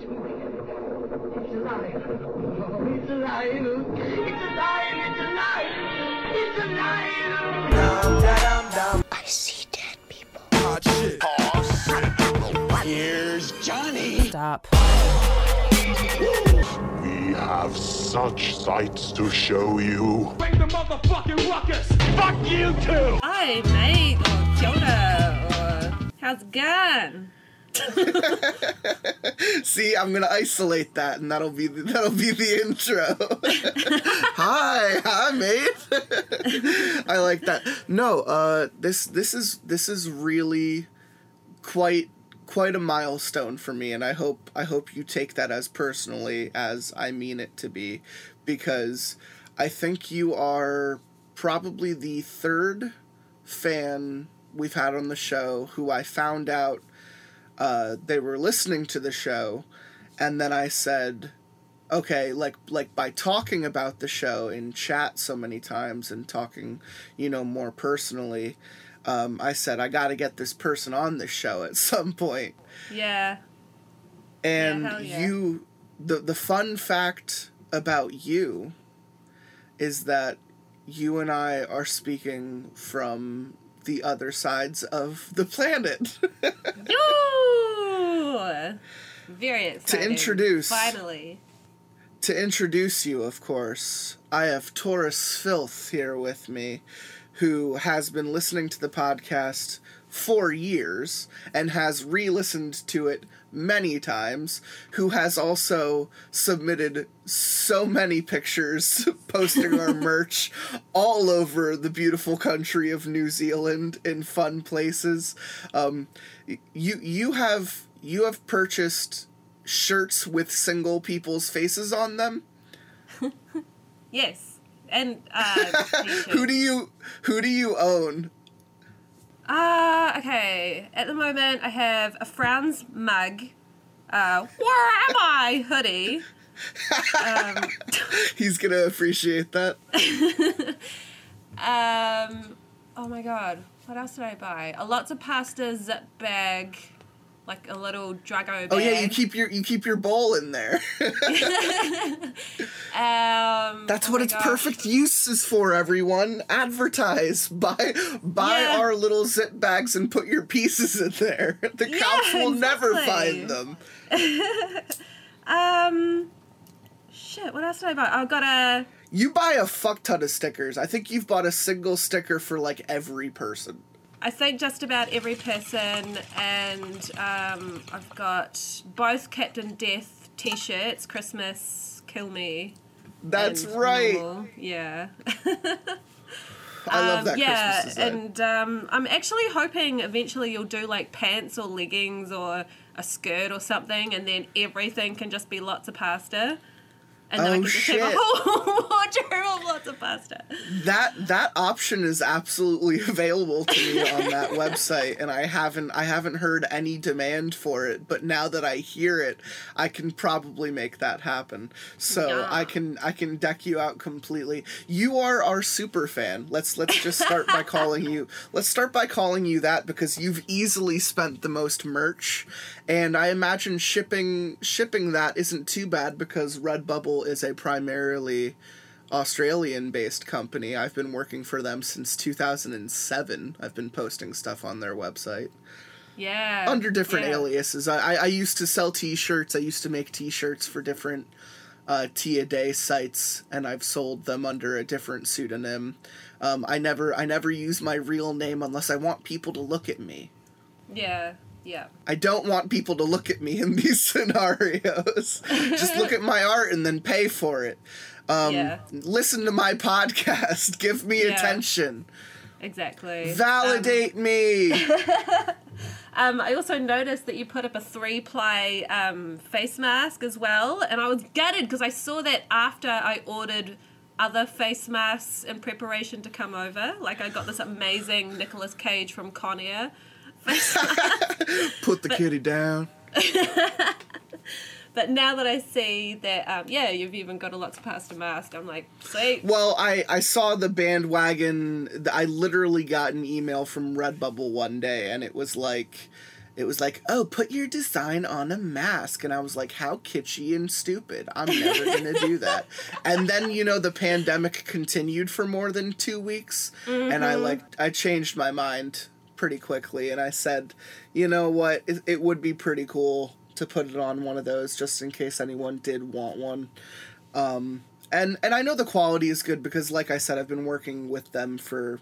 It's alive. Oh, it's alive. It's alive. It's alive. It's alive. I see dead people. Here's Johnny. Stop. We have such sights to show you. Bring the motherfucking ruckus. Fuck you too. Hi, mate, or kia ora, or how's it going? See, I'm gonna isolate that, and that'll be the, that'll be the intro. hi, hi, mate. I like that. No, uh, this this is this is really quite quite a milestone for me, and I hope I hope you take that as personally as I mean it to be, because I think you are probably the third fan we've had on the show who I found out uh, they were listening to the show, and then I said, okay, like like by talking about the show in chat so many times and talking, you know, more personally, um, I said I got to get this person on the show at some point. Yeah. And hell yeah. you, the the fun fact about you, is that you and I are speaking from the other sides of the planet. Yoo! Very exciting. introduce- Finally. to introduce you, of course, I have Torus Filth here with me, who has been listening to the podcast for years and has re listened to it many times, who has also submitted so many pictures posting our merch all over the beautiful country of New Zealand in fun places. Um, you you have you have purchased shirts with single people's faces on them. Yes. And, uh, Who do you who do you own? Ah, okay. At the moment, I have a Franz mug, uh, where am I hoodie. Um, He's gonna appreciate that. um, oh my god, what else did I buy? A Lotsa Pasta zip bag, like a little Drago bag. Oh yeah, you keep your you keep your bowl in there. Um, That's oh what its gosh. perfect use is for. Everyone, advertise. Buy buy Yeah. our little zip bags and put your pieces in there. The Yeah, cops will never exactly. find them. Um, shit. What else did I buy? I've got a. You buy a fuck ton of stickers. I think you've bought a single sticker for like every person. I think just about every person, and um, I've got both Captain Death T-shirts. Christmas, kill me. That's right. normal. Yeah. I love Um, that yeah, Christmas design. and um, I'm actually hoping eventually you'll do like pants or leggings or a skirt or something, and then everything can just be Lotsa Pasta. And then I Oh, can just have a shit. whole of Lotsa Pasta. that that option is absolutely available to me on that website and i haven't i haven't heard any demand for it but now that i hear it i can probably make that happen so Yeah. i can i can deck you out completely you are our super fan let's let's just start by calling you let's start by calling you that because you've easily spent the most merch and i imagine shipping shipping that isn't too bad because redbubble is a primarily Australian based company. I've been working for them since 2007. I've been posting stuff on their website Yeah. under different yeah. aliases. I, I, used to sell t shirts, I used to make t shirts for different uh, tea a day sites, and I've sold them under a different pseudonym. Um, I never I never use my real name unless I want people to look at me. Yeah. Yeah. I don't want people to look at me in these scenarios. Just look at my art and then pay for it. Um, Yeah. Listen to my podcast. Give me Yeah. attention. Exactly. Validate me. Um, I also noticed that you put up a three ply um, face mask as well, and I was gutted because I saw that after I ordered other face masks in preparation to come over. Like I got this amazing Nicolas Cage from Con Air. Put the kitty down. but now that I see that, um, yeah, you've even got a Lotsa Pasta mask, I'm like, sweet. Well, I, I saw the bandwagon. I literally got an email from Redbubble one day, and it was like, it was like, oh, put your design on a mask. And I was like, how kitschy and stupid. I'm never going to do that. And then, you know, the pandemic continued for more than two weeks. And I, like, I changed my mind pretty quickly. And I said, you know what? It, it would be pretty cool to put it on one of those just in case anyone did want one. Um, and, and I know the quality is good because, like I said, I've been working with them for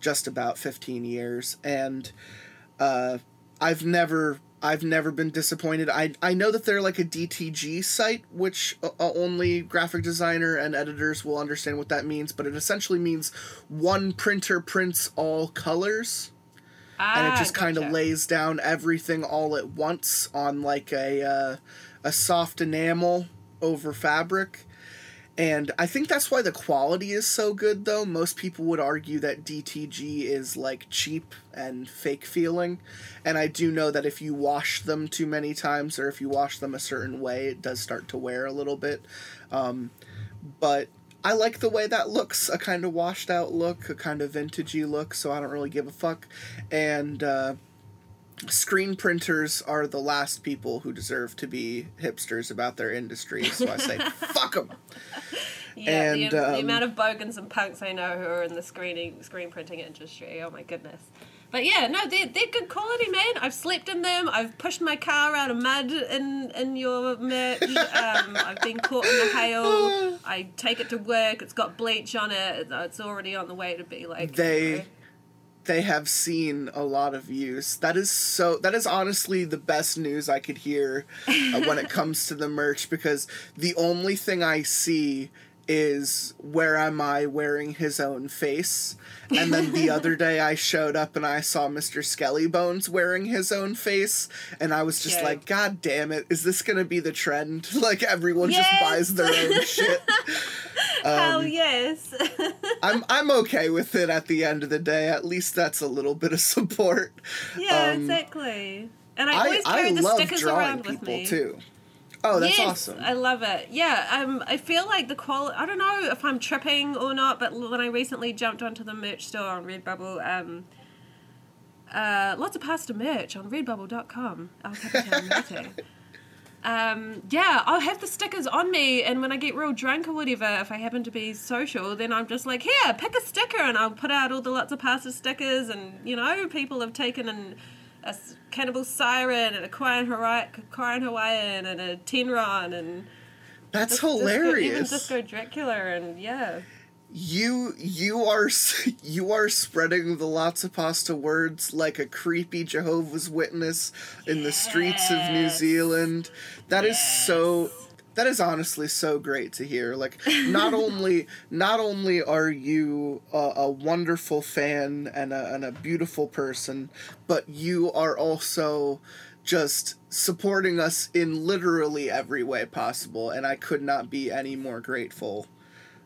just about 15 years. And, uh, I've never I've never been disappointed. I I know that they're like a DTG site, which only graphic designer and editors will understand what that means. But it essentially means one printer prints all colors, and it Ah, just kind of lays down everything all at once on like a uh, a soft enamel over fabric. And I think that's why the quality is so good, though. Most people would argue that DTG is like cheap and fake feeling. And I do know that if you wash them too many times or if you wash them a certain way, it does start to wear a little bit. Um, but I like the way that looks a kind of washed out look, a kind of vintagey look, so I don't really give a fuck. And, uh, screen printers are the last people who deserve to be hipsters about their industry, so I say fuck them. Yeah, And, the, the um, amount of bogans and punks I know who are in the screening screen printing industry. Oh my goodness. But yeah, no, they're, they're good quality, man. I've slept in them. I've pushed my car out of mud in, in your merch. Um, I've been caught in the hail. I take it to work. It's got bleach on it. It's already on the way to be like. They- you know, They have seen a lot of use. That is so. That is honestly the best news I could hear uh, when it comes to the merch because the only thing I see is where am I wearing his own face, and then the other day I showed up and I saw Mr. Skelly Bones wearing his own face, and I was just Yeah. like, God damn it! Is this gonna be the trend? Like everyone just buys their own shit. Hell Um, yes. I'm I'm okay with it at the end of the day. At least that's a little bit of support. yeah, um, exactly. And I I, always I carry the love stickers drawing around with people me. too. Oh, that's yes, awesome. I love it. Yeah, um, I feel like the quality. I don't know if I'm tripping or not, but when I recently jumped onto the merch store on Redbubble, um, uh, Lotsa Pasta merch on Redbubble.com. El Capitan Muerte. Um, yeah, I'll have the stickers on me, and when I get real drunk or whatever, if I happen to be social, then I'm just like, here, pick a sticker, and I'll put out all the Lotsa Pasta stickers, and you know, people have taken an, a Cannibal Siren and a Korean, Hawaii, Hawaiian and a Tenron and that's hilarious. Disco- even. Disco Dracula, and yeah. you you are you are spreading the Lotsa Pasta words like a creepy Jehovah's Witness in the streets of New Yes. Zealand. That is so. That is honestly so great to hear. Like, not only not only are you a, a wonderful fan and a, and a beautiful person, but you are also just supporting us in literally every way possible. And I could not be any more grateful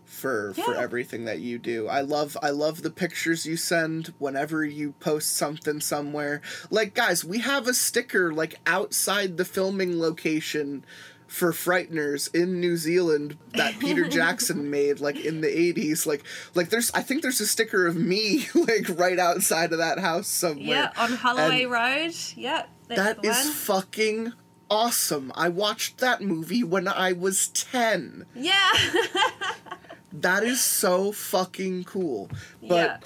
for for everything that you do. I love I love the pictures you send whenever you post something somewhere. Like guys, we have a sticker like outside the filming location for Frighteners in New Zealand that Peter Jackson made like in the 80s like like there's I think there's a sticker of me like right outside of that house somewhere. Yeah, on Holloway And- Road. Yep, that's That is one. fucking awesome. I watched that movie when I was 10. yeah. That is so fucking cool. But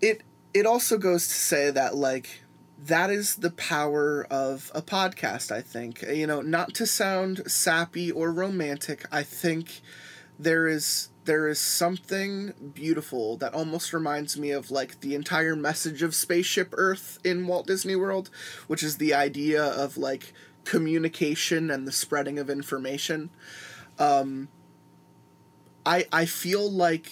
yeah. it it also goes to say that like that is the power of a podcast, I think. You know, not to sound sappy or romantic, I think there is there is something beautiful that almost reminds me of like the entire message of Spaceship Earth in Walt Disney World, which is the idea of like communication and the spreading of information. Um I I feel like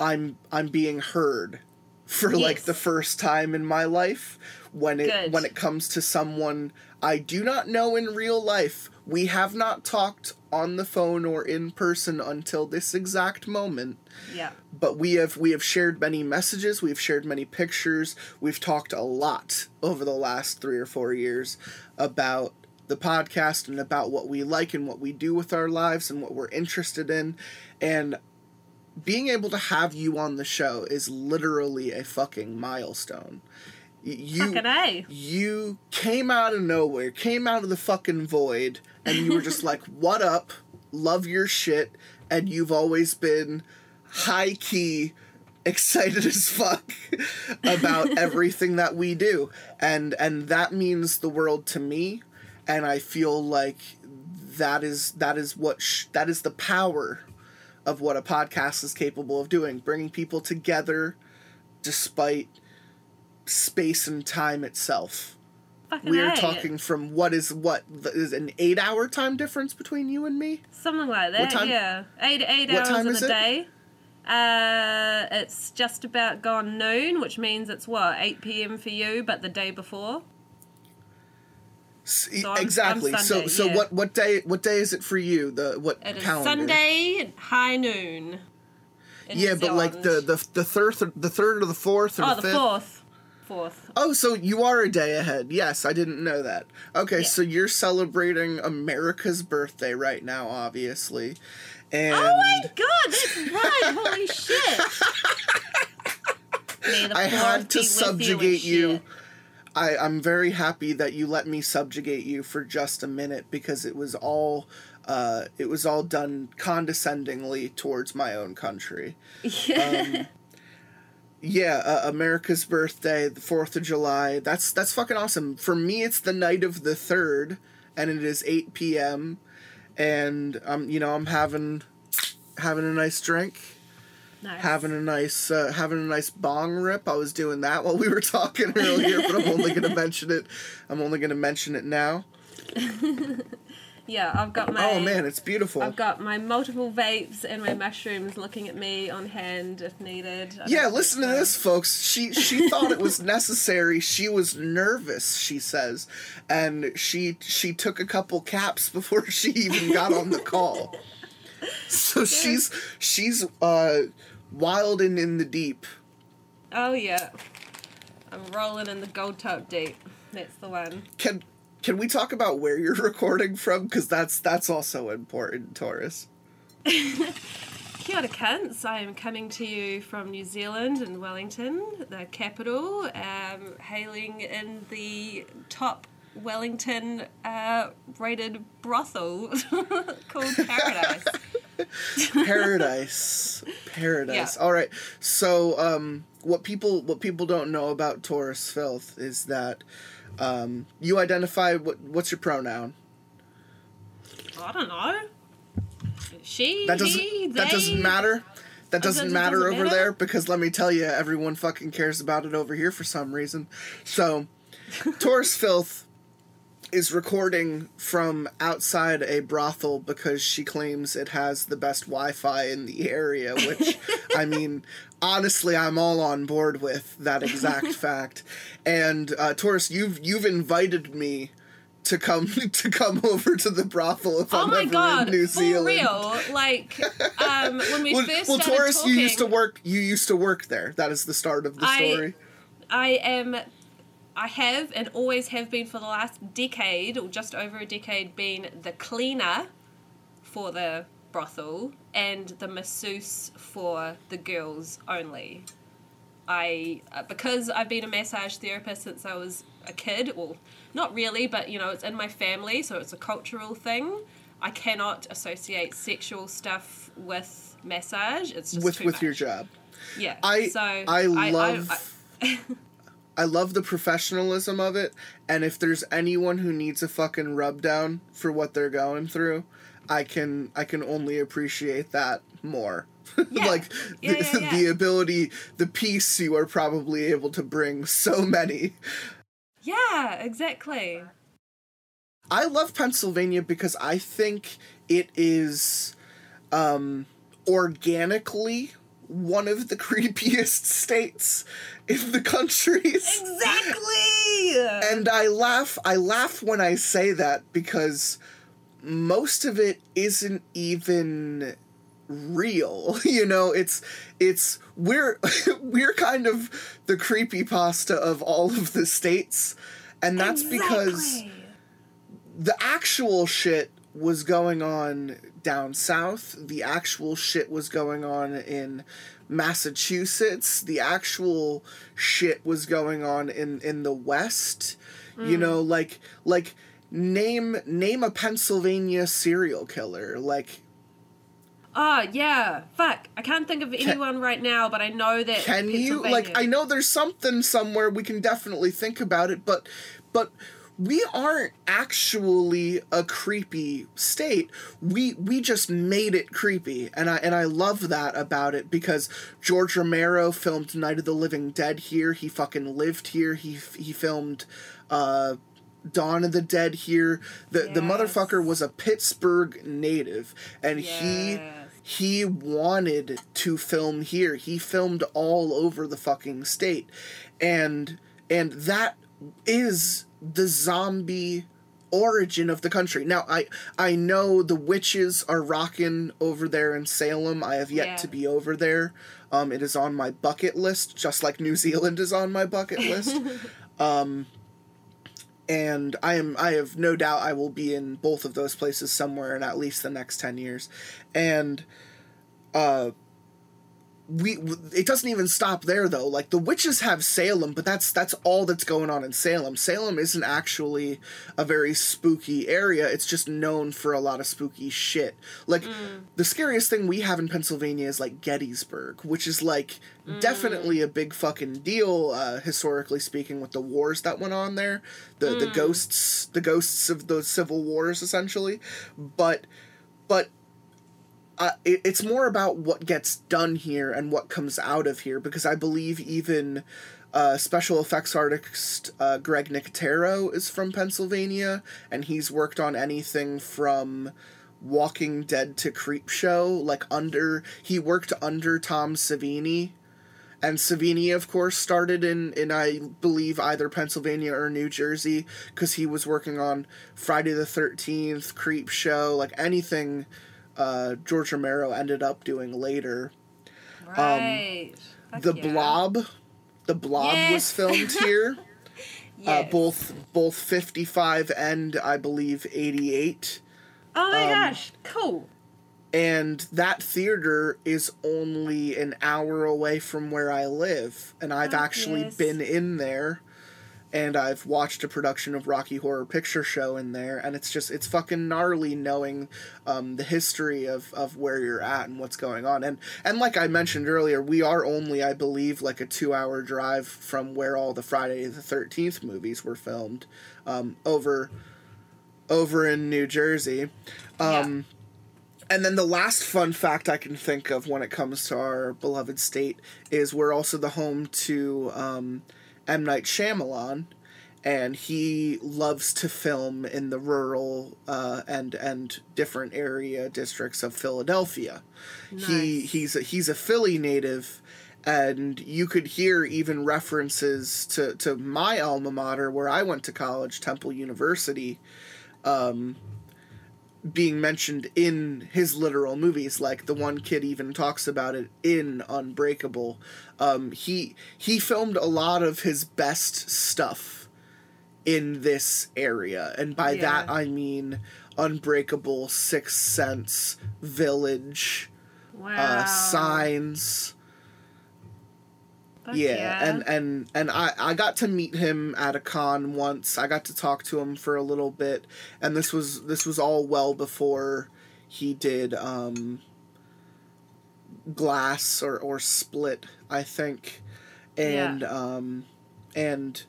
I'm I'm being heard for like the first time in my life when it Good. when it comes to someone I do not know in real life. We have not talked on the phone or in person until this exact moment yeah. but we have we have shared many messages we've shared many pictures we've talked a lot over the last three or four years about the podcast and about what we like and what we do with our lives and what we're interested in and being able to have you on the show is literally a fucking milestone You Fucking you came out of nowhere, came out of the fucking void, and you were just like, "What up? Love your shit." And you've always been high key excited as fuck about everything that we do, and and that means the world to me. And I feel like that is that is what sh- that is the power of what a podcast is capable of doing, bringing people together despite space and time itself. Fucking We are A. talking from what is what is an eight hour time difference between you and me. Something like that, time- yeah. Eight eight what hours in a it? day. Uh, it's just about gone noon, which means it's what eight p.m. for you, but the day before. So I'm- exactly. I'm so Sunday, so yeah. what what day what day is it for you? The what It calendar? Sunday high noon. Yeah, New but like the the the third the third or the fourth or oh the the fourth, fourth. Oh, so you are a day ahead. Yes, I didn't know that. Okay, Yeah. so you're celebrating America's birthday right now, obviously. Oh, and Oh my god, that's right! Holy shit! I had to be with and subjugate you. I, I'm very happy that you let me subjugate you for just a minute because it was all uh, it was all done condescendingly towards my own country. Yeah. Yeah, uh, America's birthday, the Fourth of July. That's that's fucking awesome. For me, it's the night of the third, and it is eight p.m. And um, you know, I'm having having a nice drink, nice. having a nice uh, having a nice bong rip. I was doing that while we were talking earlier, but I'm only gonna mention it. I'm only gonna mention it now. yeah, I've got my. Oh man, it's beautiful. I've got my multiple vapes and my mushrooms looking at me on hand if needed. I Yeah, listen to this, folks. She she thought it was necessary. She was nervous, she says, and she she took a couple caps before she even got on the call. So she's she's uh wild and in the deep. Oh yeah, I'm rolling in the gold top deep. That's the one. Can can we talk about where you're recording from? Because that's that's also important, Torus. Kia ora, cunts. I am coming to you from New Zealand in Wellington, the capital, um, hailing in the top Wellington uh, rated brothel called Paradise. Paradise, paradise. Yeah. All right. So, um, what people what people don't know about Torus filth is that um, you identify what what's your pronoun. I don't know. She, That doesn't he, that doesn't matter. That doesn't doesn't- matter doesn't over matter? there because let me tell you, everyone fucking cares about it over here for some reason. So, Torus filth is recording from outside a brothel because she claims it has the best Wi-Fi in the area, which I mean, honestly, I'm all on board with that exact fact. And uh, Torus, you've you've invited me to come to come over to the brothel if Oh I'm my ever god, in New for Zealand. real! Like, um, when we Well, first well started Torus, talking, you used to work. You used to work there. That is the start of the I- story. I am, I have and always have been for the last decade or just over a decade been the cleaner for the brothel and the masseuse for the girls only. I uh, because I've been a massage therapist since I was a kid. Well, not really, but you know, it's in my family, so it's a cultural thing. I cannot associate sexual stuff with massage. It's just with with your job. Yeah. I so I love I- I love the professionalism of it, and if there's anyone who needs a fucking rub down for what they're going through, I can I can only appreciate that more. Yeah. like Yeah, the, yeah. the ability, the peace you are probably able to bring so many. Yeah, exactly. I love Pennsylvania because I think it is um, organically one of the creepiest states in the country. Exactly. and I laugh I laugh when I say that because most of it isn't even real you know it's it's we're we're kind of the creepy pasta of all of the states and that's because the actual shit was going on down south. The actual shit was going on in Massachusetts. The actual shit was going on in in the West. You mm. know, like like name name a Pennsylvania serial killer. Like Oh yeah, fuck. I can't think of anyone right now, but I know that. can you like I know there's something somewhere we can definitely think about it, but but we aren't actually a creepy state. We we just made it creepy, and I and I love that about it because George Romero filmed Night of the Living Dead here. He fucking lived here. He he filmed uh, Dawn of the Dead here. The the motherfucker was a Pittsburgh native, and he he wanted to film here. He filmed all over the fucking state. And and that is the zombie origin of the country. Now I I know the witches are rocking over there in Salem. I have yet Yeah. to be over there. Um it is on my bucket list just like New Zealand is on my bucket list. um and I am I have no doubt I will be in both of those places somewhere in at least the next 10 years. And uh we it doesn't even stop there though. Like the witches have Salem, but that's that's all that's going on in Salem. Salem isn't actually a very spooky area. It's just known for a lot of spooky shit. Like mm. the scariest thing we have in Pennsylvania is like Gettysburg, which is like mm. definitely a big fucking deal uh, historically speaking with the wars that went on there. The the mm. ghosts the ghosts of those civil wars essentially. But but uh, it, it's more about what gets done here and what comes out of here because I believe even uh, special effects artist uh, Greg Nicotero is from Pennsylvania and he's worked on anything from Walking Dead to Creepshow like under he worked under Tom Savini. And Savini of course started in in I believe either Pennsylvania or New Jersey cuz he was working on Friday the 13th Creepshow like anything uh, George Romero ended up doing later. Right. Um, The yeah. Blob, the Blob was filmed here. uh, both both 55 and I believe 88. Oh my um, gosh, cool. And that theater is only an hour away from where I live. And I've Oh, actually yes. been in there. And I've watched a production of Rocky Horror Picture Show in there. And it's just, it's fucking gnarly knowing um, the history of, of where you're at and what's going on. And, and like I mentioned earlier, we are only, I believe, like a two hour drive from where all the Friday the 13th movies were filmed um, over, over in New Jersey. Um, and then the last fun fact I can think of when it comes to our beloved state is we're also the home to um, M. Night Shyamalan, and he loves to film in the rural uh, and and different area districts of Philadelphia. He he's a, he's a Philly native. And you could hear even references to, to my alma mater where I went to college, Temple University, being mentioned in his literal movies like the one kid even talks about it in unbreakable um, he he filmed a lot of his best stuff in this area and by Yeah. that i mean unbreakable sixth sense village Wow. uh, signs Fuck yeah, and and and I I got to meet him at a con once. I got to talk to him for a little bit, and this was this was all well before he did um glass or or split, I think, and Yeah. um and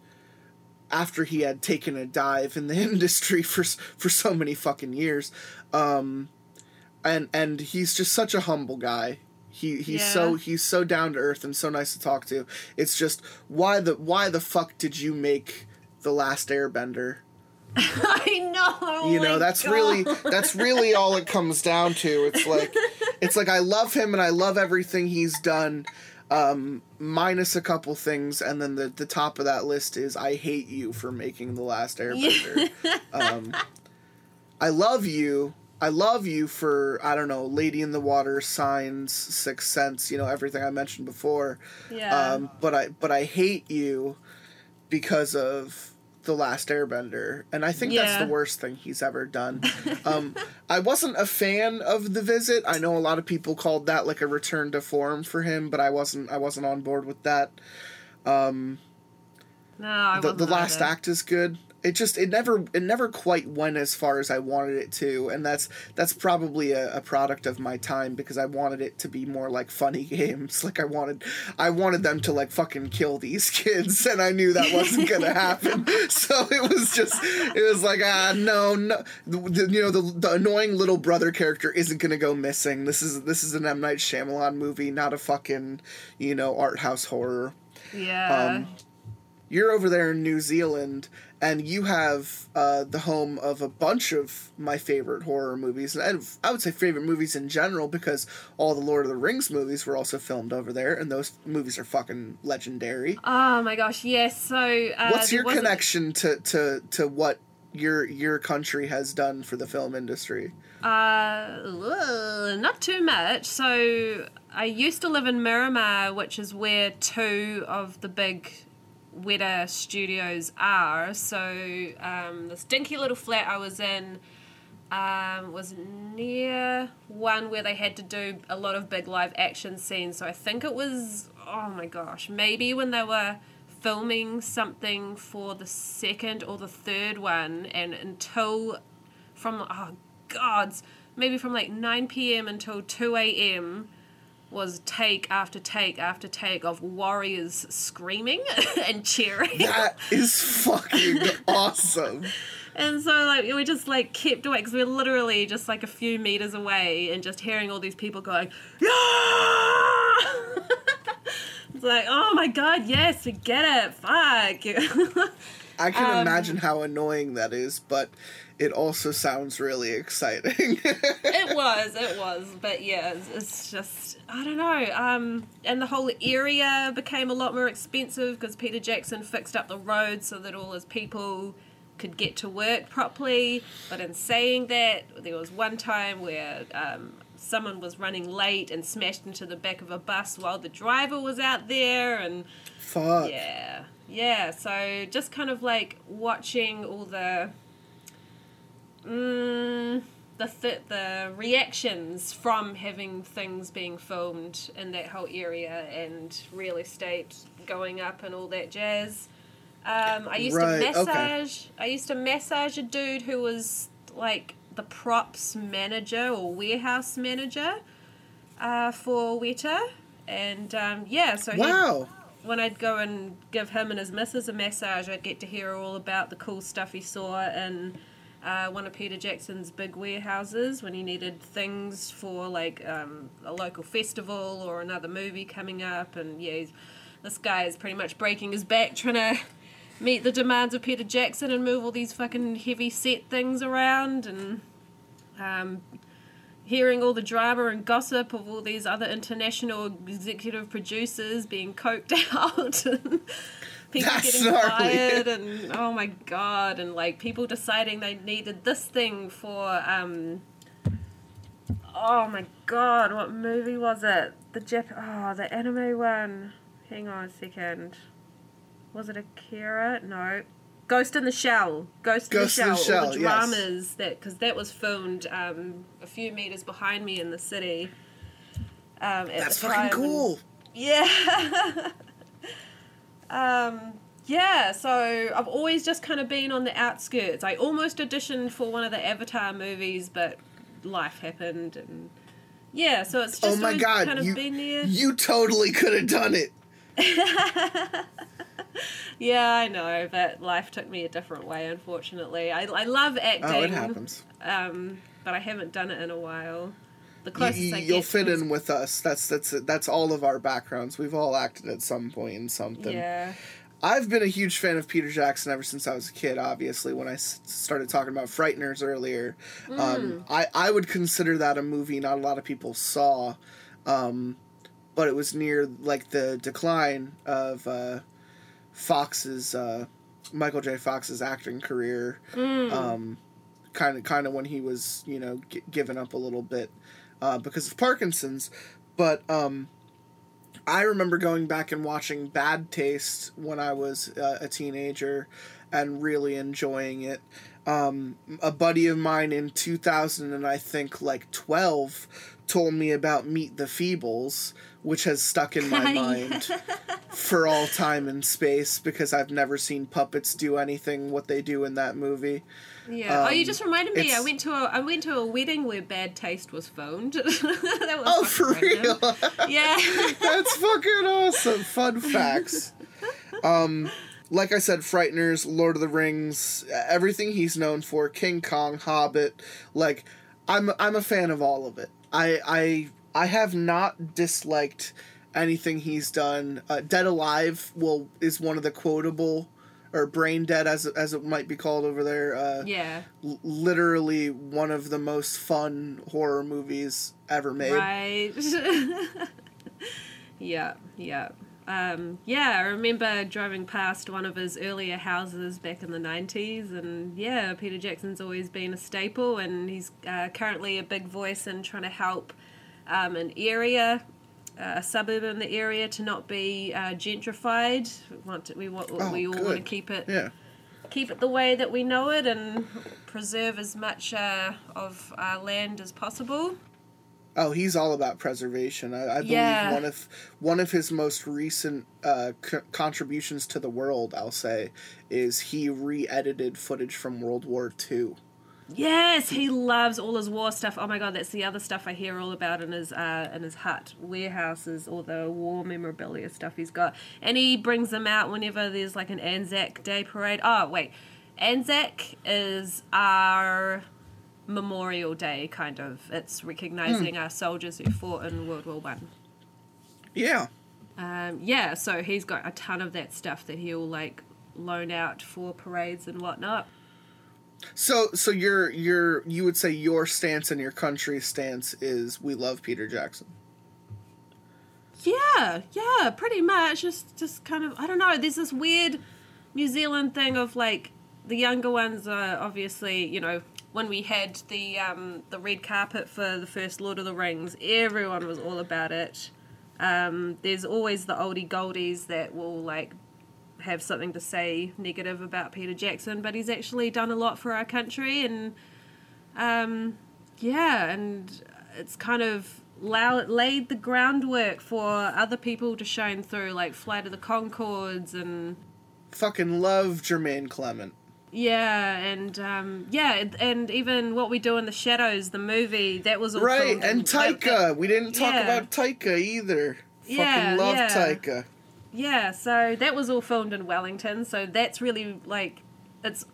after he had taken a dive in the industry for for so many fucking years, um, and and he's just such a humble guy. He he's so he's so down to earth and so nice to talk to. It's just why the why the fuck did you make the last Airbender? I know. oh you know that's God. really that's really all it comes down to. It's like it's like I love him and I love everything he's done. Um, minus a couple things, and then the the top of that list is I hate you for making the last Airbender. um, I love you. I love you for I don't know, Lady in the Water, Signs, Sixth Sense, you know everything I mentioned before. Yeah. Um, but I but I hate you because of The Last Airbender, and I think that's the worst thing he's ever done. um, I wasn't a fan of The Visit. I know a lot of people called that like a return to form for him, but I wasn't. I wasn't on board with that. No, I the, the last act is good it just it never it never quite went as far as i wanted it to and that's that's probably a, a product of my time because i wanted it to be more like funny games. Like i wanted i wanted them to like fucking kill these kids and i knew that wasn't gonna happen. So it was just it was like ah no no the, the- you know the, the annoying little brother character isn't gonna go missing. This is this is an m. Night Shyamalan movie not a fucking you know art house horror. Yeah. um, you're over there in New Zealand and you have uh, the home of a bunch of my favorite horror movies and I would say favorite movies in general because all the Lord of the Rings movies were also filmed over there and those movies are fucking legendary. oh my gosh, yes. So uh, What's your connection to, to, to what your your country has done for the film industry? Uh, not too much. So I used to live in Miramar, which is where two of the big Weta studios are. So um, the stinky little flat I was in um, was near one where they had to do a lot of big live action scenes. So I think it was, oh my gosh, maybe when they were filming something for the second or the third one, and until from, oh gods, maybe from like 9 p.m. until 2 a.m. was take after take after take of warriors screaming and cheering. That is fucking awesome. And so like we just like kept away because we were literally just like a few meters away and just hearing all these people going, yeah. it's like, oh my god, yes, we get it. Fuck. I can Um, imagine how annoying that is, but it also sounds really exciting. it was, it was, but yeah, it's, it's just I don't know. Um, and the whole area became a lot more expensive because Peter Jackson fixed up the roads so that all his people could get to work properly. But in saying that, there was one time where um, someone was running late and smashed into the back of a bus while the driver was out there, and Fuck. yeah, yeah. So just kind of like watching all the, mm, the th- the reactions from having things being filmed in that whole area and real estate going up and all that jazz. Um, I used Right, to okay. massage. I used to massage a dude who was like the props manager or warehouse manager uh, for Weta. And um, yeah, so Wow. when I'd go and give him and his missus a massage, I'd get to hear all about the cool stuff he saw in uh, one of Peter Jackson's big warehouses when he needed things for like um, a local festival or another movie coming up. And yeah, this guy is pretty much breaking his back trying to meet the demands of Peter Jackson and move all these fucking heavy set things around and um, hearing all the drama and gossip of all these other international executive producers being coked out people That's getting fired and oh my god and like people deciding they needed this thing for um oh my god what movie was it the Jap- oh the anime one hang on a second was it Akira no Ghost in the Shell. Ghost, Ghost in in the the Shell. all Shell, the yes. dramas that because that was filmed um, a few meters behind me in the city. Um, at That's the fucking time, and- cool. yeah. Um, yeah, so I've always just kind of been on the outskirts. I almost auditioned for one of the Avatar movies, but life happened, and yeah, so it's Oh just my always god, kind of you, been there. you totally could have done it. Yeah, I know, but life took me a different way, unfortunately. I, I love acting, Oh, it happens. um, but I haven't done it in a while. The You, closest I you'll fit in with us. That's that's that's all of our backgrounds. We've all acted at some point in something. Yeah. I've been a huge fan of Peter Jackson ever since I was a kid. Obviously, when I s- started talking about Frighteners earlier, Mm. um, I I would consider that a movie not a lot of people saw, um, but it was near like the decline of uh, Fox's uh, Michael J. Fox's acting career. Um, kind of kind of when he was you know g- given up a little bit uh, because of Parkinson's, but um, I remember going back and watching Bad Taste when I was uh, a teenager, and really enjoying it. Um, a buddy of mine in 2000 and I think like 12 told me about Meet the Feebles, which has stuck in my mind for all time and space because I've never seen puppets do anything what they do in that movie. Yeah. oh, you Um, just reminded me. I went to a I went to a wedding where Bad Taste was filmed. that was Oh, for random. real? Yeah. That's fucking awesome. Fun facts. Um, like I said, Frighteners, Lord of the Rings, everything he's known for, King Kong, Hobbit. Like, I'm I'm a fan of all of it. I I I have not disliked anything he's done. Uh, Dead Alive will is one of the quotable. Or brain dead, as as it might be called over there. Uh, yeah. l- literally one of the most fun horror movies ever made. Right. yeah, yeah. Um, yeah, I remember driving past one of his earlier houses back in the 90s, and yeah, Peter Jackson's always been a staple, and he's uh, currently a big voice in trying to help um, an area, uh, a suburb in the area, to not be uh, gentrified. We want to, we want Oh, we all want to keep it Yeah. keep it the way that we know it and preserve as much uh, of our land as possible. Oh, he's all about preservation. I, I believe Yeah. one of one of his most recent uh, c- contributions to the world, I'll say, is he re-edited footage from World War II. Yes, he loves all his war stuff. Oh my god, that's the other stuff I hear all about in his uh, in his hut warehouses, all the war memorabilia stuff he's got, and he brings them out whenever there's like an Anzac Day parade. Oh wait, Anzac is our Memorial Day, kind of. It's recognizing our soldiers who fought in World War One. Yeah. Um, yeah, so he's got a ton of that stuff that he'll like loan out for parades and whatnot. So, so your your you would say your stance and your country's stance is we love Peter Jackson. Yeah, yeah, pretty much. Just, just kind of. I don't know. There's this weird New Zealand thing of like the younger ones are obviously, you know, when we had the um, the red carpet for the first Lord of the Rings, everyone was all about it. Um, there's always the oldie goldies that will like have something to say negative about Peter Jackson, but he's actually done a lot for our country, and um, yeah, and it's kind of laid the groundwork for other people to shine through, like Flight of the Conchords and Fucking love Jermaine Clement. Yeah, and um, yeah, and- even what we do in the shadows, the movie that was all Right, and Taika. We didn't talk Yeah. about Taika either. Yeah, Fucking love yeah. Taika. Yeah, so that was all filmed in Wellington, so that's really like it's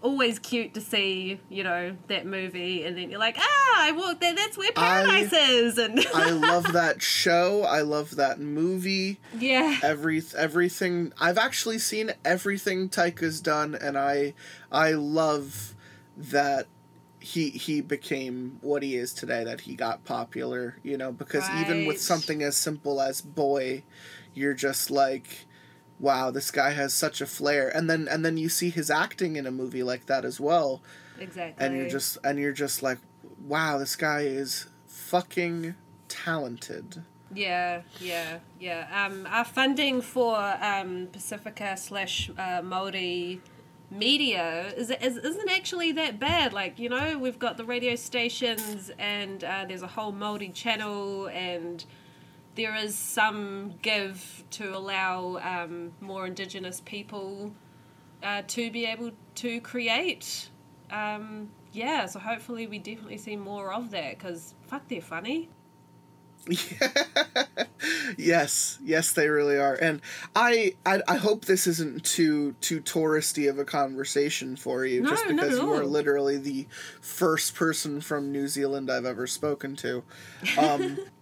always cute to see, you know, that movie and then you're like, ah, I walked there, that's where I- paradise is and I love that show. I love that movie. Yeah. Every everything. I've actually seen everything Taika's done, and I I love that he he became what he is today. That he got popular. You know, because even with something as simple as Boy, you're just like. Wow, this guy has such a flair, and then and then you see his acting in a movie like that as well, Exactly. and you're just and you're just like, wow, this guy is fucking talented. Yeah, yeah, yeah. Um, our funding for um, Pacifica slash uh, Maori media is, is isn't actually that bad. Like you know, we've got the radio stations, and uh, there's a whole Maori channel, and there is some give to allow um, more Indigenous people uh, to be able to create. Um, yeah, so hopefully we definitely see more of that because fuck, they're funny. yes, yes, they really are, and I, I, I hope this isn't too too touristy of a conversation for you, No, just because you are literally the first person from New Zealand I've ever spoken to. Um,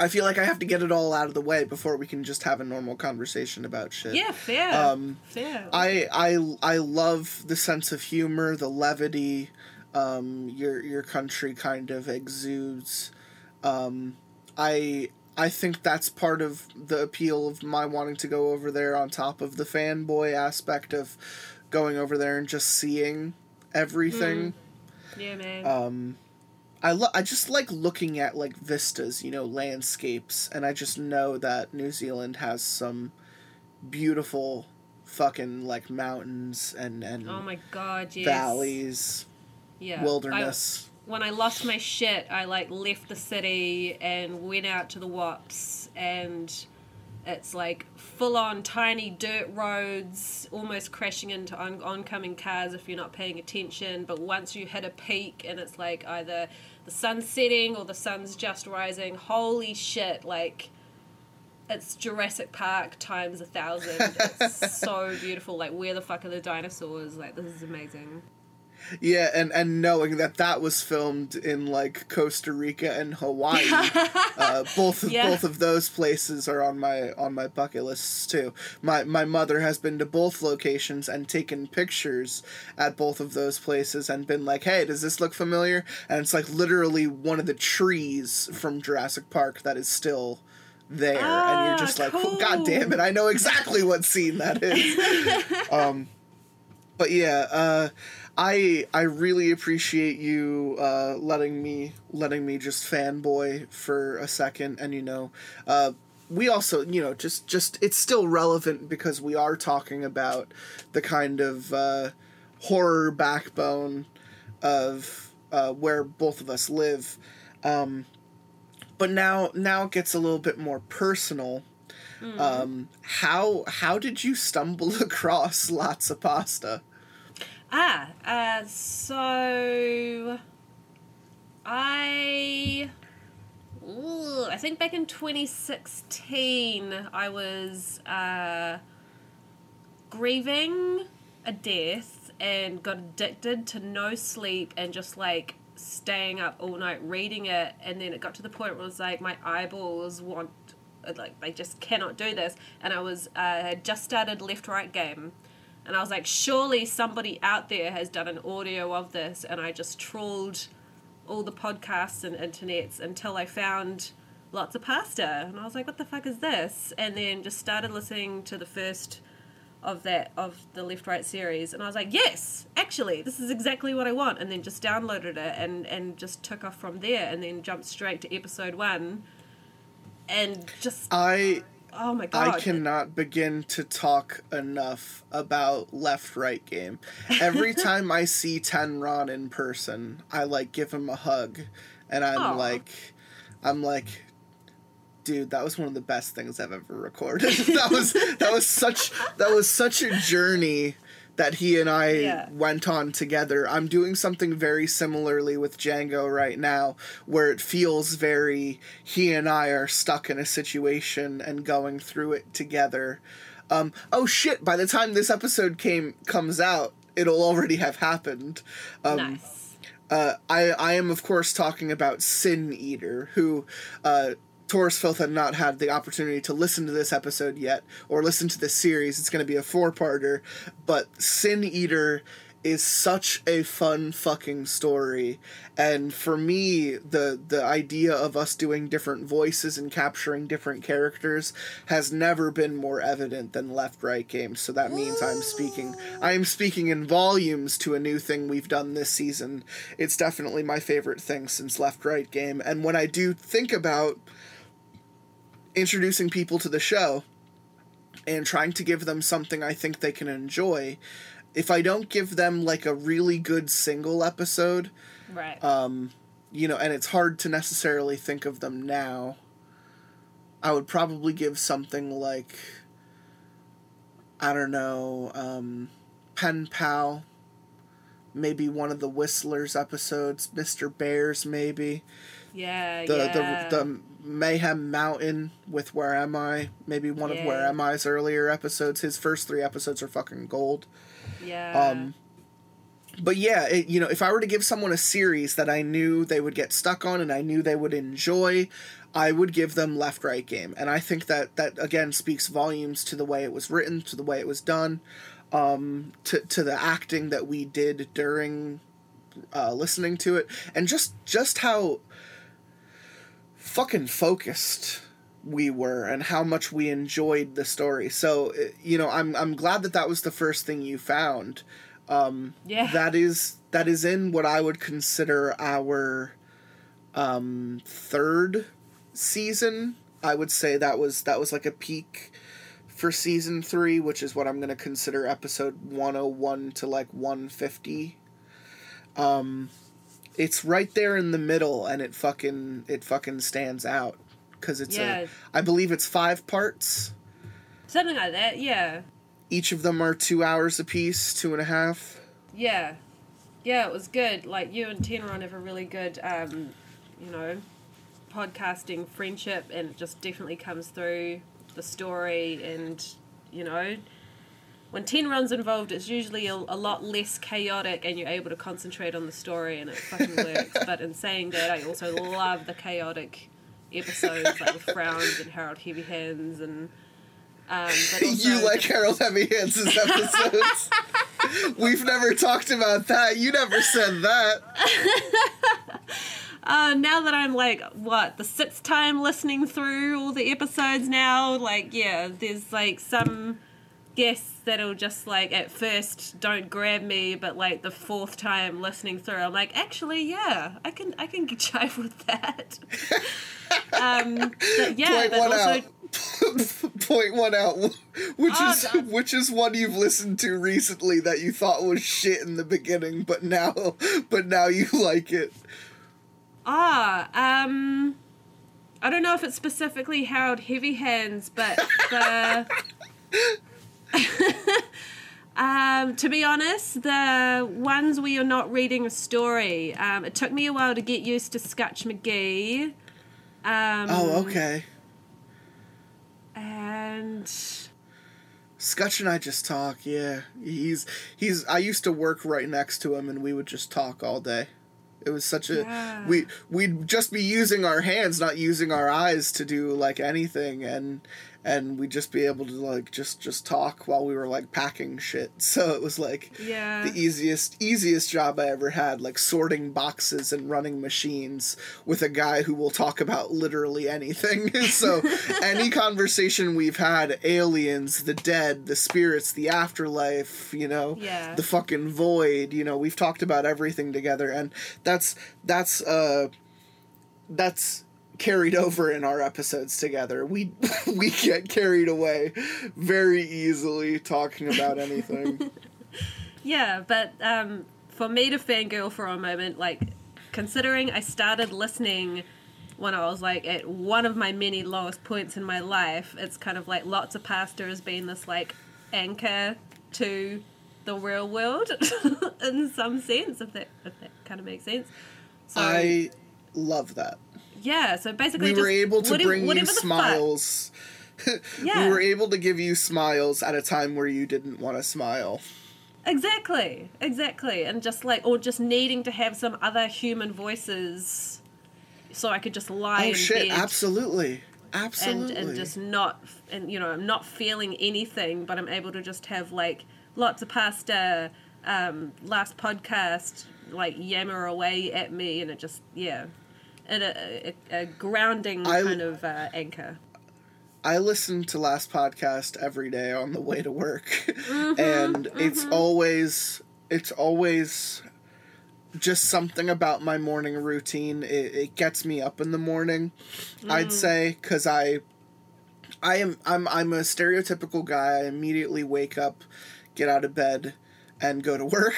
I feel like I have to get it all out of the way before we can just have a normal conversation about shit. Yeah, fair. Um, fair. I I I love the sense of humor, the levity. Um, your your country kind of exudes. Um, I I think that's part of the appeal of my wanting to go over there. On top of the fanboy aspect of going over there and just seeing everything. yeah, man. Um, I lo- I just like looking at like vistas, you know, landscapes, and I just know that New Zealand has some beautiful fucking like mountains and and Oh my god, yes. valleys, yeah. wilderness. I, when I lost my shit, I like left the city and went out to the Wops and it's like full on tiny dirt roads, almost crashing into on- oncoming cars if you're not paying attention. But once you hit a peak and it's like either the sun's setting or the sun's just rising, holy shit, like it's Jurassic Park times a thousand. It's so beautiful. Like, where the fuck are the dinosaurs? Like, this is amazing. Yeah, and and knowing that that was filmed in like Costa Rica and Hawaii, uh, both of Yeah. both of those places are on my on my bucket lists too. My my mother has been to both locations and taken pictures at both of those places and been like, "Hey, does this look familiar?" And it's like literally one of the trees from Jurassic Park that is still there, and Ah, you're just like, cool. "God damn it, I know exactly what scene that is." um, but yeah, uh, I I really appreciate you uh, letting me letting me just fanboy for a second, and you know, uh, we also you know just just it's still relevant because we are talking about the kind of uh, horror backbone of uh, where both of us live. Um, but now now it gets a little bit more personal. Um, how how did you stumble across Lotsa Pasta? Ah, uh, so I, ooh, I think back in 2016, I was uh, grieving a death and got addicted to no sleep and just like staying up all night reading it. And then it got to the point where it was like my eyeballs want, like, they just cannot do this. And I was, uh, just started Left Right Game. And I was like, surely somebody out there has done an audio of this. And I just trawled all the podcasts and internets until I found Lotsa Pasta. And I was like, what the fuck is this? And then just started listening to the first of that of the left right series and I was like yes actually this is exactly what I want and then just downloaded it and and just took off from there and then jumped straight to episode 1 and just I oh my god I cannot begin to talk enough about left right game. Every time I see Tenron in person, I like give him a hug and I'm Aw. like I'm like dude, that was one of the best things I've ever recorded. that was that was such that was such a journey that he and I Yeah. went on together. I'm doing something very similarly with Django right now, where it feels very he and I are stuck in a situation and going through it together. Um, oh shit! By the time this episode came comes out, it'll already have happened. Um, nice uh, I I am of course talking about Sin Eater, who uh, Torus Filth had not had the opportunity to listen to this episode yet, or listen to this series. It's going to be a four parter, but Sin Eater is such a fun fucking story and for me the the idea of us doing different voices and capturing different characters has never been more evident than left right games so that means i'm speaking i am speaking in volumes to a new thing we've done this season it's definitely my favorite thing since left right game and when i do think about introducing people to the show and trying to give them something I think they can enjoy, if I don't give them like a really good single episode, right. um, you know, and it's hard to necessarily think of them now, I would probably give something like, I don't know, um, Pen Pal, maybe one of the Whistlers episodes, Mr. Bears, maybe. Yeah the yeah. the the Mayhem Mountain with Where Am I? Maybe one of Where Am I's earlier episodes. His first three episodes are fucking gold. yeah Um, but yeah, it, you know, if I were to give someone a series that I knew they would get stuck on and I knew they would enjoy, I would give them Left Right Game, and I think that that again speaks volumes to the way it was written, to the way it was done, um, to to the acting that we did during uh, listening to it, and just just how fucking focused we were and how much we enjoyed the story. So, uh, you know, I'm I'm glad that that was the first thing you found. Um, Yeah. That is that is in what I would consider our um, third season. I would say that was that was like a peak for season three, which is what I'm gonna consider episode 101 to like 150. Um, it's right there in the middle, and it fucking it fucking stands out because it's Yeah. a I believe it's five parts. Something like that, yeah. Each of them are two hours apiece, two and a half. Yeah. Yeah, it was good. Like you and Tenron have a really good um, you know, podcasting friendship and it just definitely comes through the story and you know when Tenron's involved it's usually a, a lot less chaotic and you're able to concentrate on the story and it fucking works. but in saying that I also love the chaotic episodes like with Frowns and Harold Heavy Hands and um, you like Harold Heavy Hands' episodes. We've never talked about that. You never said that. Uh, now that I'm like, what, the sixth time listening through all the episodes now, like, yeah, there's like some guests that'll just like at first don't grab me, but like the fourth time listening through, I'm like, actually, yeah, I can, I can jive with that. um, but yeah, Point but one also, out. Point one out. Which Oh, is God. which is one you've listened to recently that you thought was shit in the beginning, but now but now you like it. ah, um, I don't know if it's specifically Harold Heavy Hands, but the. Um, to be honest, the ones where you're not reading a story, um, it took me a while to get used to Scutch McGee. Um, Oh, okay. And Scutch and I just talk, yeah. He's he's I used to work right next to him and we would just talk all day. It was such a Yeah. we we'd just be using our hands, not using our eyes to do like anything and and we'd just be able to like just just talk while we were like packing shit. So it was like yeah, the easiest easiest job I ever had, like sorting boxes and running machines with a guy who will talk about literally anything. so any conversation we've had, aliens, the dead, the spirits, the afterlife, you know, Yeah. the fucking void, you know, we've talked about everything together and that's that's uh that's carried over in our episodes together. We we get carried away very easily talking about anything. yeah. But um, for me to fangirl for a moment, like considering I started listening when I was like at one of my many lowest points in my life, it's kind of like Lotsa Pasta has been this like anchor to the real world in some sense, if that if that kind of makes sense. So I love that. Yeah, so basically We were able to whatever- bring you whatever smiles. Yeah. We were able to give you smiles at a time where you didn't want to smile. Exactly, exactly, and just like, or just needing to have some other human voices, so I could just lie Oh shit, bed absolutely. and Absolutely. and just not, and you know, I'm not feeling anything, but I'm able to just have like Lotsa Pasta. Um, last podcast, like yammer away at me, and it just yeah, and a, a, a grounding I- kind of uh, anchor. I listen to last podcast every day on the way to work. Mm-hmm, and it's always it's always just something about my morning routine. It, it gets me up in the morning. Mm. I'd say cuz I I am I'm I'm a stereotypical guy. I immediately wake up, get out of bed and go to work.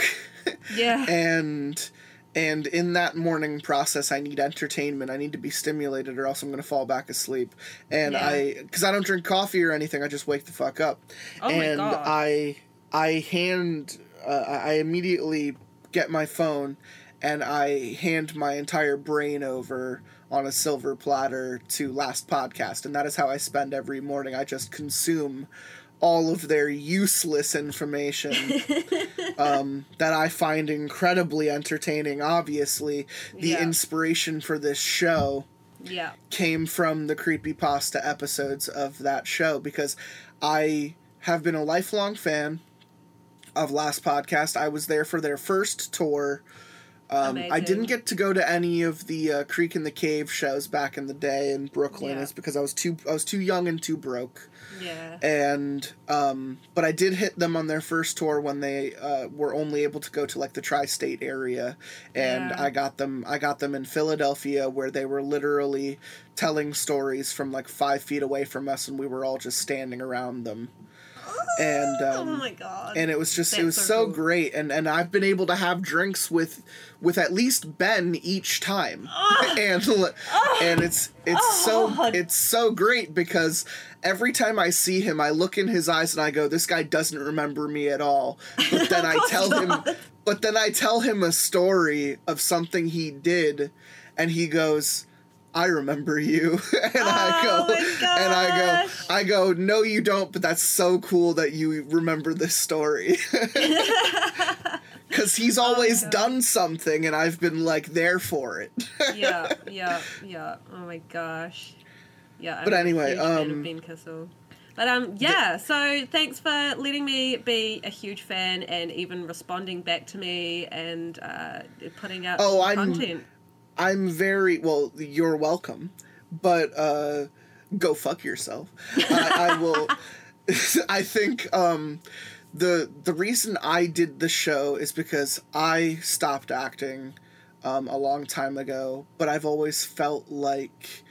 Yeah, and and in that morning process i need entertainment. I need to be stimulated or else i'm going to fall back asleep. And Yeah. i because i don't drink coffee or anything i just wake the fuck up. Oh my and God. i i hand uh, i immediately get my phone and i hand my entire brain over on a silver platter to last podcast. And that is how i spend every morning. I just consume all of their useless information um, that I find incredibly entertaining. Obviously, the Yeah. inspiration for this show yeah, came from the creepypasta episodes of that show because I have been a lifelong fan of Last Podcast. I was there for their first tour Um, I didn't get to go to any of the uh, Creek in the Cave shows back in the day in Brooklyn. Yeah. It's because I was too I was too young and too broke. Yeah. And um, but I did hit them on their first tour when they uh, were only able to go to like the tri-state area, and Yeah. I got them I got them in Philadelphia where they were literally telling stories from like five feet away from us, and we were all just standing around them. And um, oh my god. and it was just it was so so cool. great and and I've been able to have drinks with with at least Ben each time and l- and it's it's so Oh. it's so great because every time I see him I look in his eyes and I go this guy doesn't remember me at all but then I tell him but then I tell him a story of something he did and he goes I remember you and I Oh go my and I go. I go no you don't but that's so cool that you remember this story cuz he's Oh always done something and I've been like there for it yeah, yeah, yeah. Oh my gosh. Yeah. But anyway, a huge fan um, Ben Kissel. But um, yeah. So thanks for letting me be a huge fan and even responding back to me and uh, putting out Oh, I'm- content. I'm very well. You're welcome, but uh, go fuck yourself. I, I will. I think um, the the reason I did the show is because I stopped acting um, a long time ago, but I've always felt like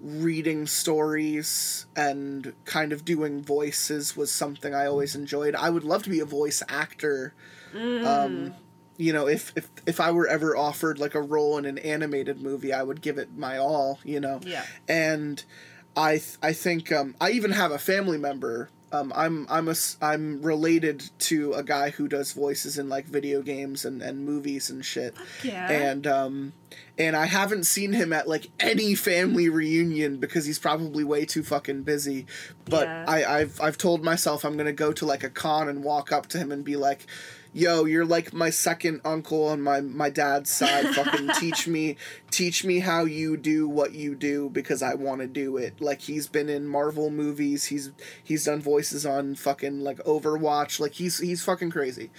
reading stories and kind of doing voices was something I always enjoyed. I would love to be a voice actor. Um, you know, if, if if I were ever offered like a role in an animated movie, I would give it my all. You know, Yeah. and I th- I think um, I even have a family member. Um, I'm I'm a I'm related to a guy who does voices in like video games and, and movies and shit. Yeah. And um, and I haven't seen him at like any family reunion because he's probably way too fucking busy. But Yeah. I I've I've told myself I'm gonna go to like a con and walk up to him and be like. Yo, you're like my second uncle on my my dad's side. Fucking teach me, teach me how you do what you do because I want to do it. Like he's been in Marvel movies. He's he's done voices on fucking like Overwatch. Like he's he's fucking crazy.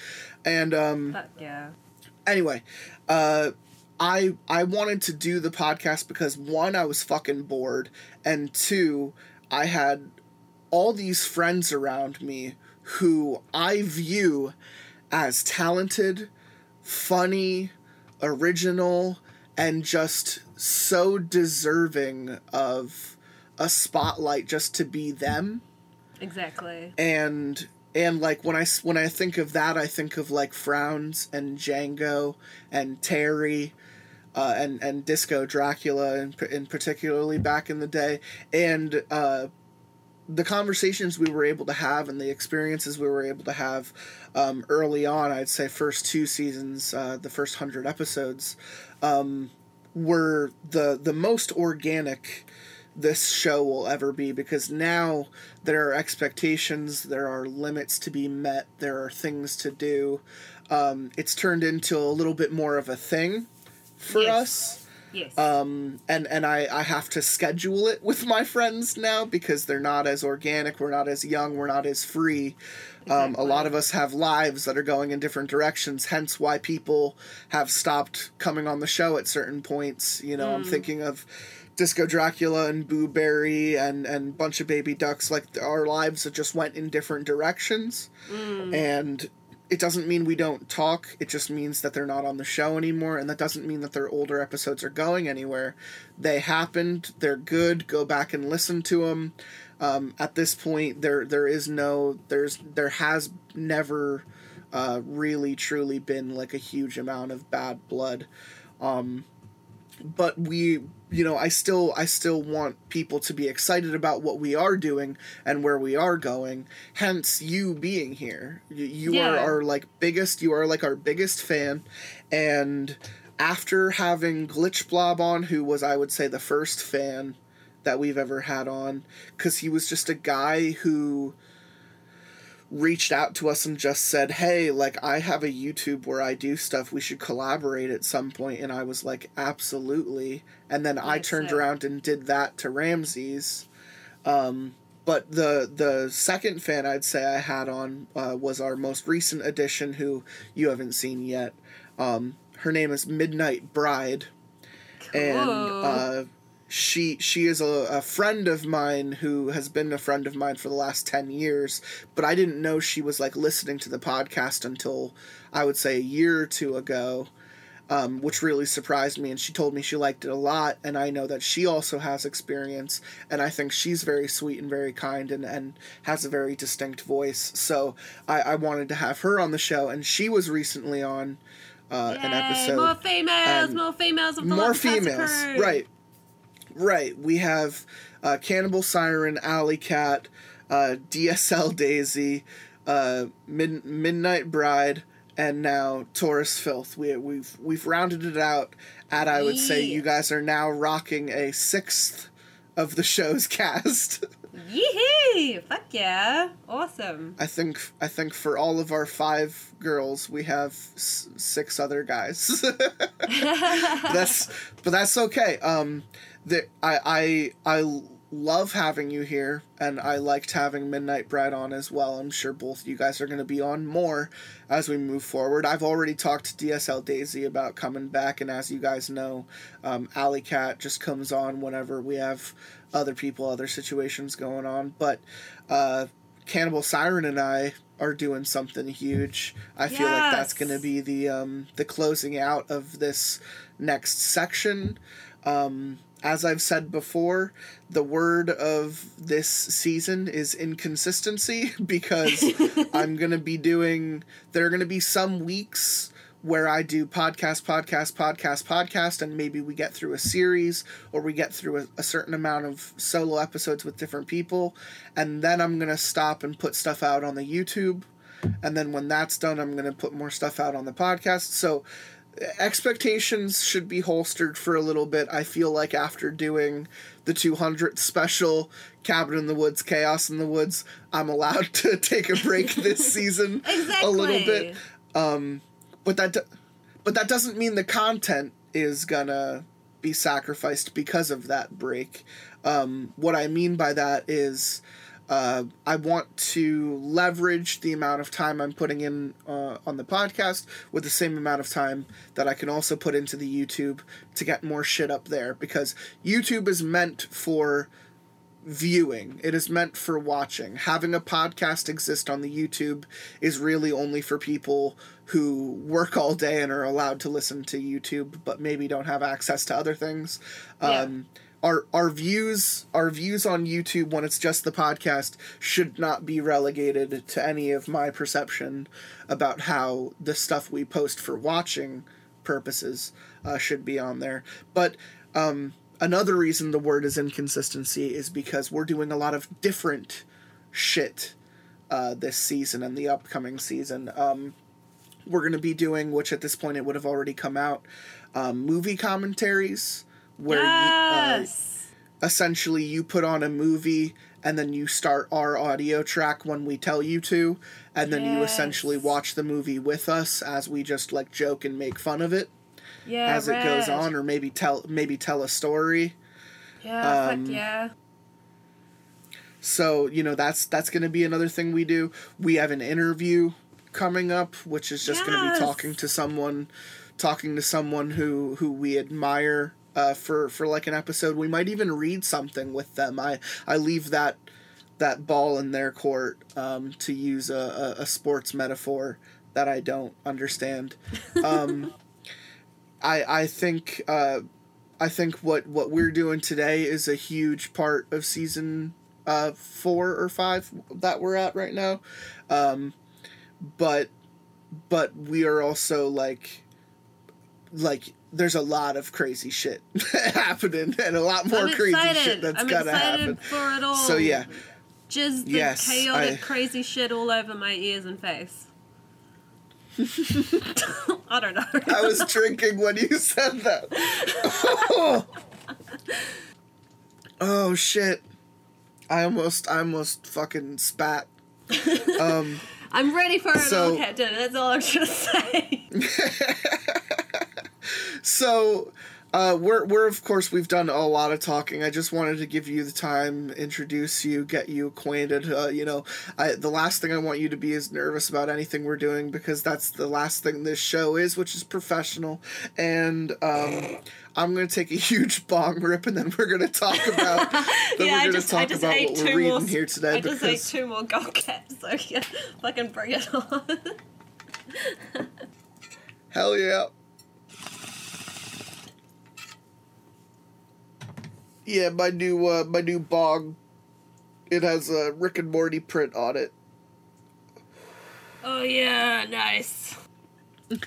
And um yeah. anyway, uh I I wanted to do the podcast because one I was fucking bored and two I had all these friends around me who I view as talented, funny, original and just so deserving of a spotlight just to be them Exactly. and and like when I when I think of that, I think of like Frowns and Django and Terry, uh, and and Disco Dracula, and in particularly back in the day, and uh, the conversations we were able to have and the experiences we were able to have um, early on. I'd say first two seasons, uh, the first hundred episodes, um, were the the most organic this show will ever be because now there are expectations, there are limits to be met, there are things to do. Um, it's turned into a little bit more of a thing for Yes. us. Yes. Um, and and I, I have to schedule it with my friends now because they're not as organic, we're not as young, we're not as free. Um, a lot of us have lives that are going in different directions, hence why people have stopped coming on the show at certain points. You know, I'm thinking of Disco Dracula and Boo Berry and and bunch of baby ducks. Like our lives have just went in different directions, and it doesn't mean we don't talk. It just means that they're not on the show anymore, and that doesn't mean that their older episodes are going anywhere. They happened. They're good. Go back and listen to them. Um, at this point, there there is no there's there has never uh, really truly been like a huge amount of bad blood Um, but we you know i still i still want people to be excited about what we are doing and where we are going. Hence you being here. You, you are our like biggest you are like our biggest fan. And after having glitch blob on who was i would say the first fan that we've ever had on because he was just a guy who reached out to us and just said, "Hey, like I have a YouTube where I do stuff. We should collaborate at some point." And I was like, "Absolutely." And then I turned yeah. around and did that to Ramses. Um, but the the second fan I'd say I had on uh, was our most recent addition, who you haven't seen yet. Um, her name is Midnight Bride, and uh, she she is a, a friend of mine who has been a friend of mine for the last 10 years but i didn't know she was like listening to the podcast until i would say a year or two ago um, which really surprised me and she told me she liked it a lot and i know that she also has experience and i think she's very sweet and very kind and, and has a very distinct voice so I, I wanted to have her on the show and she was recently on uh, an Yay, episode More females, more females of the more females right right we have uh, cannibal siren alley cat uh, dsl daisy uh, Mid- midnight bride and now torus filth we, we've we've rounded it out at i would say you guys are now rocking a sixth of the show's cast Yee! Fuck yeah. Awesome. i think i think for all of our five girls we have s- six other guys that's but that's okay. Um, the I I I love having you here, and I liked having Midnight Bride on as well. I'm sure both you guys are going to be on more as we move forward. I've already talked to DSL Daisy about coming back, and as you guys know, um, Alley Cat just comes on whenever we have other people, other situations going on. But uh, Cannibal Siren and I are doing something huge. I feel like that's going to be the um, the closing out of this next section. Um, as I've said before, the word of this season is inconsistency because I'm going to be doing, there are going to be some weeks where I do podcast, podcast, podcast, podcast, and maybe we get through a series or we get through a, a certain amount of solo episodes with different people. And then I'm going to stop and put stuff out on the YouTube. And then when that's done, I'm going to put more stuff out on the podcast. So expectations should be holstered for a little bit. I feel like after doing the 200th special Cabin in the Woods, Chaos in the Woods, I'm allowed to take a break this season Exactly. a little bit. But that do- but that doesn't mean the content is gonna be sacrificed because of that break. Um, what I mean by that is uh, I want to leverage the amount of time I'm putting in uh, on the podcast with the same amount of time that I can also put into the YouTube to get more shit up there because YouTube is meant for viewing. It is meant for watching. Having a podcast exist on the YouTube is really only for people who work all day and are allowed to listen to YouTube but maybe don't have access to other things. Yeah. Um our our views our views on YouTube when it's just the podcast should not be relegated to any of my perception about how the stuff we post for watching purposes uh, should be on there. But um, another reason the word is inconsistency is because we're doing a lot of different shit uh, this season and the upcoming season. Um, we're going to be doing, which at this point it would have already come out, um, movie commentaries where you, uh, essentially you put on a movie and then you start our audio track when we tell you to and then you essentially watch the movie with us as we just like joke and make fun of it yeah. as it goes on or maybe tell maybe tell a story Yeah. um, yeah. so you know that's that's going to be another thing we do we have an interview coming up which is just going to be talking to someone talking to someone who who we admire uh, for for like an episode we might even read something with them i i leave that that ball in their court um, to use a, a, a sports metaphor that i don't understand um, i i think uh, I think what, what we're doing today is a huge part of season uh, four or five that we're at right now. Um, but but we are also like like there's a lot of crazy shit happening and a lot more crazy shit that's I'm gonna excited happen. for it all. So yeah, Just the Yes, chaotic, I- crazy shit all over my ears and face. I don't know. I was drinking when you said that. oh. Oh, shit. I almost I almost fucking spat. Um I'm ready for it So- all, Captain. That's all I'm trying to say. So uh, we're we're of course we've done a lot of talking. I just wanted to give you the time, introduce you, get you acquainted. Uh, you know, I, the last thing I want you to be is nervous about anything we're doing because that's the last thing this show is, which is professional. And um, I'm gonna take a huge bong rip, and then we're gonna talk about. yeah, we're I gonna just, talk I just about ate what two we're reading more. here today I just ate two more gold caps, so yeah, fucking bring it on. hell yeah. Yeah, my new uh, my new bong. It has a Rick and Morty print on it. oh yeah, nice.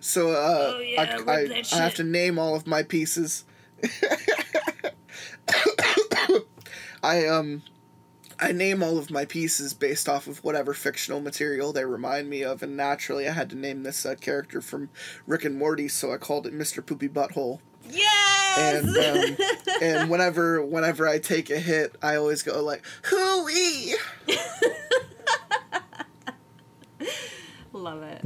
so uh, Oh, yeah, I, I, I have to name all of my pieces. I um I name all of my pieces based off of whatever fictional material they remind me of, and naturally I had to name this uh, character from Rick and Morty, so I called it Mr. Poopy Butthole. Yes. And um, and whenever whenever I take a hit, I always go like hooey. Love it.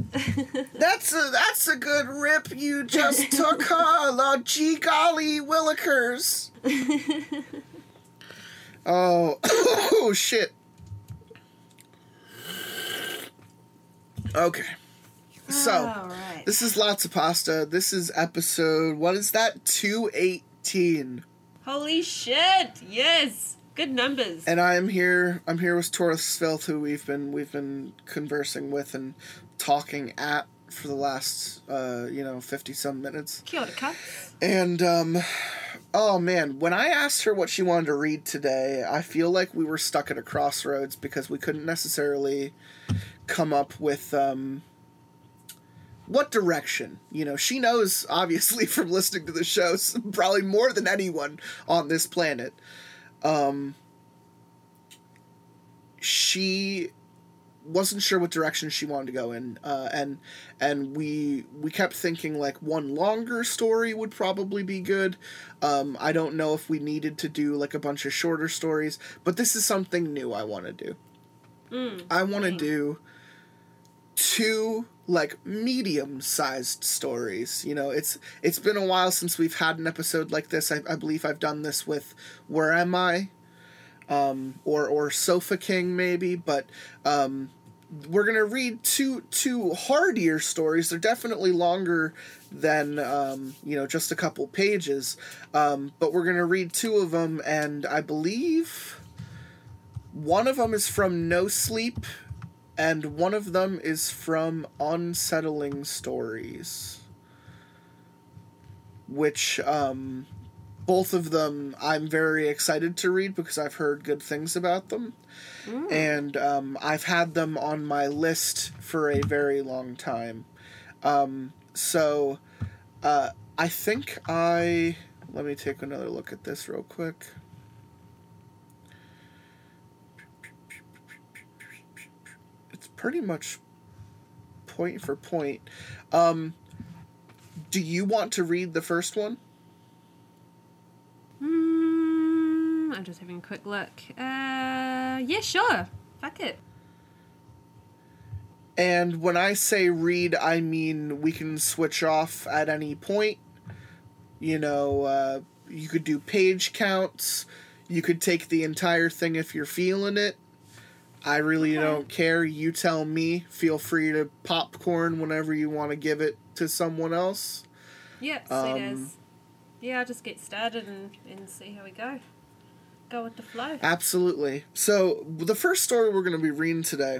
That's a that's a good rip you just took, huh? La gee golly willikers. oh, oh shit. Okay. So, right. this is Lotsa Pasta. This is episode what is that? 218. Holy shit! Yes, good numbers. And I am here I'm here with Torus Svelte who we've been we've been conversing with and talking at for the last uh, you know, 50 some minutes. Kia ora. And um oh man, when I asked her what she wanted to read today, I feel like we were stuck at a crossroads because we couldn't necessarily come up with um what direction. You know, she knows obviously from listening to the shows probably more than anyone on this planet. Um she wasn't sure what direction she wanted to go in uh, and and we we kept thinking like one longer story would probably be good um, i don't know if we needed to do like a bunch of shorter stories but this is something new i want to do i want to do two like medium sized stories you know? It's it's been a while since we've had an episode like this. I, I believe i've done this with where am i? Um, or or Sofa King maybe, but um, we're gonna read two two hardier stories. They're definitely longer than um, you know just a couple pages, um, but we're gonna read two of them, and I believe one of them is from No Sleep, and one of them is from Unsettling Stories, which um, both of them I'm very excited to read because I've heard good things about them. And um, I've had them on my list for a very long time. Um, so uh, I think I. Let me take another look at this real quick. It's pretty much point for point. Um, do you want to read the first one? Mm, I'm just having a quick look. Uh, yeah, sure. Fuck it. And when I say read, I mean we can switch off at any point. You know, uh, you could do page counts. You could take the entire thing if you're feeling it. I really Okay. don't care. You tell me. Feel free to popcorn whenever you want to give it to someone else. Yep, sweet Um, as. Yeah, I'll just get started and, and see how we go. Go with the flow. Absolutely. So the first story we're going to be reading today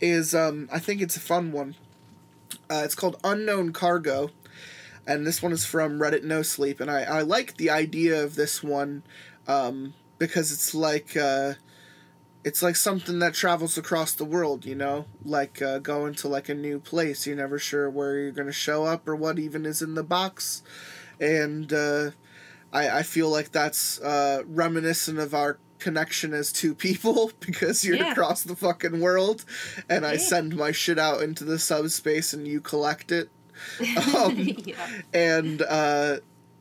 is um, I think it's a fun one. Uh, it's called Unknown Cargo, and this one is from Reddit No Sleep, and I, I like the idea of this one um, because it's like uh, it's like something that travels across the world, you know, like uh, going to like a new place. You're never sure where you're going to show up or what even is in the box, and uh, I, I feel like that's uh, reminiscent of our connection as two people because you're Yeah. across the fucking world and I send my shit out into the subspace and you collect it. Um, yeah. and uh,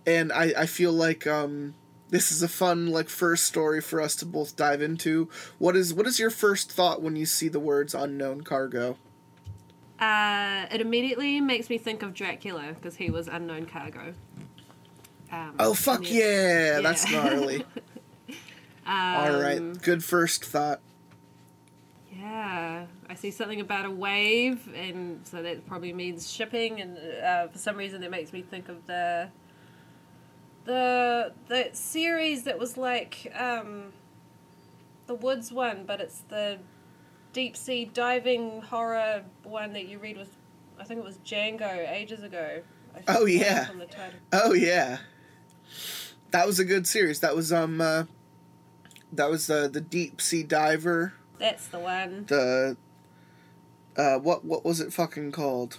and I, I feel like um, this is a fun like first story for us to both dive into. What is what is your first thought when you see the words unknown cargo? Uh, it immediately makes me think of Dracula because he was unknown cargo. Um, Oh fuck yeah, that's gnarly. All Um, right, good first thought. Yeah, I see something about a wave, and so that probably means shipping. And uh, for some reason, that makes me think of the the the series that was like um, the Woods one, but it's the deep sea diving horror one that you read with. I think it was Django ages ago. I Oh, yeah. The. Oh yeah, that was a good series. That was um, uh, that was uh, the deep sea diver. That's the one. The uh, what what was it fucking called?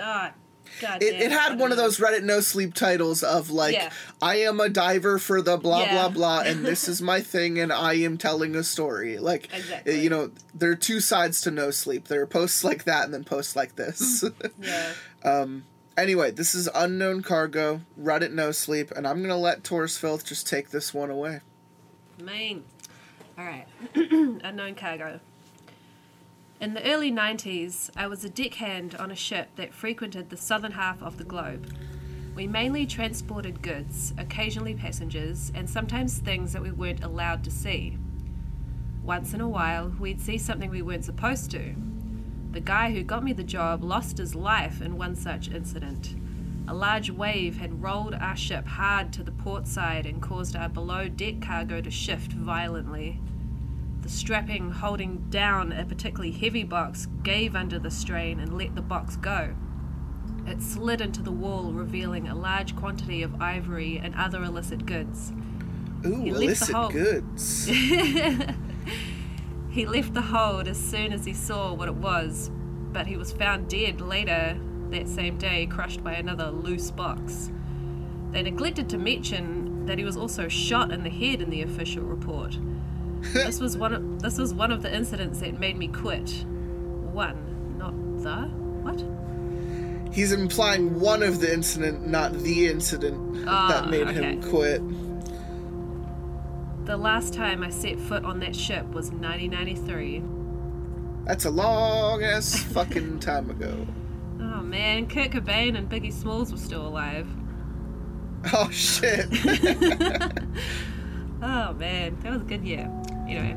Ah, God. It, it had one of those Reddit no sleep titles of like, Yeah. I am a diver for the blah Yeah. blah blah, and this is my thing, and I am telling a story. Like, Exactly. you know, there are two sides to no sleep. There are posts like that, and then posts like this. Yeah. um. Anyway, this is unknown cargo. Reddit no sleep, and I'm gonna let Torus Filth just take this one away. Main. All right. Unknown cargo. In the early 90s, I was a deckhand on a ship that frequented the southern half of the globe. We mainly transported goods, occasionally passengers, and sometimes things that we weren't allowed to see. Once in a while, we'd see something we weren't supposed to. The guy who got me the job lost his life in one such incident. A large wave had rolled our ship hard to the port side and caused our below deck cargo to shift violently. The strapping holding down a particularly heavy box gave under the strain and let the box go. It slid into the wall, revealing a large quantity of ivory and other illicit goods. Ooh, the illicit goods. He left the hold as soon as he saw what it was, but he was found dead later that same day, crushed by another loose box. They neglected to mention that he was also shot in the head in the official report. This was one of, this was one of the incidents that made me quit. One, not the what? He's implying one of the incident, not the incident Ah, that made him okay. quit. The last time I set foot on that ship was 1993. That's a long ass fucking time ago. Oh man, Kurt Cobain and Biggie Smalls were still alive. Oh shit. Oh man, that was a good year. Anyway,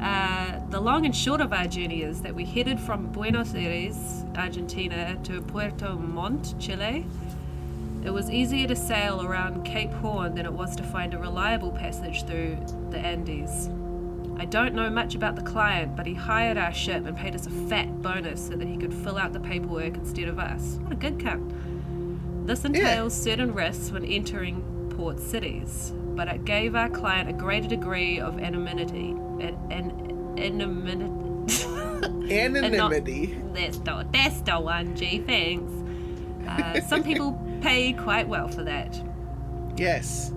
uh, the long and short of our journey is that we headed from Buenos Aires, Argentina, to Puerto Montt, Chile. It was easier to sail around Cape Horn than it was to find a reliable passage through the Andes. I don't know much about the client, but he hired our ship and paid us a fat bonus so that he could fill out the paperwork instead of us. What a good cunt. This entails certain risks when entering port cities, but it gave our client a greater degree of anonymity. An, an, anonymity. Anonymity. that's, the, that's the one, G. Thanks. Uh, some people pay quite well for that. Yes.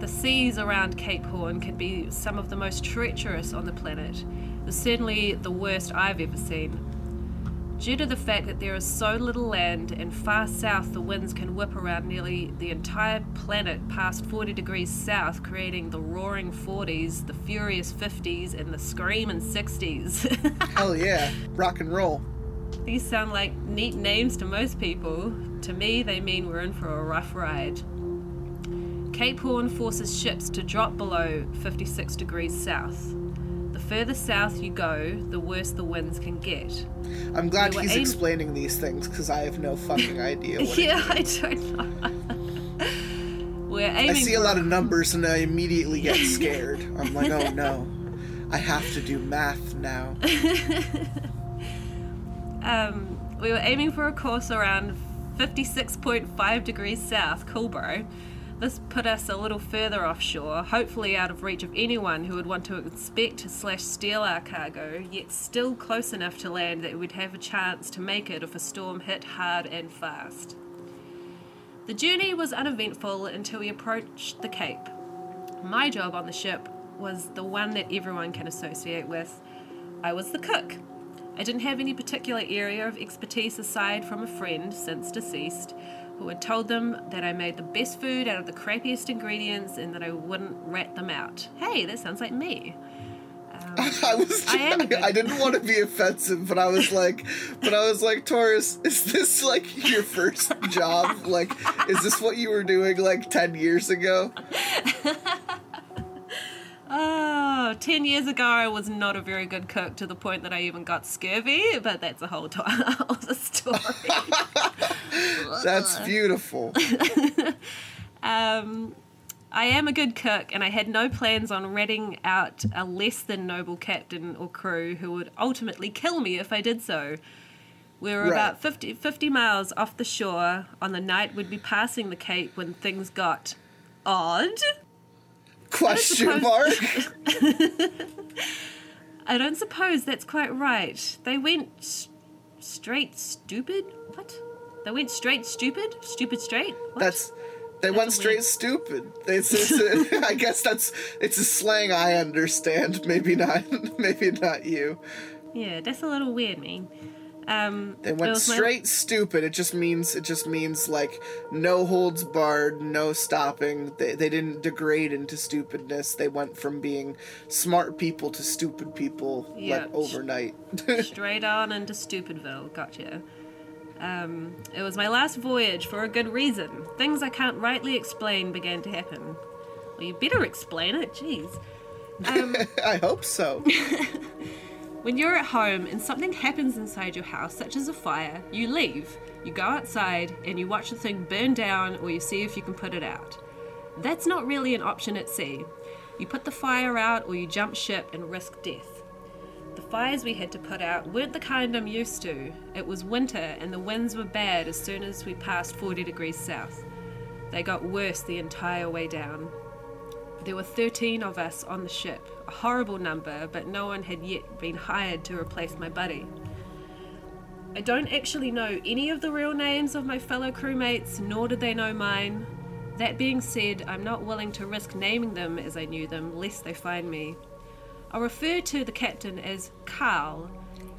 The seas around Cape Horn can be some of the most treacherous on the planet. It's certainly the worst I've ever seen. Due to the fact that there is so little land and far south the winds can whip around nearly the entire planet past 40 degrees south, creating the roaring 40s, the furious 50s, and the screaming 60s. Hell yeah. Rock and roll. These sound like neat names to most people. To me, they mean we're in for a rough ride. Cape Horn forces ships to drop below 56 degrees south. The further south you go, the worse the winds can get. I'm glad We he's aim- explaining these things because I have no fucking idea yeah, I don't know. we're aiming I see a lot of numbers and I immediately get scared. I'm like, oh no. I have to do math now. Um, we were aiming for a course around 56.5 degrees south, cool bro. This put us a little further offshore, hopefully out of reach of anyone who would want to inspect slash steal our cargo, yet still close enough to land that we'd have a chance to make it if a storm hit hard and fast. The journey was uneventful until we approached the Cape. My job on the ship was the one that everyone can associate with. I was the cook. I didn't have any particular area of expertise aside from a friend, since deceased, who had told them that I made the best food out of the crappiest ingredients and that I wouldn't rat them out. Hey, that sounds like me. Uh, I was. I good- I, didn't want to be offensive, but I was like, but I was like, Torus, is this like your first job? Like, is this what you were doing like ten years ago? Oh, 10 years ago, I was not a very good cook to the point that I even got scurvy, but that's a whole other story. That's beautiful. Um, I am a good cook, and I had no plans on ratting out a less than noble captain or crew who would ultimately kill me if I did so. We were Right. about 50, 50 miles off the shore on the night we'd be passing the Cape when things got odd. Question mark. I don't suppose that's quite right. They went s- straight stupid? What? They went straight stupid? Stupid straight? What? That's. They That's went straight weird- stupid. It's, it's a, I guess that's it's a slang I understand. Maybe not. Maybe not you. Yeah, that's a little weird, me. Um, it went was my- straight stupid. It just means it just means like no holds barred, no stopping. They they didn't degrade into stupidness. They went from being smart people to stupid people Yeah. like overnight. straight on into Stupidville. Gotcha. Um, it was my last voyage for a good reason. Things I can't rightly explain began to happen. Well, you better explain it, jeez. Um, I hope so. when you're at home and something happens inside your house, such as a fire, you leave. You go outside and you watch the thing burn down or you see if you can put it out. That's not really an option at sea. You put the fire out or you jump ship and risk death. The fires we had to put out weren't the kind I'm used to. It was winter and the winds were bad as soon as we passed 40 degrees south. They got worse the entire way down. There were 13 of us on the ship, a horrible number, but no one had yet been hired to replace my buddy. I don't actually know any of the real names of my fellow crewmates, nor did they know mine. That being said, I'm not willing to risk naming them as I knew them, lest they find me. I'll refer to the captain as Carl.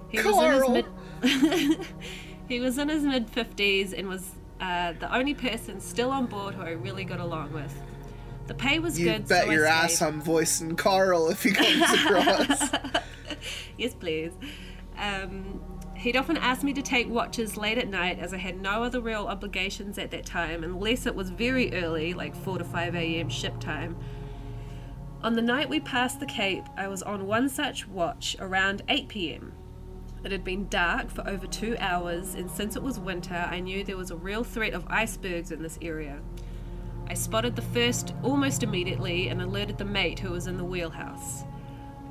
He Carl. was in his mid He was in his mid 50s and was uh, the only person still on board who I really got along with. The pay was You good. bet so your stayed. ass I'm voicing Carl if he comes across. Yes, please. Um, he'd often ask me to take watches late at night as I had no other real obligations at that time, unless it was very early, like 4 to 5 a.m. ship time. On the night we passed the Cape, I was on one such watch around 8 p.m. It had been dark for over two hours, and since it was winter, I knew there was a real threat of icebergs in this area. I spotted the first almost immediately and alerted the mate who was in the wheelhouse.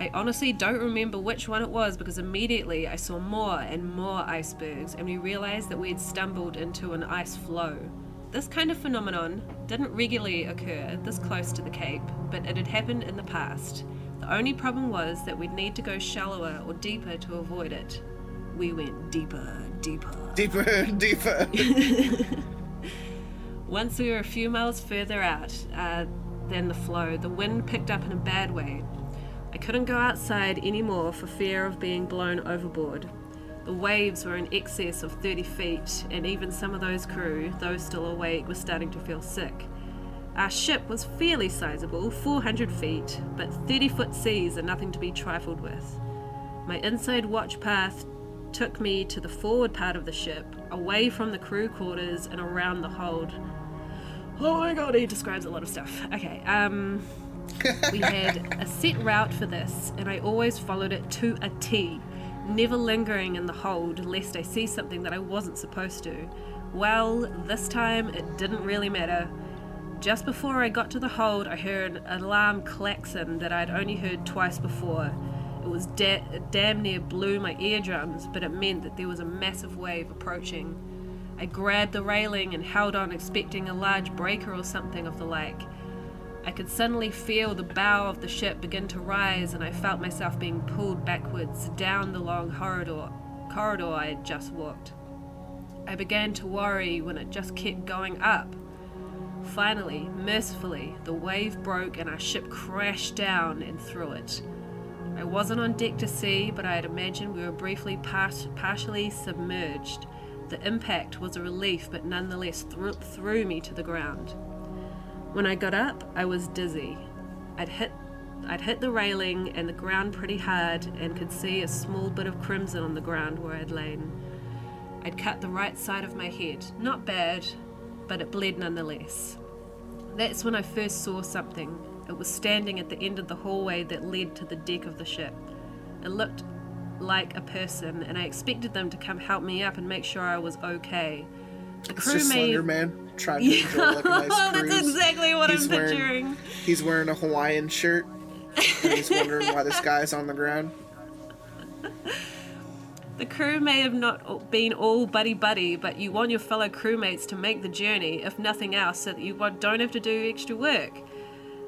I honestly don't remember which one it was because immediately I saw more and more icebergs and we realized that we had stumbled into an ice flow. This kind of phenomenon didn't regularly occur this close to the Cape, but it had happened in the past. The only problem was that we'd need to go shallower or deeper to avoid it. We went deeper, deeper. deeper, deeper. Once we were a few miles further out uh, than the flow, the wind picked up in a bad way. I couldn't go outside anymore for fear of being blown overboard. The waves were in excess of 30 feet, and even some of those crew, though still awake, were starting to feel sick. Our ship was fairly sizable, 400 feet, but 30 foot seas are nothing to be trifled with. My inside watch path took me to the forward part of the ship, away from the crew quarters and around the hold. Oh my god, he describes a lot of stuff. Okay, um, we had a set route for this, and I always followed it to a T, never lingering in the hold lest I see something that I wasn't supposed to. Well, this time it didn't really matter. Just before I got to the hold, I heard an alarm klaxon that I'd only heard twice before. It was da- damn near blew my eardrums, but it meant that there was a massive wave approaching. I grabbed the railing and held on, expecting a large breaker or something of the like. I could suddenly feel the bow of the ship begin to rise, and I felt myself being pulled backwards down the long corridor, corridor I had just walked. I began to worry when it just kept going up. Finally, mercifully, the wave broke and our ship crashed down and through it. I wasn't on deck to see, but I had imagined we were briefly par- partially submerged. The impact was a relief, but nonetheless threw, me to the ground. When I got up, I was dizzy. I'd hit I'd hit the railing and the ground pretty hard and could see a small bit of crimson on the ground where I'd lain. I'd cut the right side of my head. Not bad, but it bled nonetheless. That's when I first saw something. It was standing at the end of the hallway that led to the deck of the ship. It looked like a person, and I expected them to come help me up and make sure I was okay. The It's just crewmate. Slender Man trying to enjoy like a nice That's exactly what He's I'm wearing- picturing. He's wearing a Hawaiian shirt. And he's wondering why this guy's on the ground. The crew may have not been all buddy buddy, but you want your fellow crewmates to make the journey, if nothing else, so that you don't have to do extra work.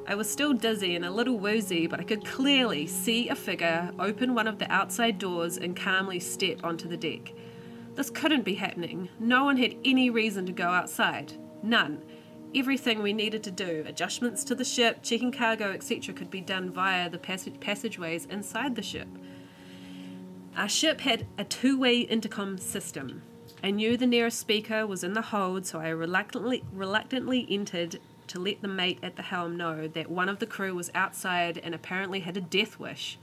I was still dizzy and a little woozy, but I could clearly see a figure open one of the outside doors and calmly step onto the deck. This couldn't be happening. No one had any reason to go outside. None. Everything we needed to do, adjustments to the ship, checking cargo, etc., could be done via the passage- passageways inside the ship. Our ship had a two way intercom system. I knew the nearest speaker was in the hold, so I reluctantly, reluctantly entered to let the mate at the helm know that one of the crew was outside and apparently had a death wish.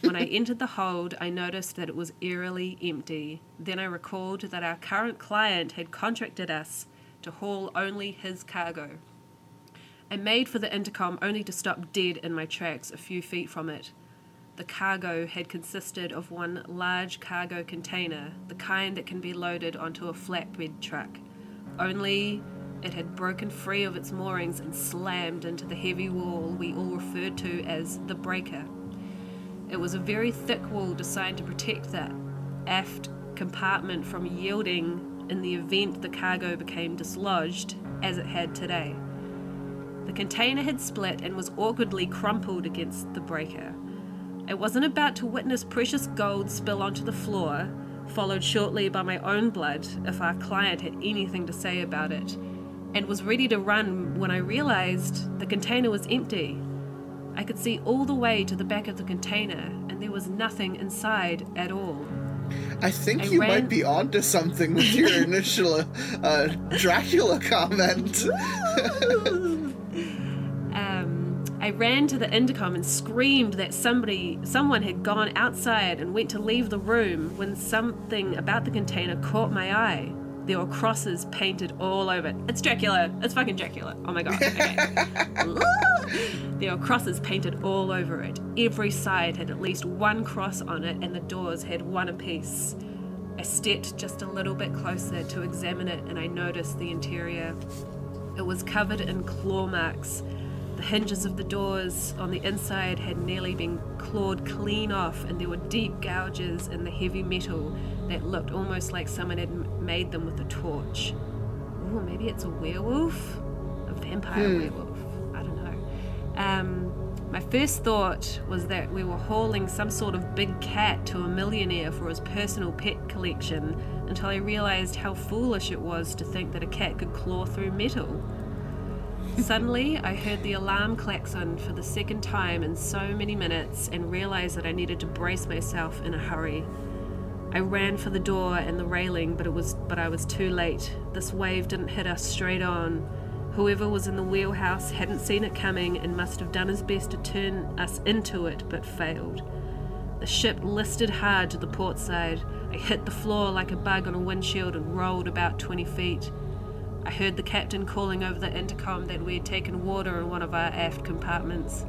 When I entered the hold, I noticed that it was eerily empty. Then I recalled that our current client had contracted us to haul only his cargo. I made for the intercom only to stop dead in my tracks a few feet from it. The cargo had consisted of one large cargo container, the kind that can be loaded onto a flatbed truck. Only it had broken free of its moorings and slammed into the heavy wall we all referred to as the breaker. It was a very thick wall designed to protect the aft compartment from yielding in the event the cargo became dislodged, as it had today. The container had split and was awkwardly crumpled against the breaker. I wasn't about to witness precious gold spill onto the floor, followed shortly by my own blood if our client had anything to say about it, and was ready to run when I realized the container was empty. I could see all the way to the back of the container, and there was nothing inside at all. I think I you ran- might be onto something with your initial uh, Dracula comment. Um, I ran to the intercom and screamed that somebody, someone had gone outside and went to leave the room when something about the container caught my eye. There were crosses painted all over it. It's Dracula. It's fucking Dracula. Oh my god. Okay. there were crosses painted all over it. Every side had at least one cross on it, and the doors had one apiece. I stepped just a little bit closer to examine it, and I noticed the interior. It was covered in claw marks. The hinges of the doors on the inside had nearly been clawed clean off, and there were deep gouges in the heavy metal that looked almost like someone had made them with a torch. Ooh, maybe it's a werewolf? A vampire werewolf. I don't know. Um, my first thought was that we were hauling some sort of big cat to a millionaire for his personal pet collection until I realized how foolish it was to think that a cat could claw through metal. Suddenly, I heard the alarm klaxon for the second time in so many minutes and realized that I needed to brace myself in a hurry. I ran for the door and the railing, but it was but I was too late. This wave didn't hit us straight on. Whoever was in the wheelhouse hadn't seen it coming and must have done his best to turn us into it, but failed. The ship listed hard to the port side. I hit the floor like a bug on a windshield and rolled about 20 feet. I heard the captain calling over the intercom that we had taken water in one of our aft compartments.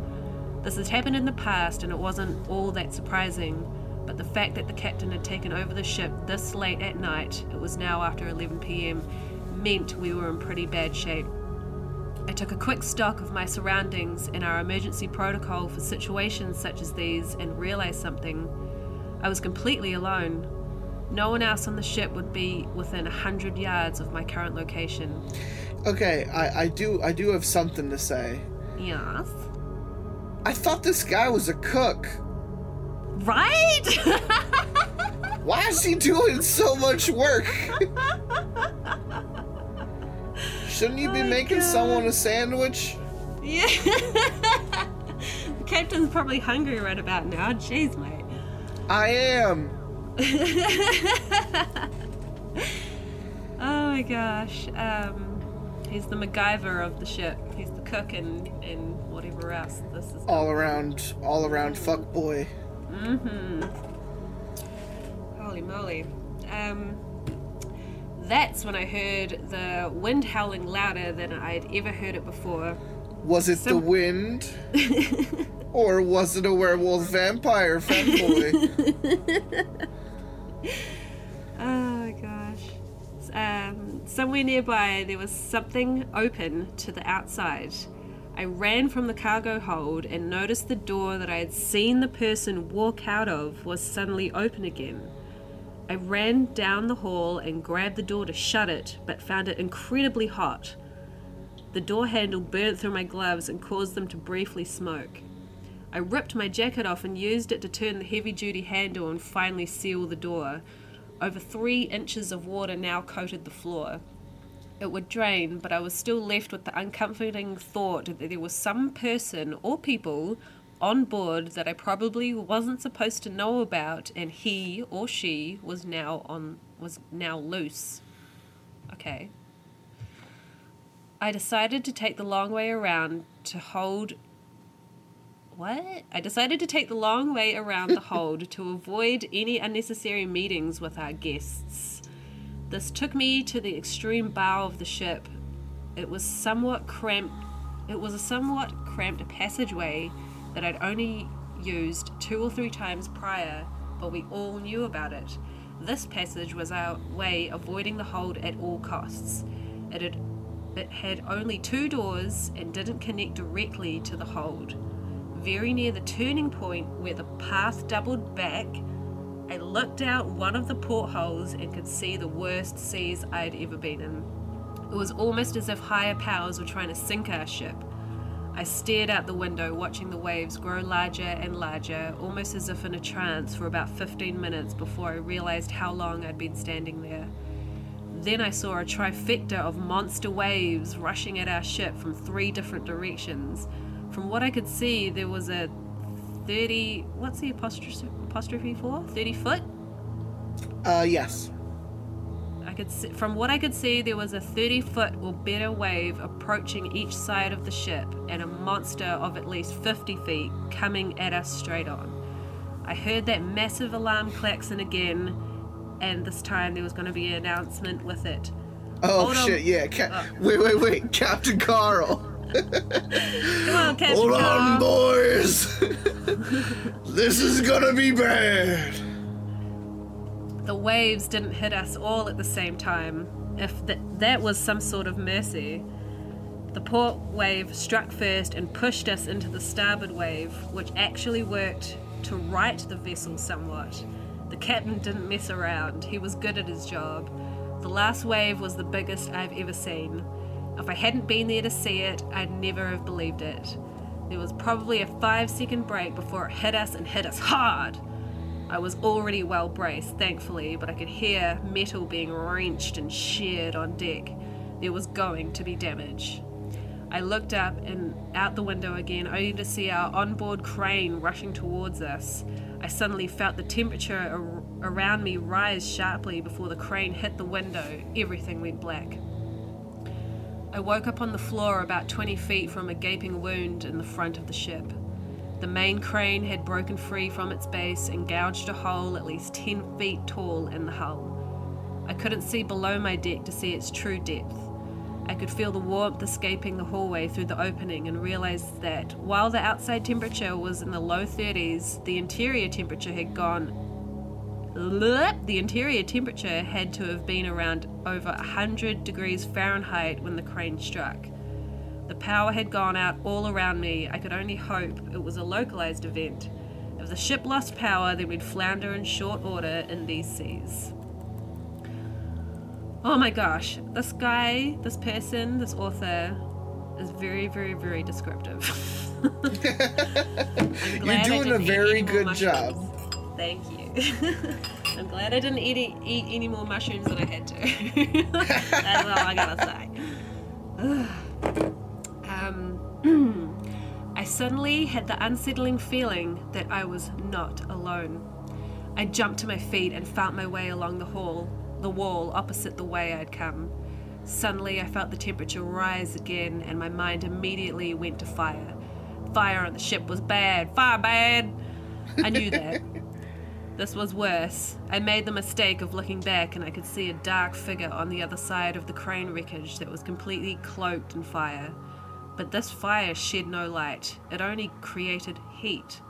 This had happened in the past and it wasn't all that surprising, but the fact that the captain had taken over the ship this late at night, it was now after 11 pm, meant we were in pretty bad shape. I took a quick stock of my surroundings and our emergency protocol for situations such as these and realized something. I was completely alone. No one else on the ship would be within a hundred yards of my current location. okay, I, I do I do have something to say. Yes. I thought this guy was a cook. Right? Why is he doing so much work? Shouldn't you be Oh, making God. someone a sandwich? yeah. the captain's probably hungry right about now. Jeez, mate. I am. Oh my gosh. Um, He's the MacGyver of the ship. He's the cook and, and whatever else. This is All around, all around fuck boy. Holy moly. Um, that's when I heard the wind howling louder than I'd ever heard it before. Was it the wind? or was it a werewolf vampire fanboy? Oh my gosh. Um, somewhere nearby, there was something open to the outside. I ran from the cargo hold and noticed the door that I had seen the person walk out of was suddenly open again. I ran down the hall and grabbed the door to shut it, but found it incredibly hot. The door handle burnt through my gloves and caused them to briefly smoke. I ripped my jacket off and used it to turn the heavy duty handle and finally seal the door. Over three inches of water now coated the floor. It would drain, but I was still left with the uncomforting thought that there was some person or people on board that I probably wasn't supposed to know about, and he or she was now on was now loose. Okay. I decided to take the long way around to hold what? I decided to take the long way around the hold to avoid any unnecessary meetings with our guests. This took me to the extreme bow of the ship. It was somewhat cramped. It was a somewhat cramped passageway that I'd only used two or three times prior, but we all knew about it. This passage was our way avoiding the hold at all costs. It had, it had only two doors and didn't connect directly to the hold very near the turning point where the path doubled back, I looked out one of the portholes and could see the worst seas I'd ever been in. It was almost as if higher powers were trying to sink our ship. I stared out the window, watching the waves grow larger and larger, almost as if in a trance, for about 15 minutes before I realized how long I'd been standing there. Then I saw a trifecta of monster waves rushing at our ship from three different directions. From what I could see, there was a 30. What's the apostrophe, apostrophe for? 30 foot? Uh, yes. I could see, from what I could see, there was a 30 foot or better wave approaching each side of the ship, and a monster of at least 50 feet coming at us straight on. I heard that massive alarm klaxon again, and this time there was going to be an announcement with it. Oh Hold on. shit, yeah. Ca- Wait, wait, wait. Captain Carl. Come on, Captain Hold on, boys. this is gonna be bad. The waves didn't hit us all at the same time. If th- that was some sort of mercy. The port wave struck first and pushed us into the starboard wave, which actually worked to right the vessel somewhat. The captain didn't mess around, he was good at his job. The last wave was the biggest I've ever seen. If I hadn't been there to see it, I'd never have believed it. There was probably a five second break before it hit us and hit us hard. I was already well braced, thankfully, but I could hear metal being wrenched and sheared on deck. There was going to be damage. I looked up and out the window again, only to see our onboard crane rushing towards us. I suddenly felt the temperature ar- around me rise sharply before the crane hit the window. Everything went black. I woke up on the floor about 20 feet from a gaping wound in the front of the ship. The main crane had broken free from its base and gouged a hole at least 10 feet tall in the hull. I couldn't see below my deck to see its true depth. I could feel the warmth escaping the hallway through the opening and realized that while the outside temperature was in the low 30s, the interior temperature had gone. The interior temperature had to have been around over 100 degrees Fahrenheit when the crane struck. The power had gone out all around me. I could only hope it was a localized event. If the ship lost power, then we'd flounder in short order in these seas. Oh my gosh, this guy, this person, this author is very, very, very descriptive. You're doing a very good job. Thank you. I'm glad I didn't eat, eat any more mushrooms than I had to. That's all I gotta say. um, I suddenly had the unsettling feeling that I was not alone. I jumped to my feet and felt my way along the hall, the wall opposite the way I'd come. Suddenly, I felt the temperature rise again, and my mind immediately went to fire. Fire on the ship was bad. Fire bad! I knew that. This was worse. I made the mistake of looking back, and I could see a dark figure on the other side of the crane wreckage that was completely cloaked in fire. But this fire shed no light, it only created heat.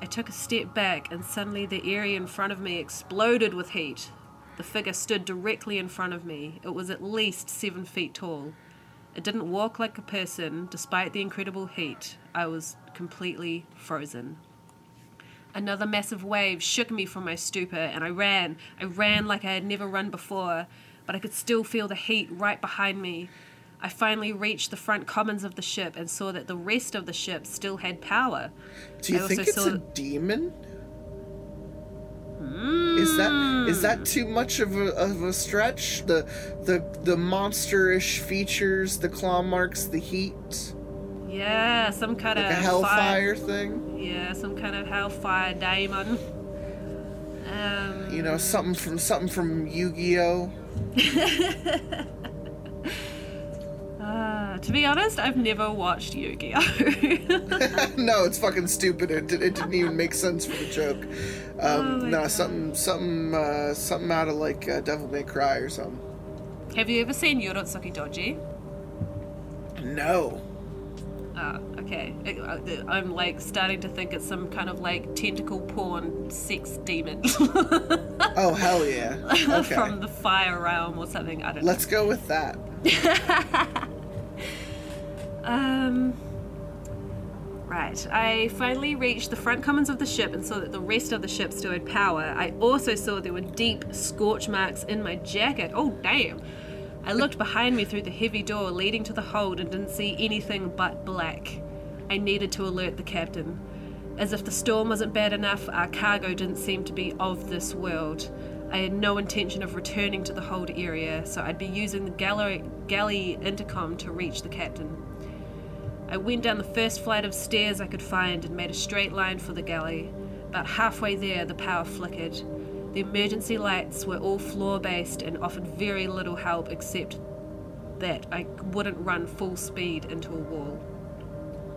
I took a step back, and suddenly the area in front of me exploded with heat. The figure stood directly in front of me. It was at least seven feet tall. It didn't walk like a person, despite the incredible heat. I was completely frozen. Another massive wave shook me from my stupor, and I ran. I ran like I had never run before, but I could still feel the heat right behind me. I finally reached the front commons of the ship and saw that the rest of the ship still had power. Do you I think it's saw- a demon? Is that is that hmm. too much of a, of a stretch? The the the monsterish features, the claw marks, the heat, Yeah, some kind like of a hellfire thing. Yeah, some kind of hellfire daemon. Um, You know, something from something from Yu-Gi-Oh. uh, to be honest, I've never watched Yu-Gi-Oh. no, it's fucking stupid. It, it didn't even make sense for the joke. Um, Oh no, God. something something uh, something out of like uh, Devil May Cry or something. Have you ever seen Urotsukidoji? No. Oh, okay. Uh, I'm like starting to think it's some kind of like tentacle porn sex demon Oh hell yeah. Okay. from the fire realm or something. I don't know. Let's go with that. Um. Right. I finally reached the front commons of the ship and saw that the rest of the ship still had power. I also saw there were deep scorch marks in my jacket. Oh, damn. I looked behind me through the heavy door leading to the hold and didn't see anything but black. I needed to alert the captain. As if the storm wasn't bad enough, our cargo didn't seem to be of this world. I had no intention of returning to the hold area, so I'd be using the galley, galley intercom to reach the captain. I went down the first flight of stairs I could find and made a straight line for the galley. About halfway there, the power flickered. The emergency lights were all floor based and offered very little help except that I wouldn't run full speed into a wall.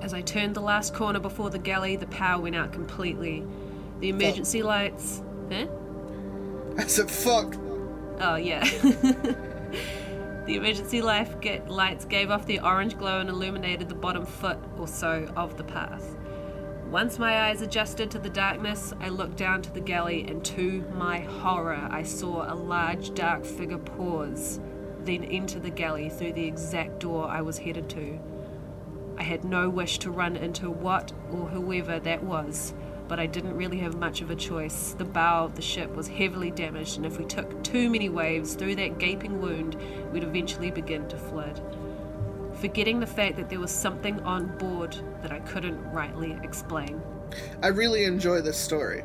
As I turned the last corner before the galley, the power went out completely. The emergency lights. Huh? I said fuck. Oh, yeah. the emergency life ga- lights gave off the orange glow and illuminated the bottom foot or so of the path. Once my eyes adjusted to the darkness, I looked down to the galley, and to my horror, I saw a large dark figure pause, then enter the galley through the exact door I was headed to. I had no wish to run into what or whoever that was, but I didn't really have much of a choice. The bow of the ship was heavily damaged, and if we took too many waves through that gaping wound, we'd eventually begin to flood. Forgetting the fact that there was something on board that I couldn't rightly explain. I really enjoy this story.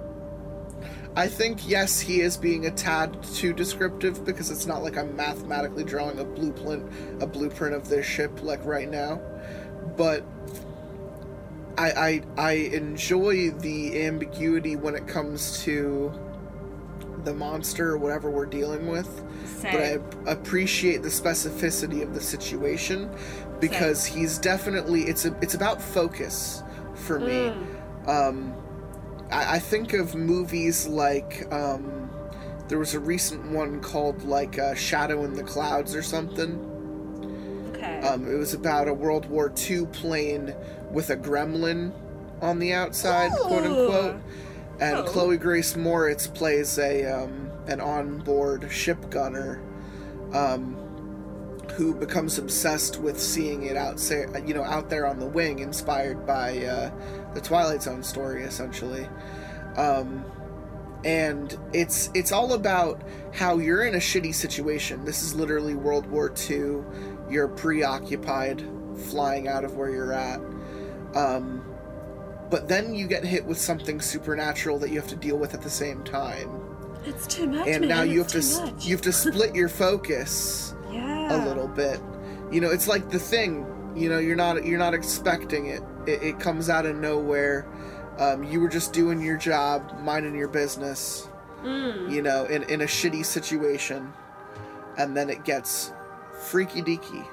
I think yes, he is being a tad too descriptive because it's not like I'm mathematically drawing a blueprint a blueprint of this ship like right now. But I I, I enjoy the ambiguity when it comes to the monster or whatever we're dealing with. But I appreciate the specificity of the situation because he's definitely it's a it's about focus for me. Um, I, I think of movies like um, there was a recent one called like uh, Shadow in the Clouds or something. Okay. Um, it was about a World War II plane with a gremlin on the outside, quote unquote. And Oh. Chloe Grace Moretz plays a um, an onboard ship gunner um, who becomes obsessed with seeing it out, you know, out there on the wing, inspired by uh, the Twilight Zone story, essentially. Um, and it's it's all about how you're in a shitty situation. This is literally World War II. You're preoccupied, flying out of where you're at. Um, but then you get hit with something supernatural that you have to deal with at the same time, it's too much, and man. now you have it's to much. you have to split your focus yeah. a little bit. You know, it's like the thing. You know, you're not you're not expecting it. It, it comes out of nowhere. Um, you were just doing your job, minding your business. Mm. You know, in in a shitty situation, and then it gets Freaky deaky.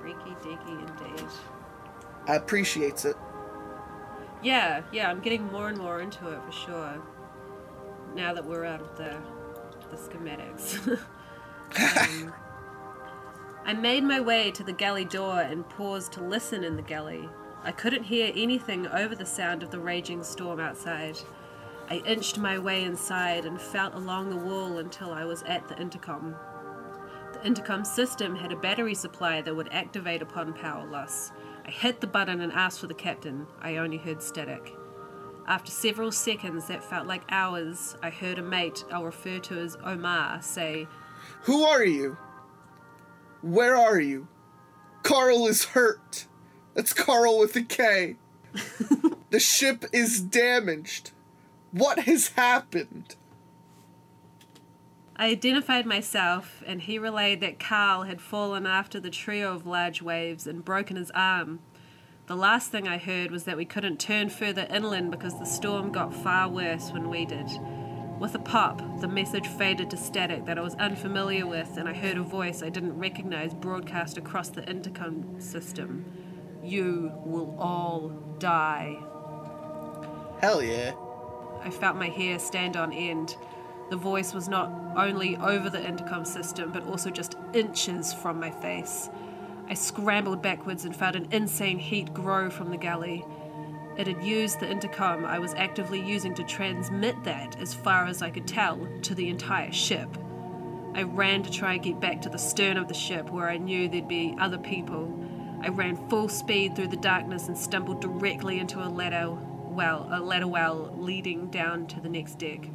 Freaky deaky indeed. I appreciates it. Yeah, yeah, I'm getting more and more into it for sure. Now that we're out of the the schematics. um, I made my way to the galley door and paused to listen in the galley. I couldn't hear anything over the sound of the raging storm outside. I inched my way inside and felt along the wall until I was at the intercom. The intercom system had a battery supply that would activate upon power loss. I hit the button and asked for the captain. I only heard static. After several seconds that felt like hours, I heard a mate I'll refer to as Omar say, Who are you? Where are you? Carl is hurt. That's Carl with a K. the ship is damaged. What has happened? I identified myself, and he relayed that Carl had fallen after the trio of large waves and broken his arm. The last thing I heard was that we couldn't turn further inland because the storm got far worse when we did. With a pop, the message faded to static that I was unfamiliar with, and I heard a voice I didn't recognize broadcast across the intercom system. You will all die. Hell yeah. I felt my hair stand on end. The voice was not only over the intercom system, but also just inches from my face. I scrambled backwards and felt an insane heat grow from the galley. It had used the intercom I was actively using to transmit that, as far as I could tell, to the entire ship. I ran to try and get back to the stern of the ship where I knew there'd be other people. I ran full speed through the darkness and stumbled directly into a ladder well, a ladder well leading down to the next deck.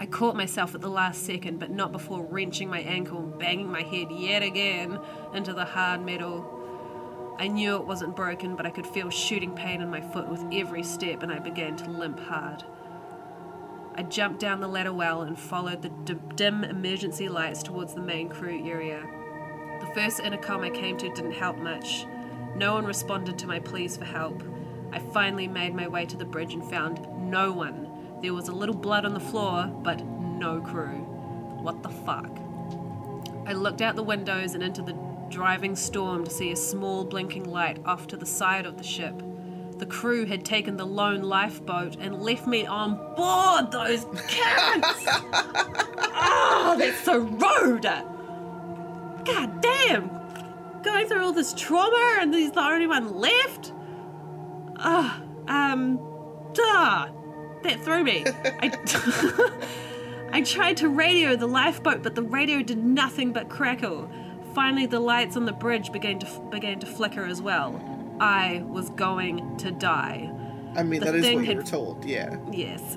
I caught myself at the last second, but not before wrenching my ankle and banging my head yet again into the hard metal. I knew it wasn't broken, but I could feel shooting pain in my foot with every step, and I began to limp hard. I jumped down the ladder well and followed the dim emergency lights towards the main crew area. The first intercom I came to didn't help much. No one responded to my pleas for help. I finally made my way to the bridge and found no one. There was a little blood on the floor, but no crew. What the fuck? I looked out the windows and into the driving storm to see a small blinking light off to the side of the ship. The crew had taken the lone lifeboat and left me on board those cats! oh, that's so rude! God damn! Going through all this trauma and he's the only one left? Ah, um, duh. That threw me. I, I tried to radio the lifeboat, but the radio did nothing but crackle. Finally, the lights on the bridge began to began to flicker as well. I was going to die. I mean, The that is what you had- were told, yeah. Yes.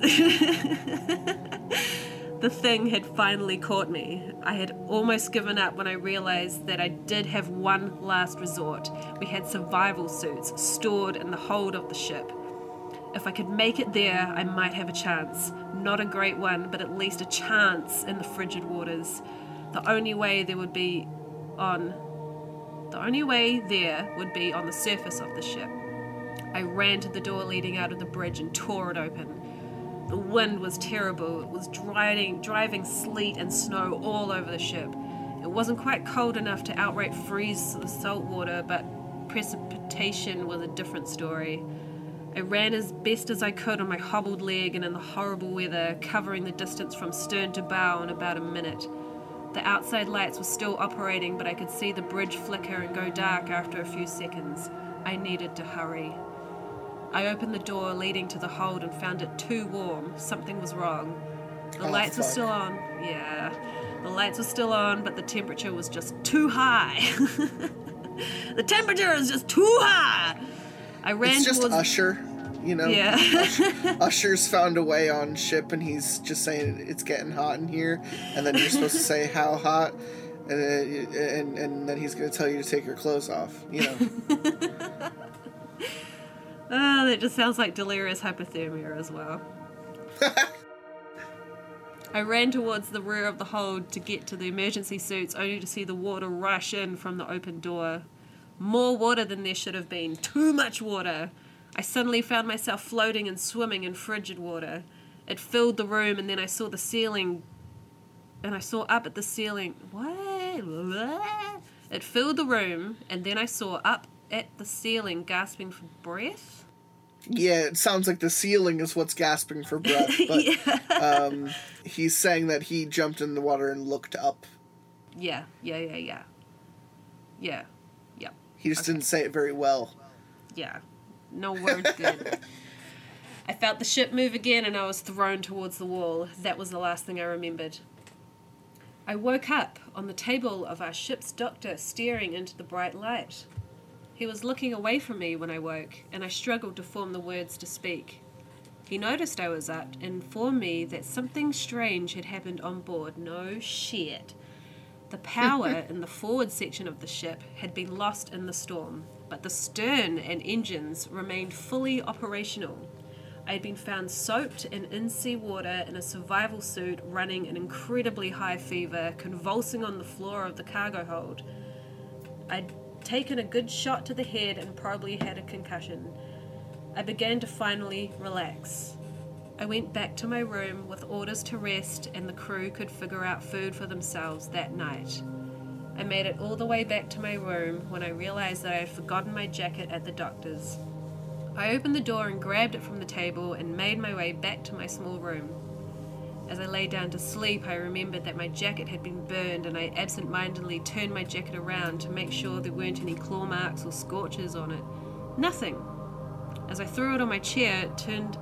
the thing had finally caught me. I had almost given up when I realized that I did have one last resort. We had survival suits stored in the hold of the ship. If I could make it there, I might have a chance. Not a great one, but at least a chance in the frigid waters. The only way there would be on. The only way there would be on the surface of the ship. I ran to the door leading out of the bridge and tore it open. The wind was terrible. It was driving, driving sleet and snow all over the ship. It wasn't quite cold enough to outright freeze the salt water, but precipitation was a different story. I ran as best as I could on my hobbled leg and in the horrible weather, covering the distance from stern to bow in about a minute. The outside lights were still operating, but I could see the bridge flicker and go dark after a few seconds. I needed to hurry. I opened the door leading to the hold and found it too warm. Something was wrong. The Oh, lights were still on. Yeah. The lights were still on, but the temperature was just too high. the temperature is just too high. I ran It's just towards Usher, you know? Yeah. Usher's found a way on ship and he's just saying it's getting hot in here, and then you're supposed to say how hot, and then, and, and then he's going to tell you to take your clothes off, you know? Oh, that just sounds like delirious hypothermia as well. I ran towards the rear of the hold to get to the emergency suits, only to see the water rush in from the open door. More water than there should have been. Too much water. I suddenly found myself floating and swimming in frigid water. It filled the room, and then I saw the ceiling. And I saw up at the ceiling. What? It filled the room, and then I saw up at the ceiling gasping for breath. Yeah, it sounds like the ceiling is what's gasping for breath, but um, he's saying that he jumped in the water and looked up. Yeah, yeah, yeah, yeah. Yeah, yeah, He just didn't say it very well. yeah. No words good. I felt the ship move again and I was thrown towards the wall. That was the last thing I remembered. I woke up on the table of our ship's doctor staring into the bright light. He was looking away from me when I woke, and I struggled to form the words to speak. He noticed I was up and informed me that something strange had happened on board. No shit. The power in the forward section of the ship had been lost in the storm, but the stern and engines remained fully operational. I had been found soaked in in sea water in a survival suit, running an incredibly high fever, convulsing on the floor of the cargo hold. I'd taken a good shot to the head and probably had a concussion. I began to finally relax. I went back to my room with orders to rest, and the crew could figure out food for themselves that night. I made it all the way back to my room when I realized that I had forgotten my jacket at the doctor's. I opened the door and grabbed it from the table and made my way back to my small room. As I lay down to sleep, I remembered that my jacket had been burned and I absent mindedly turned my jacket around to make sure there weren't any claw marks or scorches on it. Nothing. As I threw it on my chair, it turned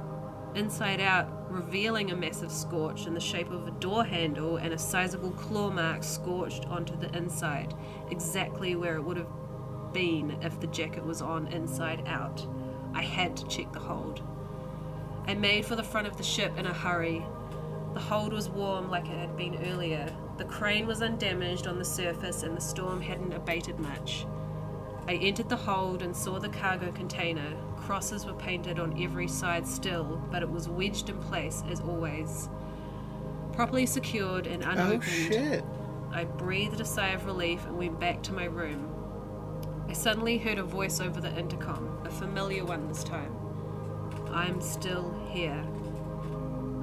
inside out, revealing a massive scorch in the shape of a door handle and a sizable claw mark scorched onto the inside, exactly where it would have been if the jacket was on inside out. I had to check the hold. I made for the front of the ship in a hurry. The hold was warm like it had been earlier. The crane was undamaged on the surface and the storm hadn't abated much. I entered the hold and saw the cargo container. Crosses were painted on every side still, but it was wedged in place as always. Properly secured and unopened, Oh unopened, shit. I breathed a sigh of relief and went back to my room. I suddenly heard a voice over the intercom, a familiar one this time. I'm still here.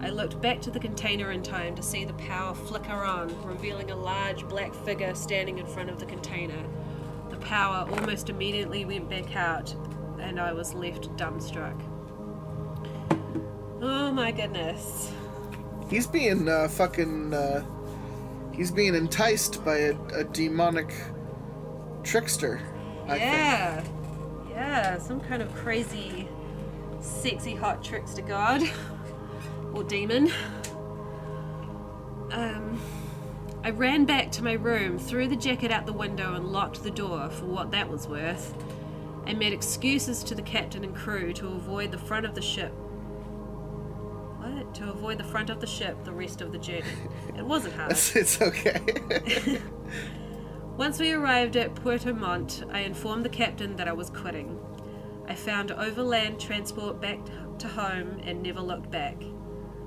I looked back to the container in time to see the power flicker on, revealing a large black figure standing in front of the container. The power almost immediately went back out, and I was left dumbstruck. Oh my goodness. He's being uh, fucking. Uh, he's being enticed by a, a demonic trickster. I think. yeah. Yeah, some kind of crazy, sexy, hot trickster god. or demon. Um, I ran back to my room, threw the jacket out the window, and locked the door for what that was worth. I made excuses to the captain and crew to avoid the front of the ship. What? To avoid the front of the ship the rest of the journey. It wasn't hard. It's, it's okay. Once we arrived at Puerto Montt, I informed the captain that I was quitting. I found overland transport back to home and never looked back.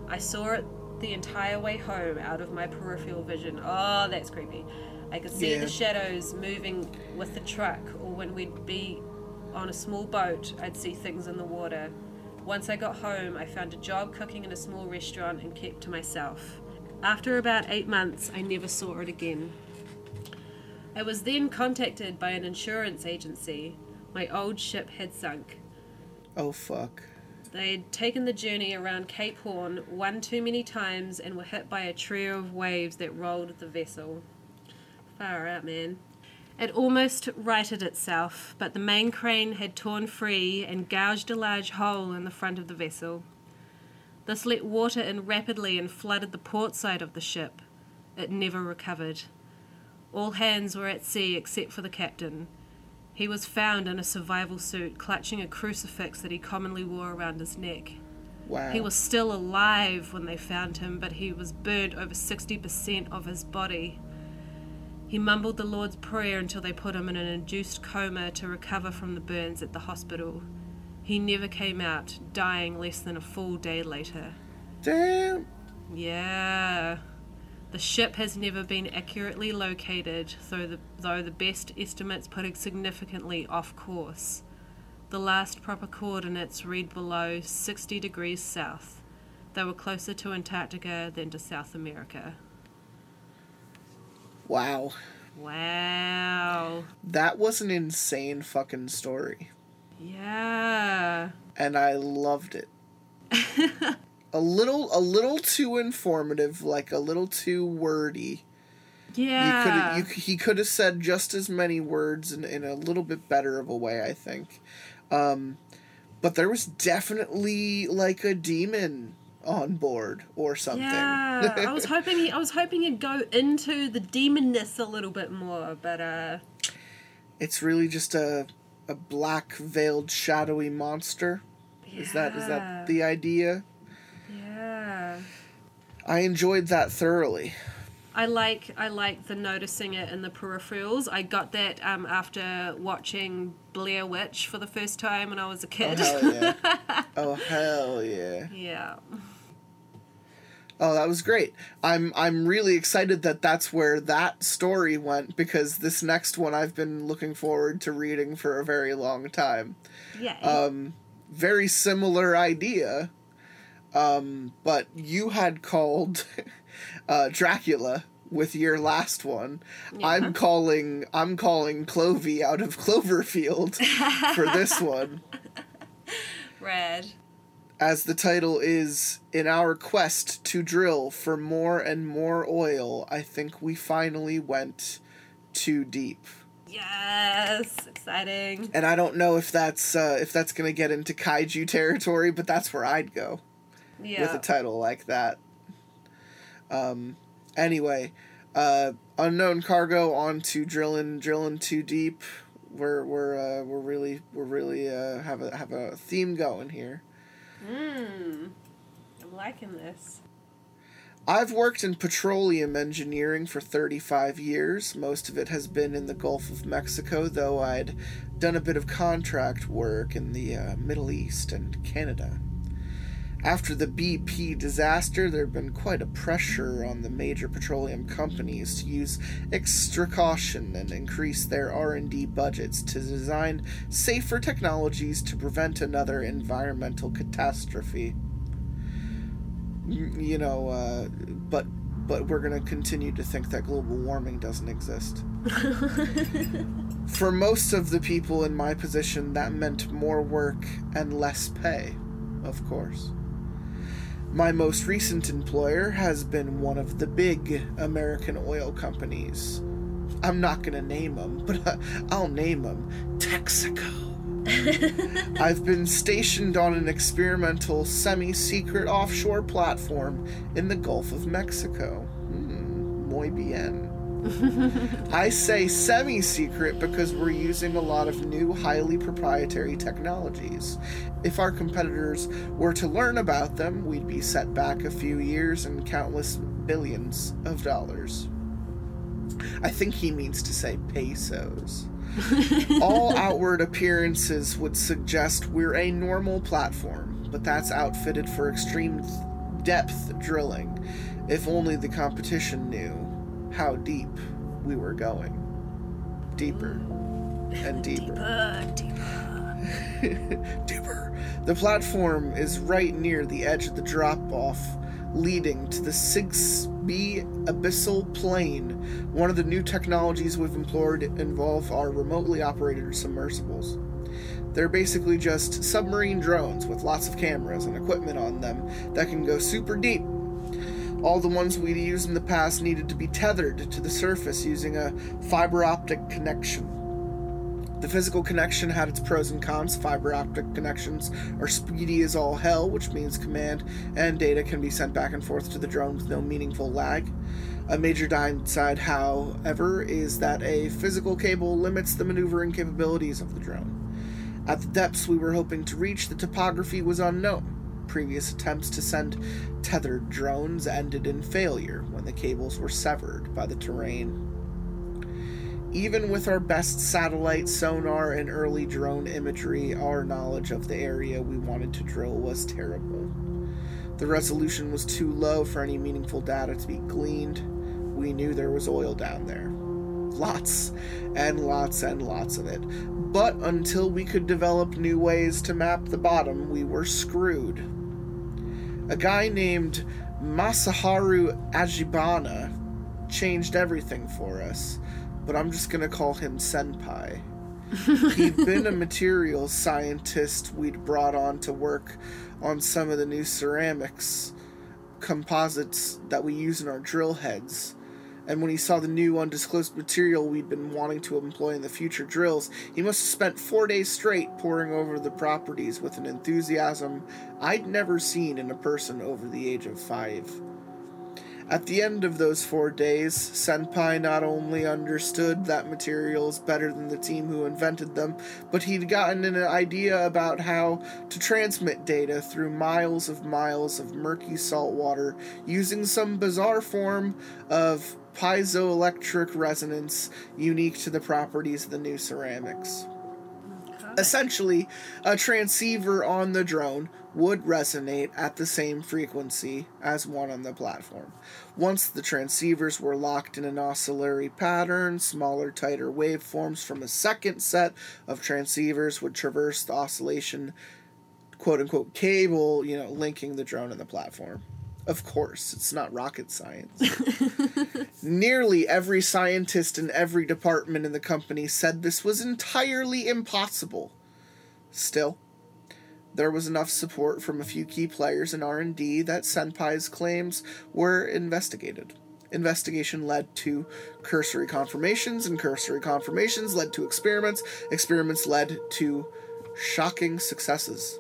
I saw it the entire way home out of my peripheral vision. Oh, that's creepy. I could see Yeah. the shadows moving with the truck, or when we'd be on a small boat, I'd see things in the water. Once I got home, I found a job cooking in a small restaurant and kept to myself. After about eight months, I never saw it again. I was then contacted by an insurance agency. My old ship had sunk. oh fuck. They had taken the journey around Cape Horn one too many times and were hit by a trio of waves that rolled the vessel. Far out, man. It almost righted itself, but the main crane had torn free and gouged a large hole in the front of the vessel. This let water in rapidly and flooded the port side of the ship. It never recovered. All hands were at sea except for the captain. He was found in a survival suit, clutching a crucifix that he commonly wore around his neck. Wow. He was still alive when they found him, but he was burnt over 60% of his body. He mumbled the Lord's Prayer until they put him in an induced coma to recover from the burns at the hospital. He never came out, dying less than a full day later. Damn. Yeah. The ship has never been accurately located, though the, though the best estimates put it significantly off course. The last proper coordinates read below 60 degrees south. They were closer to Antarctica than to South America. Wow. Wow. That was an insane fucking story. Yeah. and I loved it. a little a little too informative, like a little too wordy. Yeah. You could you, he could have said just as many words in, in a little bit better of a way, I think. Um, but there was definitely like a demon on board or something. Yeah, I was hoping he, I was hoping he'd go into the demonness a little bit more, but uh, it's really just a a black veiled shadowy monster. Is that is that the idea? Yeah, I enjoyed that thoroughly. I like I like the noticing it in the peripherals. I got that um, after watching Blair Witch for the first time when I was a kid. Oh kid. hell yeah! oh hell yeah! yeah, Oh, that was great. I'm I'm really excited that that's where that story went because this next one I've been looking forward to reading for a very long time. yeah. Um, very similar idea, um, but you had called uh, Dracula with your last one. yeah. I'm calling I'm calling Clovey out of Cloverfield for this one. Red. As the title is in our quest to drill for more and more oil i think we finally went too deep Yes, exciting. and i don't know if that's uh, if that's gonna get into kaiju territory but that's where i'd go Yeah. with a title like that um anyway uh unknown cargo on to drilling drilling too deep we're we're uh, we're really we're really uh, have a have a theme going here Mm. I'm liking this. I've worked in petroleum engineering for 35 years. Most of it has been in the Gulf of Mexico, though I'd done a bit of contract work in the uh, Middle East and Canada. After the BP disaster, there had been quite a pressure on the major petroleum companies to use extra caution and increase their R&D budgets to design safer technologies to prevent another environmental catastrophe you know, uh, but but we're gonna continue to think that global warming doesn't exist. For most of the people in my position, that meant more work and less pay, of course. My most recent employer has been one of the big American oil companies. I'm not gonna name them, but uh, I'll name them Texaco. I've been stationed on an experimental semi secret offshore platform in the Gulf of Mexico. Hmm, muy bien. I say semi secret because we're using a lot of new, highly proprietary technologies. If our competitors were to learn about them, we'd be set back a few years and countless billions of dollars. I think he means to say pesos. All outward appearances would suggest we're a normal platform, but that's outfitted for extreme depth drilling. If only the competition knew how deep we were going. Deeper and deeper. Uh, deeper. Deeper. The platform is right near the edge of the drop off, leading to the Sigsbee abyssal plain. One of the new technologies we've employed involve our remotely operated submersibles. They're basically just submarine drones with lots of cameras and equipment on them that can go super deep. All the ones we'd used in the past needed to be tethered to the surface using a fiber optic connection. The physical connection had its pros and cons. Fiber optic connections are speedy as all hell, which means command and data can be sent back and forth to the drone with no meaningful lag. A major downside, however, is that a physical cable limits the maneuvering capabilities of the drone. At the depths we were hoping to reach, the topography was unknown. Previous attempts to send tethered drones ended in failure when the cables were severed by the terrain. Even with our best satellite sonar and early drone imagery, our knowledge of the area we wanted to drill was terrible. The resolution was too low for any meaningful data to be gleaned. We knew there was oil down there. Lots and lots and lots of it. But until we could develop new ways to map the bottom, we were screwed. A guy named Masaharu Ajibana changed everything for us but I'm just gonna call him Senpai. He'd been a materials scientist we'd brought on to work on some of the new ceramics composites that we use in our drill heads. And when he saw the new undisclosed material we'd been wanting to employ in the future drills, he must have spent four days straight poring over the properties with an enthusiasm I'd never seen in a person over the age of five. At the end of those four days, Senpai not only understood that materials better than the team who invented them, but he'd gotten an idea about how to transmit data through miles of miles of murky salt water using some bizarre form of piezoelectric resonance unique to the properties of the new ceramics. Essentially, a transceiver on the drone would resonate at the same frequency as one on the platform. Once the transceivers were locked in an oscillatory pattern, smaller, tighter waveforms from a second set of transceivers would traverse the oscillation quote unquote cable, you know, linking the drone and the platform. Of course, it's not rocket science. Nearly every scientist in every department in the company said this was entirely impossible. Still, there was enough support from a few key players in R&D that Senpai's claims were investigated. Investigation led to cursory confirmations, and cursory confirmations led to experiments. Experiments led to shocking successes.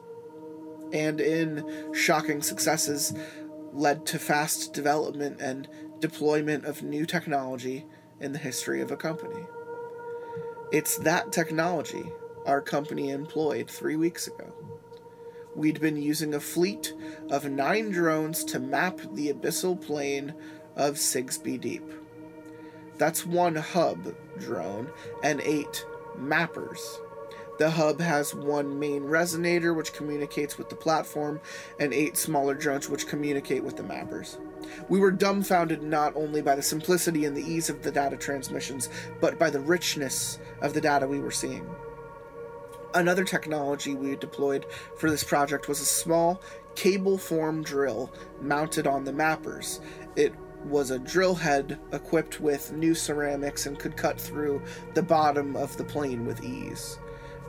And in shocking successes, led to fast development and deployment of new technology in the history of a company. It's that technology our company employed three weeks ago. We'd been using a fleet of nine drones to map the abyssal plain of Sigsbee Deep. That's one hub drone and eight mappers. The hub has one main resonator which communicates with the platform, and eight smaller drones which communicate with the mappers. We were dumbfounded not only by the simplicity and the ease of the data transmissions, but by the richness of the data we were seeing. Another technology we deployed for this project was a small cable form drill mounted on the mappers. It was a drill head equipped with new ceramics and could cut through the bottom of the plain with ease.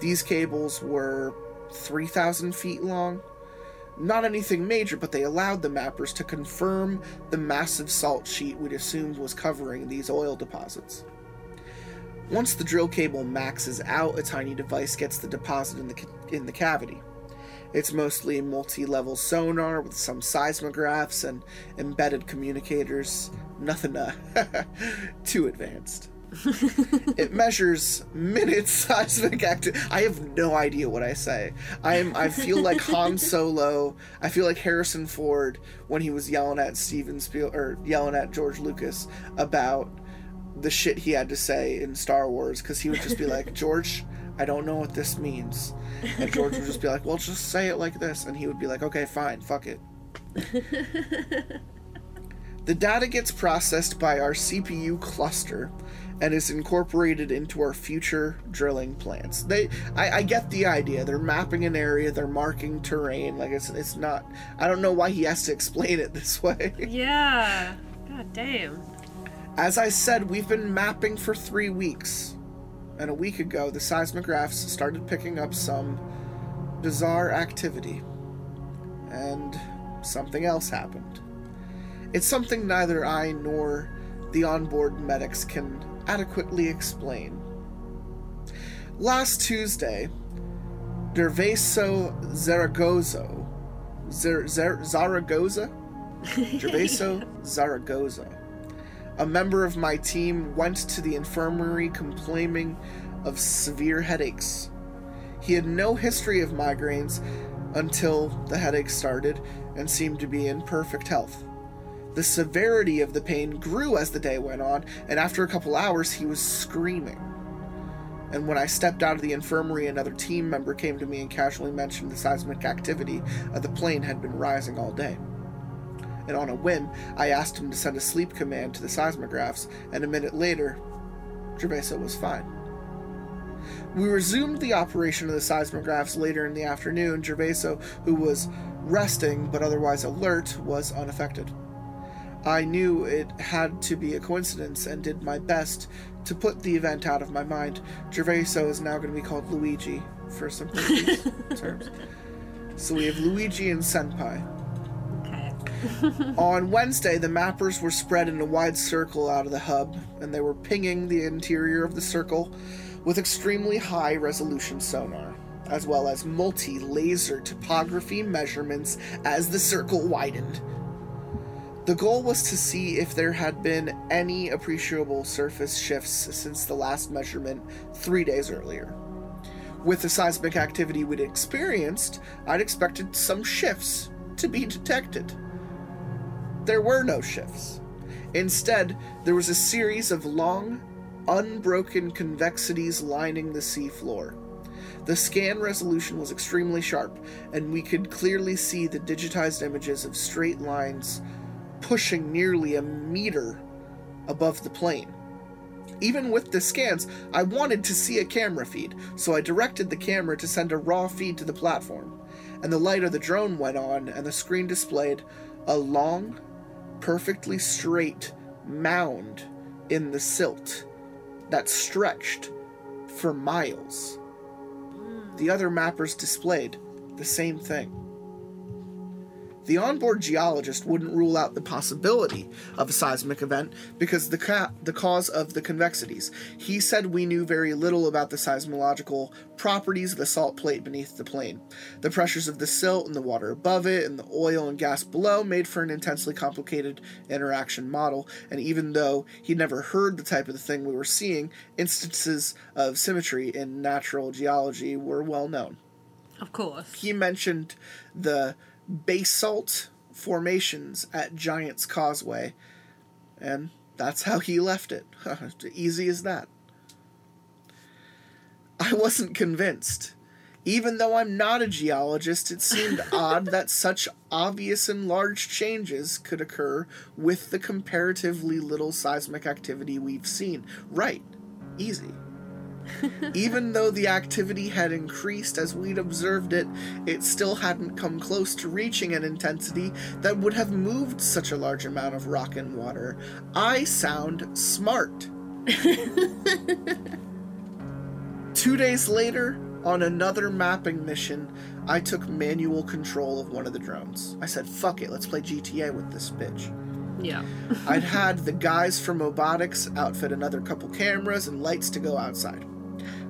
These cables were 3,000 feet long. Not anything major, but they allowed the mappers to confirm the massive salt sheet we'd assumed was covering these oil deposits. Once the drill cable maxes out, a tiny device gets the deposit in the, in the cavity. It's mostly multi level sonar with some seismographs and embedded communicators. Nothing uh, too advanced. It measures minutes seismic activity. I have no idea what I say. I am. I feel like Han Solo. I feel like Harrison Ford when he was yelling at Steven Spiel or yelling at George Lucas about the shit he had to say in Star Wars because he would just be like, George, I don't know what this means. And George would just be like, well, just say it like this. And he would be like, okay, fine, fuck it. the data gets processed by our CPU cluster and is incorporated into our future drilling plans. They, I, I get the idea. They're mapping an area, they're marking terrain. Like it's, it's not. I don't know why he has to explain it this way. Yeah. God damn. As I said, we've been mapping for three weeks. And a week ago, the seismographs started picking up some bizarre activity. And something else happened. It's something neither I nor the onboard medics can adequately explain. Last Tuesday, Dervaso Zaragoza, Zer- Zer- Zaragoza? Gervaso Zaragoza a member of my team went to the infirmary complaining of severe headaches. He had no history of migraines until the headaches started and seemed to be in perfect health. The severity of the pain grew as the day went on, and after a couple hours, he was screaming. And when I stepped out of the infirmary, another team member came to me and casually mentioned the seismic activity of the plain had been rising all day and on a whim, I asked him to send a sleep command to the seismographs, and a minute later, Gervaso was fine. We resumed the operation of the seismographs later in the afternoon. Gervaso, who was resting but otherwise alert, was unaffected. I knew it had to be a coincidence and did my best to put the event out of my mind, Gervaso is now going to be called Luigi for simplicity's terms. So we have Luigi and Senpai. Okay. On Wednesday, the mappers were spread in a wide circle out of the hub, and they were pinging the interior of the circle with extremely high resolution sonar, as well as multi laser topography measurements as the circle widened. The goal was to see if there had been any appreciable surface shifts since the last measurement three days earlier. With the seismic activity we'd experienced, I'd expected some shifts to be detected. There were no shifts. Instead, there was a series of long, unbroken convexities lining the seafloor. The scan resolution was extremely sharp, and we could clearly see the digitized images of straight lines pushing nearly a meter above the plain. Even with the scans, I wanted to see a camera feed, so I directed the camera to send a raw feed to the platform. And the light of the drone went on, and the screen displayed a long, perfectly straight mound in the silt that stretched for miles. Hmm. The other mappers displayed the same thing. The onboard geologist wouldn't rule out the possibility of a seismic event because the ca- the cause of the convexities. He said we knew very little about the seismological properties of the salt plate beneath the plain. The pressures of the silt and the water above it and the oil and gas below made for an intensely complicated interaction model, and even though he'd never heard the type of thing we were seeing, instances of symmetry in natural geology were well known Of course. he mentioned the basalt formations at Giant's Causeway, and that's how he left it. Easy as that. I wasn't convinced. Even though I'm not a geologist, it seemed odd that such obvious and large changes could occur with the comparatively little seismic activity we've seen. Right. Easy. Even though the activity had increased as we'd observed it, it still hadn't come close to reaching an intensity that would have moved such a large amount of rock and water. I sound smart. Two days later, on another mapping mission, I took manual control of one of the drones. I said, fuck it, let's play GTA with this bitch. Yeah. I'd had the guys from Robotics outfit another couple cameras and lights to go outside.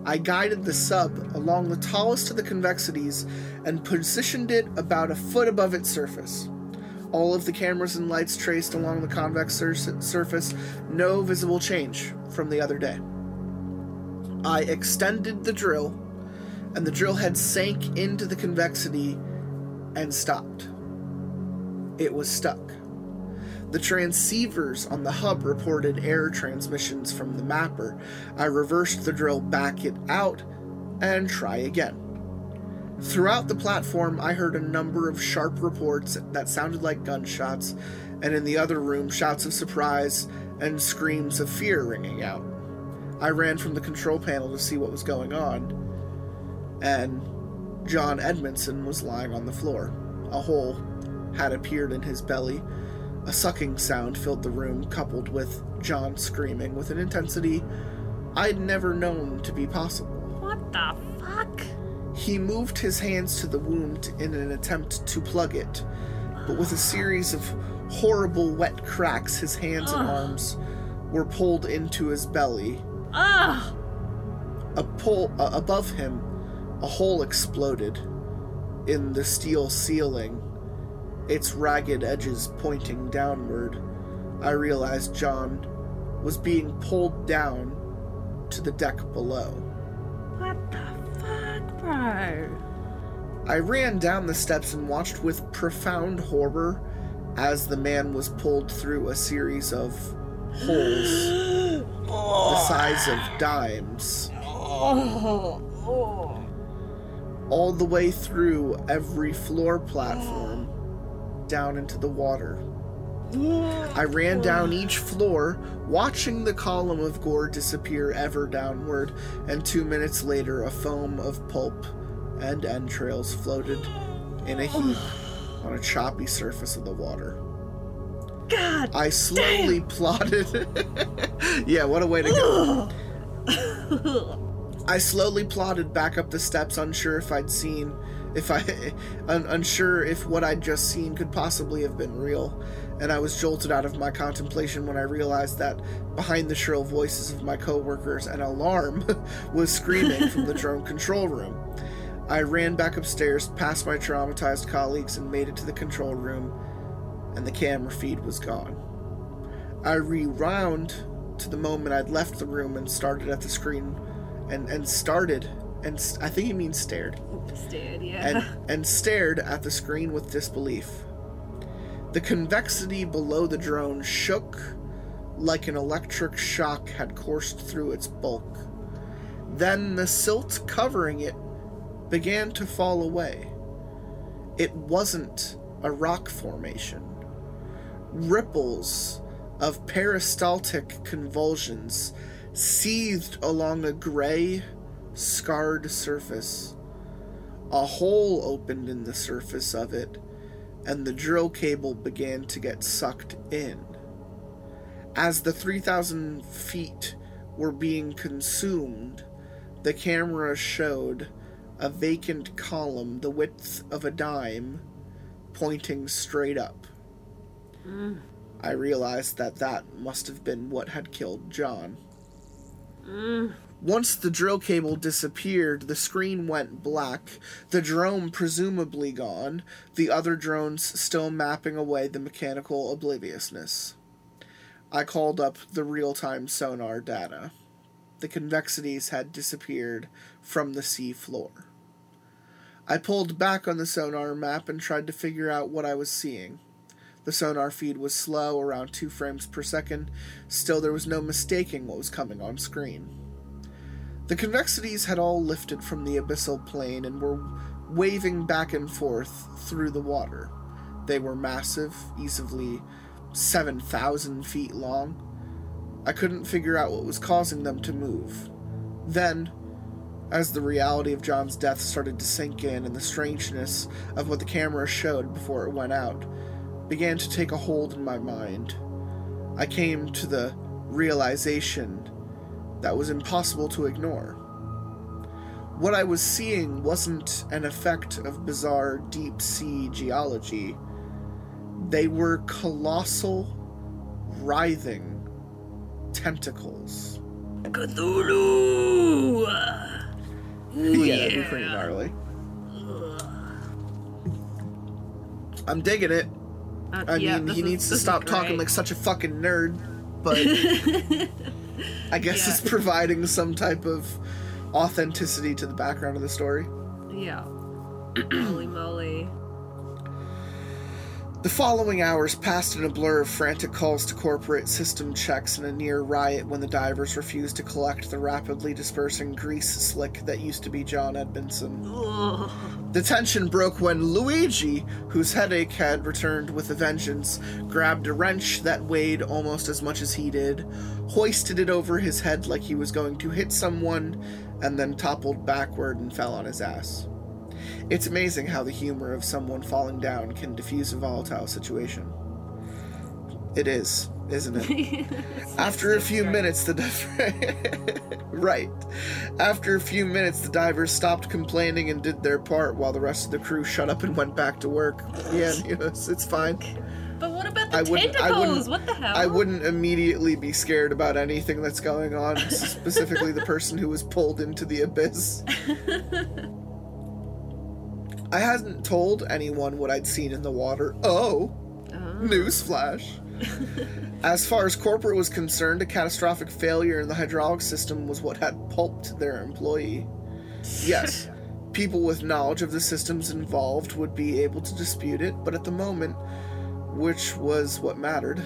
I guided the sub along the tallest of the convexities and positioned it about a foot above its surface. All of the cameras and lights traced along the convex sur- surface, no visible change from the other day. I extended the drill, and the drill head sank into the convexity and stopped. It was stuck. The transceivers on the hub reported error transmissions from the mapper. I reversed the drill, back it out, and try again. Throughout the platform, I heard a number of sharp reports that sounded like gunshots, and in the other room, shouts of surprise and screams of fear ringing out. I ran from the control panel to see what was going on, and John Edmondson was lying on the floor. A hole had appeared in his belly. A sucking sound filled the room, coupled with John screaming with an intensity I'd never known to be possible. What the fuck? He moved his hands to the wound in an attempt to plug it, but with a series of horrible wet cracks, his hands and arms were pulled into his belly. Ugh. A pole uh, above him, a hole exploded in the steel ceiling, its ragged edges pointing downward. I realized John was being pulled down to the deck below. What the fuck, bro? I ran down the steps and watched with profound horror as the man was pulled through a series of holes the size of dimes. All the way through every floor platform down into the water. I ran down each floor, watching the column of gore disappear ever downward, and two minutes later, a foam of pulp and entrails floated in a heap on a choppy surface of the water. God. I slowly plotted. yeah, what a way to go. I slowly plodded back up the steps, unsure if I'd seen, if I, un- unsure if what I'd just seen could possibly have been real. And I was jolted out of my contemplation when I realized that behind the shrill voices of my coworkers, an alarm was screaming from the drone control room. I ran back upstairs, past my traumatized colleagues, and made it to the control room, and the camera feed was gone. I rewound to the moment I'd left the room and started at the screen, and and started, and I think he means stared, Stared, yeah. and and stared at the screen with disbelief. The convexity below the drone shook like an electric shock had coursed through its bulk. Then the silt covering it began to fall away. It wasn't a rock formation. Ripples of peristaltic convulsions seethed along a gray, scarred surface. A hole opened in the surface of it, and the drill cable began to get sucked in. As the 3,000 feet were being consumed, the camera showed a vacant column the width of a dime pointing straight up. Mm. I realized that that must have been what had killed John. Mm. Once the drill cable disappeared, the screen went black, the drone presumably gone, the other drones still mapping away the mechanical obliviousness. I called up the real time sonar data. The convexities had disappeared from the sea floor. I pulled back on the sonar map and tried to figure out what I was seeing. The sonar feed was slow, around 2 frames per second. Still, there was no mistaking what was coming on screen. The convexities had all lifted from the abyssal plain and were waving back and forth through the water. They were massive, easily 7,000 feet long. I couldn't figure out what was causing them to move. Then, as the reality of John's death started to sink in and the strangeness of what the camera showed before it went out began to take a hold in my mind, I came to the realization that was impossible to ignore. What I was seeing wasn't an effect of bizarre deep sea geology. They were colossal, writhing tentacles. Cthulhu! yeah, that'd be pretty gnarly. I'm digging it. Uh, I yeah, mean, he is- needs to stop talking like such a fucking nerd, but I guess Yeah. it's providing some type of authenticity to the background of the story. Yeah. Holy moly. The following hours passed in a blur of frantic calls to corporate system checks and a near riot when the divers refused to collect the rapidly dispersing grease slick that used to be John Edmondson. Ugh. The tension broke when Luigi, whose headache had returned with a vengeance, grabbed a wrench that weighed almost as much as he did, hoisted it over his head like he was going to hit someone, and then toppled backward and fell on his ass. It's amazing how the humor of someone falling down can diffuse a volatile situation. It is, isn't it? After a few minutes, the diver- right. After a few minutes, the divers stopped complaining and did their part, while the rest of the crew shut up and went back to work. Yeah, you know, it's, it's fine. But what about the I wouldn't- I tentacles? wouldn't- what the hell? I wouldn't immediately be scared about anything that's going on, specifically the person who was pulled into the abyss. I hadn't told anyone what I'd seen in the water. Oh, oh. newsflash. As far as corporate was concerned, a catastrophic failure in the hydraulic system was what had pulped their employee. Yes, people with knowledge of the systems involved would be able to dispute it, but at the moment, which was what mattered,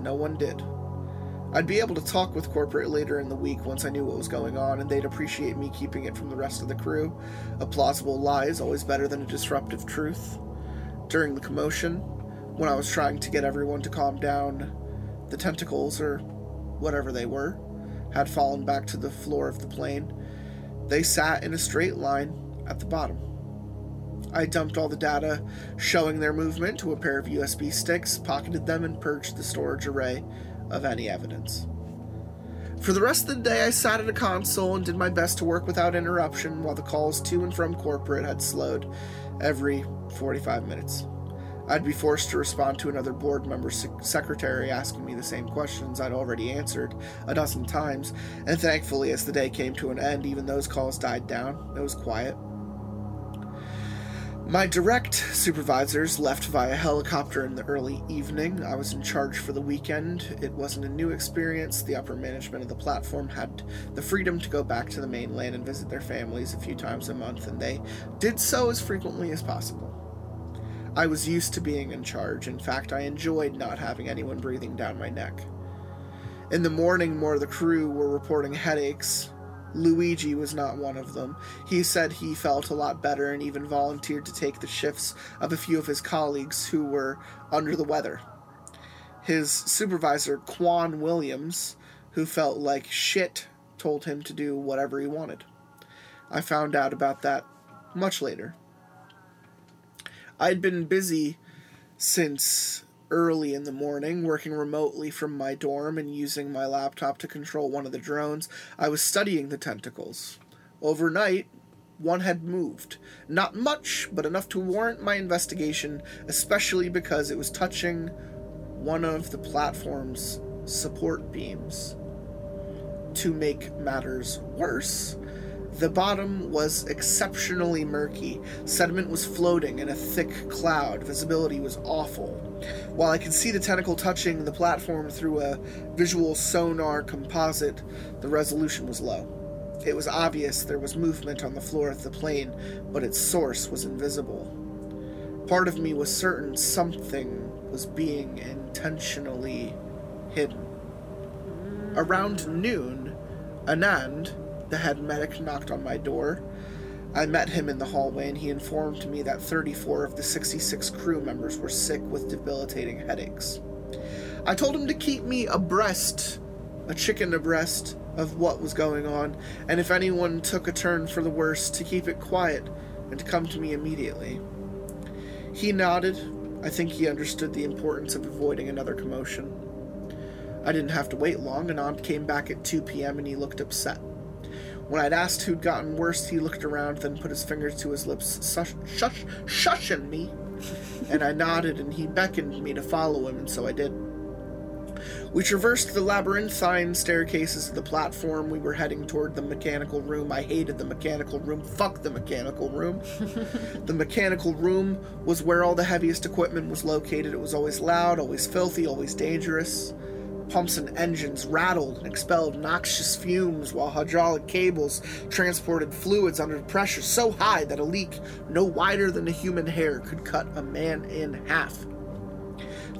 no one did. I'd be able to talk with corporate later in the week once I knew what was going on, and they'd appreciate me keeping it from the rest of the crew. A plausible lie is always better than a disruptive truth. During the commotion, when I was trying to get everyone to calm down, the tentacles, or whatever they were, had fallen back to the floor of the plain. They sat in a straight line at the bottom. I dumped all the data showing their movement to a pair of USB sticks, pocketed them, and purged the storage array of any evidence. For the rest of the day, I sat at a console and did my best to work without interruption while the calls to and from corporate had slowed every 45 minutes. I'd be forced to respond to another board member's secretary asking me the same questions I'd already answered a dozen times, and thankfully, as the day came to an end, even those calls died down. It was quiet. My direct supervisors left via helicopter in the early evening. I was in charge for the weekend. It wasn't a new experience. The upper management of the platform had the freedom to go back to the mainland and visit their families a few times a month, and they did so as frequently as possible. I was used to being in charge. In fact, I enjoyed not having anyone breathing down my neck. In the morning, more of the crew were reporting headaches. Luigi was not one of them. He said he felt a lot better and even volunteered to take the shifts of a few of his colleagues who were under the weather. His supervisor, Quan Williams, who felt like shit, told him to do whatever he wanted. I found out about that much later. I'd been busy since early in the morning, working remotely from my dorm and using my laptop to control one of the drones. I was studying the tentacles. Overnight, one had moved. Not much, but enough to warrant my investigation, especially because it was touching one of the platform's support beams. To make matters worse, the bottom was exceptionally murky. Sediment was floating in a thick cloud. Visibility was awful. While I could see the tentacle touching the platform through a visual sonar composite, the resolution was low. It was obvious there was movement on the floor of the plain, but its source was invisible. Part of me was certain something was being intentionally hidden. Around noon, Anand, the head medic knocked on my door. I met him in the hallway and he informed me that 34 of the 66 crew members were sick with debilitating headaches. I told him to keep me abreast, a chicken abreast, of what was going on, and if anyone took a turn for the worse, to keep it quiet and to come to me immediately. He nodded. I think he understood the importance of avoiding another commotion. I didn't have to wait long. Anand came back at 2 p.m. and he looked upset. When I'd asked who'd gotten worse, he looked around, then put his fingers to his lips, shush, shush, shushing me. and I nodded, and he beckoned me to follow him, and so I did. We traversed the labyrinthine staircases of the platform. We were heading toward the mechanical room. I hated the mechanical room. Fuck the mechanical room. the mechanical room was where all the heaviest equipment was located. It was always loud, always filthy, always dangerous. Pumps and engines rattled and expelled noxious fumes while hydraulic cables transported fluids under pressure so high that a leak no wider than a human hair could cut a man in half.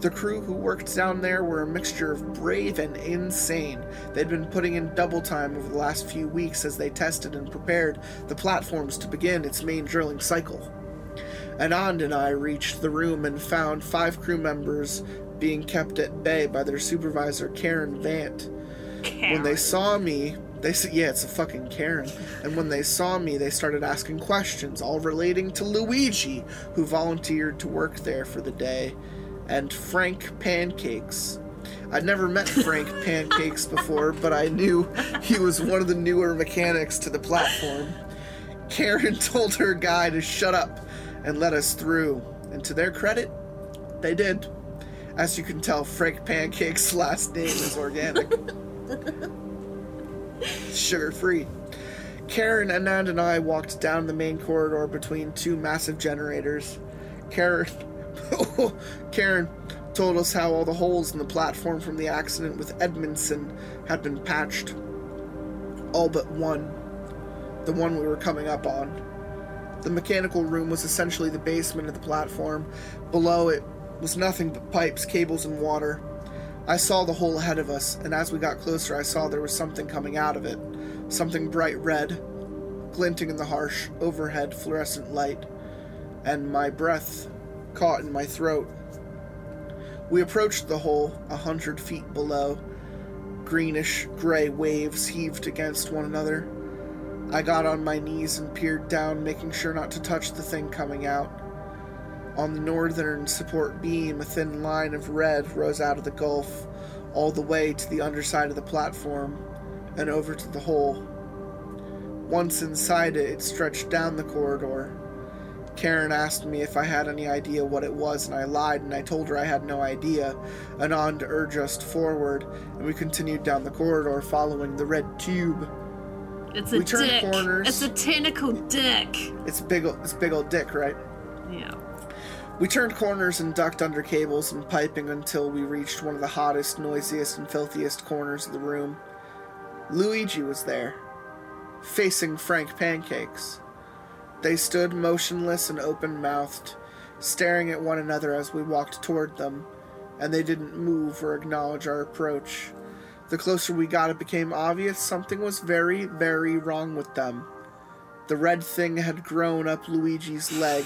The crew who worked down there were a mixture of brave and insane. They'd been putting in double time over the last few weeks as they tested and prepared the platforms to begin its main drilling cycle. Anand and I reached the room and found five crew members being kept at bay by their supervisor, Karen Vant. Karen. When they saw me, they said, Yeah, it's a fucking Karen. And when they saw me, they started asking questions, all relating to Luigi, who volunteered to work there for the day, and Frank Pancakes. I'd never met Frank Pancakes before, but I knew he was one of the newer mechanics to the platform. Karen told her guy to shut up and let us through, and to their credit, they did. As you can tell, Frank Pancake's last name is organic. Sugar free. Karen, Anand, and I walked down the main corridor between two massive generators. Karen, Karen told us how all the holes in the platform from the accident with Edmondson had been patched. All but one. The one we were coming up on. The mechanical room was essentially the basement of the platform. Below it was nothing but pipes, cables, and water. I saw the hole ahead of us, and as we got closer, I saw there was something coming out of it. Something bright red, glinting in the harsh, overhead fluorescent light, and my breath caught in my throat. We approached the hole, a hundred feet below. Greenish gray waves heaved against one another. I got on my knees and peered down, making sure not to touch the thing coming out. On the northern support beam, a thin line of red rose out of the gulf, all the way to the underside of the platform, and over to the hole. Once inside it, it stretched down the corridor. Karen asked me if I had any idea what it was, and I lied, and I told her I had no idea. Anand urged us forward, and we continued down the corridor, following the red tube. It's a We dick. corners. It's a tentacle dick. It's big, it's big old dick, right? Yeah. We turned corners and ducked under cables and piping until we reached one of the hottest, noisiest, and filthiest corners of the room. Luigi was there, facing Frank Pancakes. They stood motionless and open mouthed, staring at one another as we walked toward them, and they didn't move or acknowledge our approach. The closer we got, it became obvious something was very, very wrong with them. The red thing had grown up Luigi's leg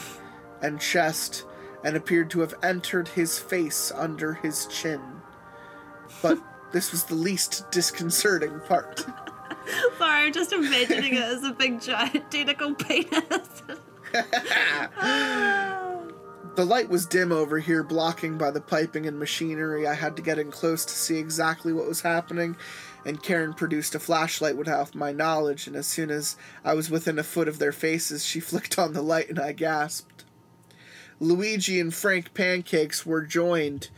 and chest and appeared to have entered his face under his chin. But this was the least disconcerting part. Sorry, I'm just imagining it as a big giant tentacle penis. The light was dim over here, blocking by the piping and machinery. I had to get in close to see exactly what was happening, and Karen produced a flashlight without my knowledge, and as soon as I was within a foot of their faces, she flicked on the light and I gasped. Luigi and Frank Pancakes were joined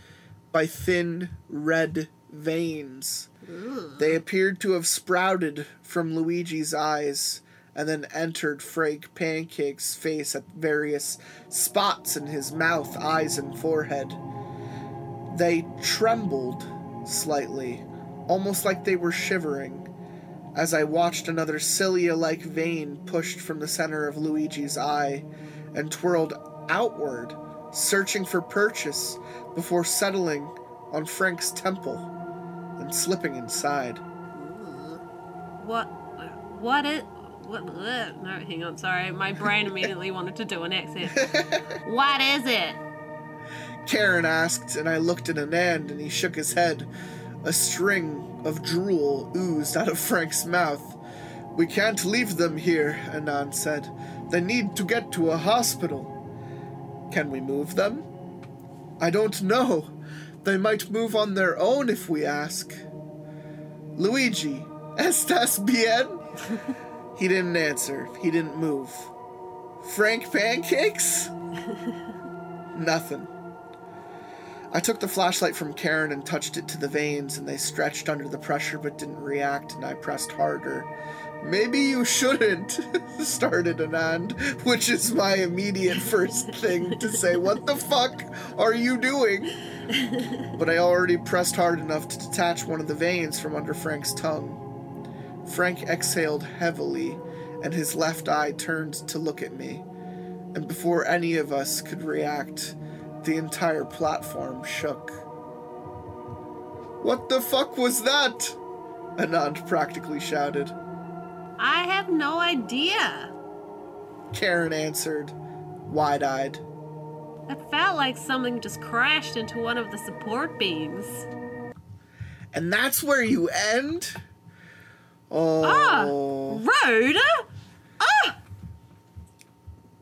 by thin red veins. They appeared to have sprouted from Luigi's eyes and then entered Frank Pancake's face at various spots in his mouth, eyes, and forehead. They trembled slightly, almost like they were shivering, as I watched another cilia like vein pushed from the center of Luigi's eye and twirled outward, searching for purchase before settling on Frank's temple and slipping inside. what? What it? What? ugh, No, hang on. Sorry, my brain immediately wanted to do an accent. what is it? Karen asked, and I looked at Anand, and he shook his head. A string of drool oozed out of Frank's mouth. We can't leave them here, Anand said. They need to get to a hospital. Can we move them? I don't know. They might move on their own if we ask. Luigi, estás bien? he didn't answer. He didn't move. Frank Pancakes? Nothing. I took the flashlight from Karen and touched it to the veins, and they stretched under the pressure but didn't react, and I pressed harder. Maybe you shouldn't, started Anand, which is my immediate first thing to say. What the fuck are you doing? But I already pressed hard enough to detach one of the veins from under Frank's tongue. Frank exhaled heavily, and his left eye turned to look at me. And before any of us could react, the entire platform shook. What the fuck was that? Anand practically shouted. I have no idea. Karen answered, wide eyed. It felt like something just crashed into one of the support beams. And that's where you end? Ah, Oh, road. Ah.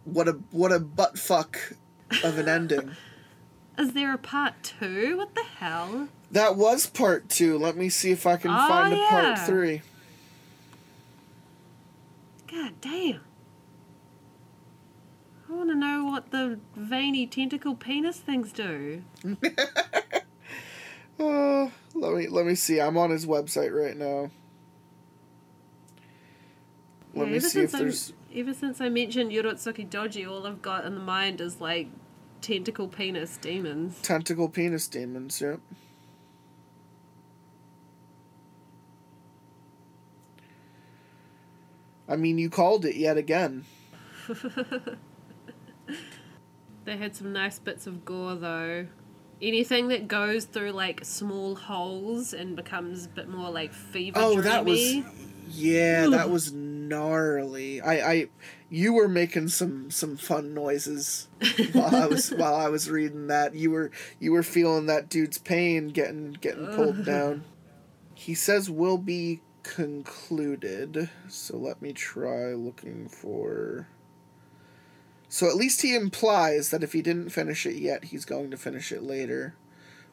What a what a butt fuck of an ending. Is there a part two? What the hell? That was part two. Let me see if I can Oh, find a part three. God damn. I want to know what the veiny tentacle penis things do. Uh, let me let me see. I'm on his website right now. Let Yeah, me see if since I- there's. Ever since I mentioned Urotsukidoji, all I've got in the mind is like tentacle penis demons. Tentacle penis demons, yep. I mean, you called it yet again. They had some nice bits of gore though. Anything that goes through like small holes and becomes a bit more like fever Oh, that was. dreamy. Yeah, that was gnarly. I, I, you were making some some fun noises while I was while I was reading that. You were you were feeling that dude's pain getting getting pulled down. He says we'll be concluded. So let me try looking for. So at least he implies that if he didn't finish it yet, he's going to finish it later.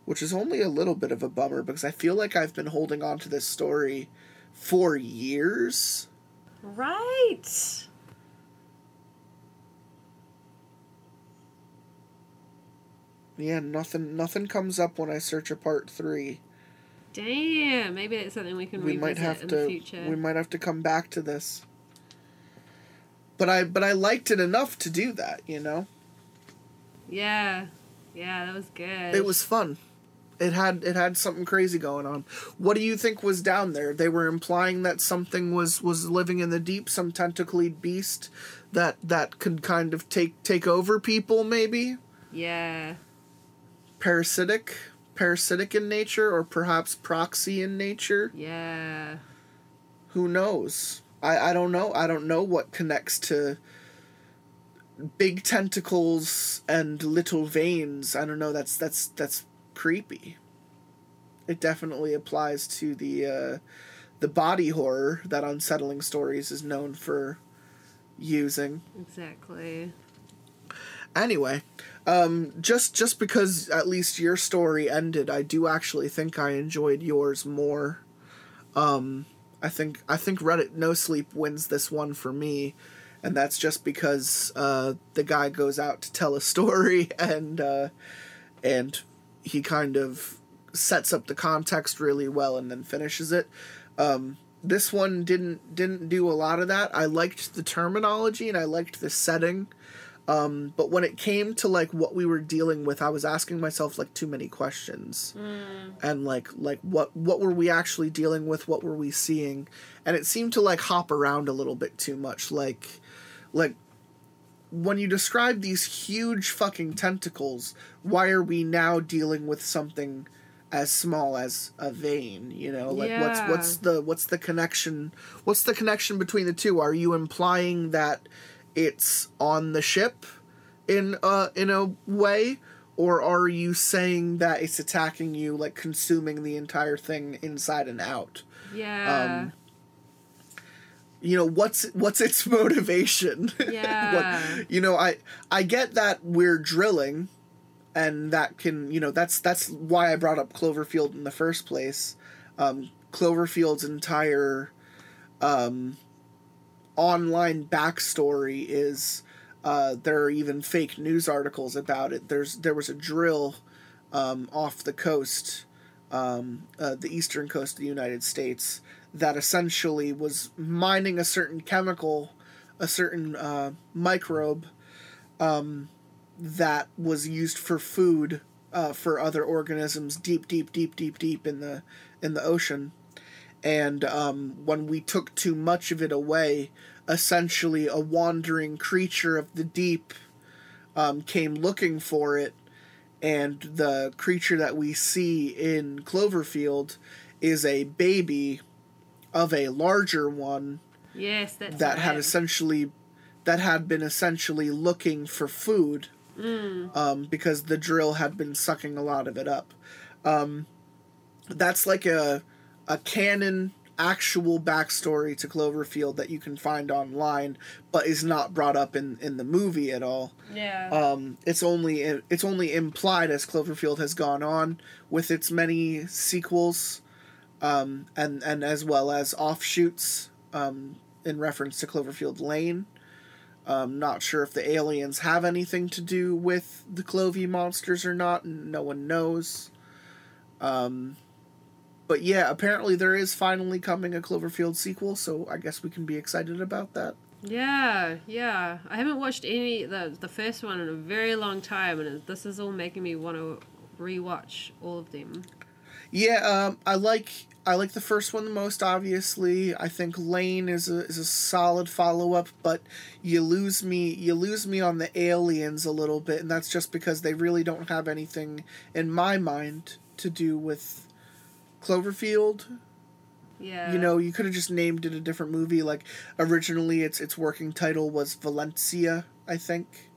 Which is only a little bit of a bummer because I feel like I've been holding on to this story for years. Right. Yeah, nothing nothing comes up when I search a part three. Damn. Maybe that's something we can we revisit might have in to the future. we might have to come back to this. But I but I liked it enough to do that, you know? Yeah. Yeah, that was good. It was fun. It had it had something crazy going on. What do you think was down there? They were implying that something was was living in the deep, some tentacled beast that that could kind of take take over people maybe? Yeah. Parasitic? Parasitic in nature or perhaps proxy in nature? Yeah. Who knows? I, I don't know. I don't know what connects to big tentacles and little veins. I don't know. That's that's that's creepy. It definitely applies to the uh, the body horror that Unsettling Stories is known for using. Exactly. Anyway, um, just just because at least your story ended, I do actually think I enjoyed yours more. Um, I think I think Reddit No Sleep wins this one for me, and that's just because uh, the guy goes out to tell a story and uh, and he kind of sets up the context really well and then finishes it. Um, this one didn't didn't do a lot of that. I liked the terminology and I liked the setting. Um, but when it came to like what we were dealing with, I was asking myself like too many questions, and like like what what were we actually dealing with? What were we seeing? And it seemed to like hop around a little bit too much. Like like when you describe these huge fucking tentacles, why are we now dealing with something as small as a vein? You know, like what's what's the what's the connection? What's the connection between the two? Are you implying that it's on the ship in a in a way, or are you saying that it's attacking you, like consuming the entire thing inside and out? Yeah. Um, you know what's what's its motivation Yeah. what, you know i i get that we're drilling and that can you know that's that's why i brought up cloverfield in the first place um cloverfield's entire um online backstory is uh there are even fake news articles about it there's there was a drill um off the coast um uh, the eastern coast of the united states that essentially was mining a certain chemical, a certain uh, microbe um, that was used for food uh, for other organisms deep, deep, deep, deep, deep in the in the ocean. And um, when we took too much of it away, essentially a wandering creature of the deep um, came looking for it, and the creature that we see in Cloverfield is a baby of a larger one yes, that's that had essentially that had been essentially looking for food um, because the drill had been sucking a lot of it up. Um, that's like a a canon actual backstory to cloverfield that you can find online but is not brought up in in the movie at all Yeah. um, it's only it's only implied as Cloverfield has gone on with its many sequels, um, and and as well as offshoots um, in reference to Cloverfield Lane. Um, not sure if the aliens have anything to do with the Clovey monsters or not. No one knows. Um, but yeah, apparently there is finally coming a Cloverfield sequel, so I guess we can be excited about that. Yeah, yeah. I haven't watched any the the first one in a very long time, and this is all making me want to rewatch all of them. Yeah, um, I like I like the first one the most. Obviously, I think Lane is a is a solid follow up, but you lose me you lose me on the aliens a little bit, and that's just because they really don't have anything in my mind to do with Cloverfield. Yeah. You know, you could have just named it a different movie. Like originally, its its working title was Valencia, I think,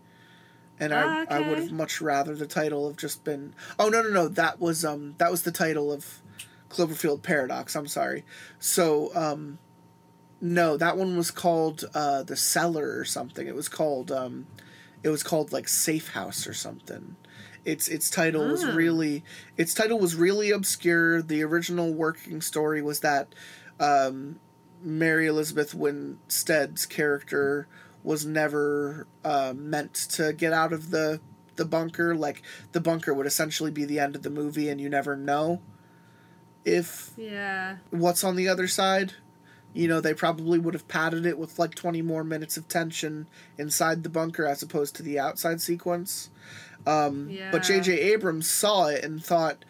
and Ah, I I would have much rather the title have just been. Oh no no no! That was um that was the title of Cloverfield Paradox. I'm sorry. So um, no, that one was called uh, the Cellar or something. It was called um, it was called like Safe House or something. Its its title was Ah. really its title was really obscure. The original working story was that um, Mary Elizabeth Winstead's character was never uh, meant to get out of the the bunker. Like the bunker would essentially be the end of the movie, and you never know if Yeah. what's on the other side. You know, they probably would have padded it with like 20 more minutes of tension inside the bunker as opposed to the outside sequence. Um, Yeah. But J.J. Abrams saw it and thought,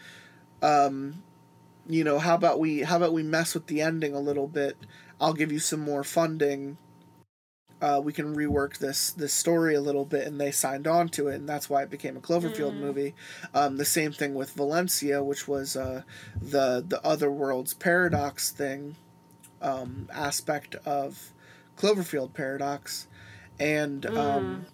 um, you know, how about we how about we mess with the ending a little bit? I'll give you some more funding. Uh, we can rework this this story a little bit, and they signed on to it, and that's why it became a Cloverfield movie. Um, the same thing with Valencia, which was uh, the the other world's paradox thing um, aspect of Cloverfield paradox, and um,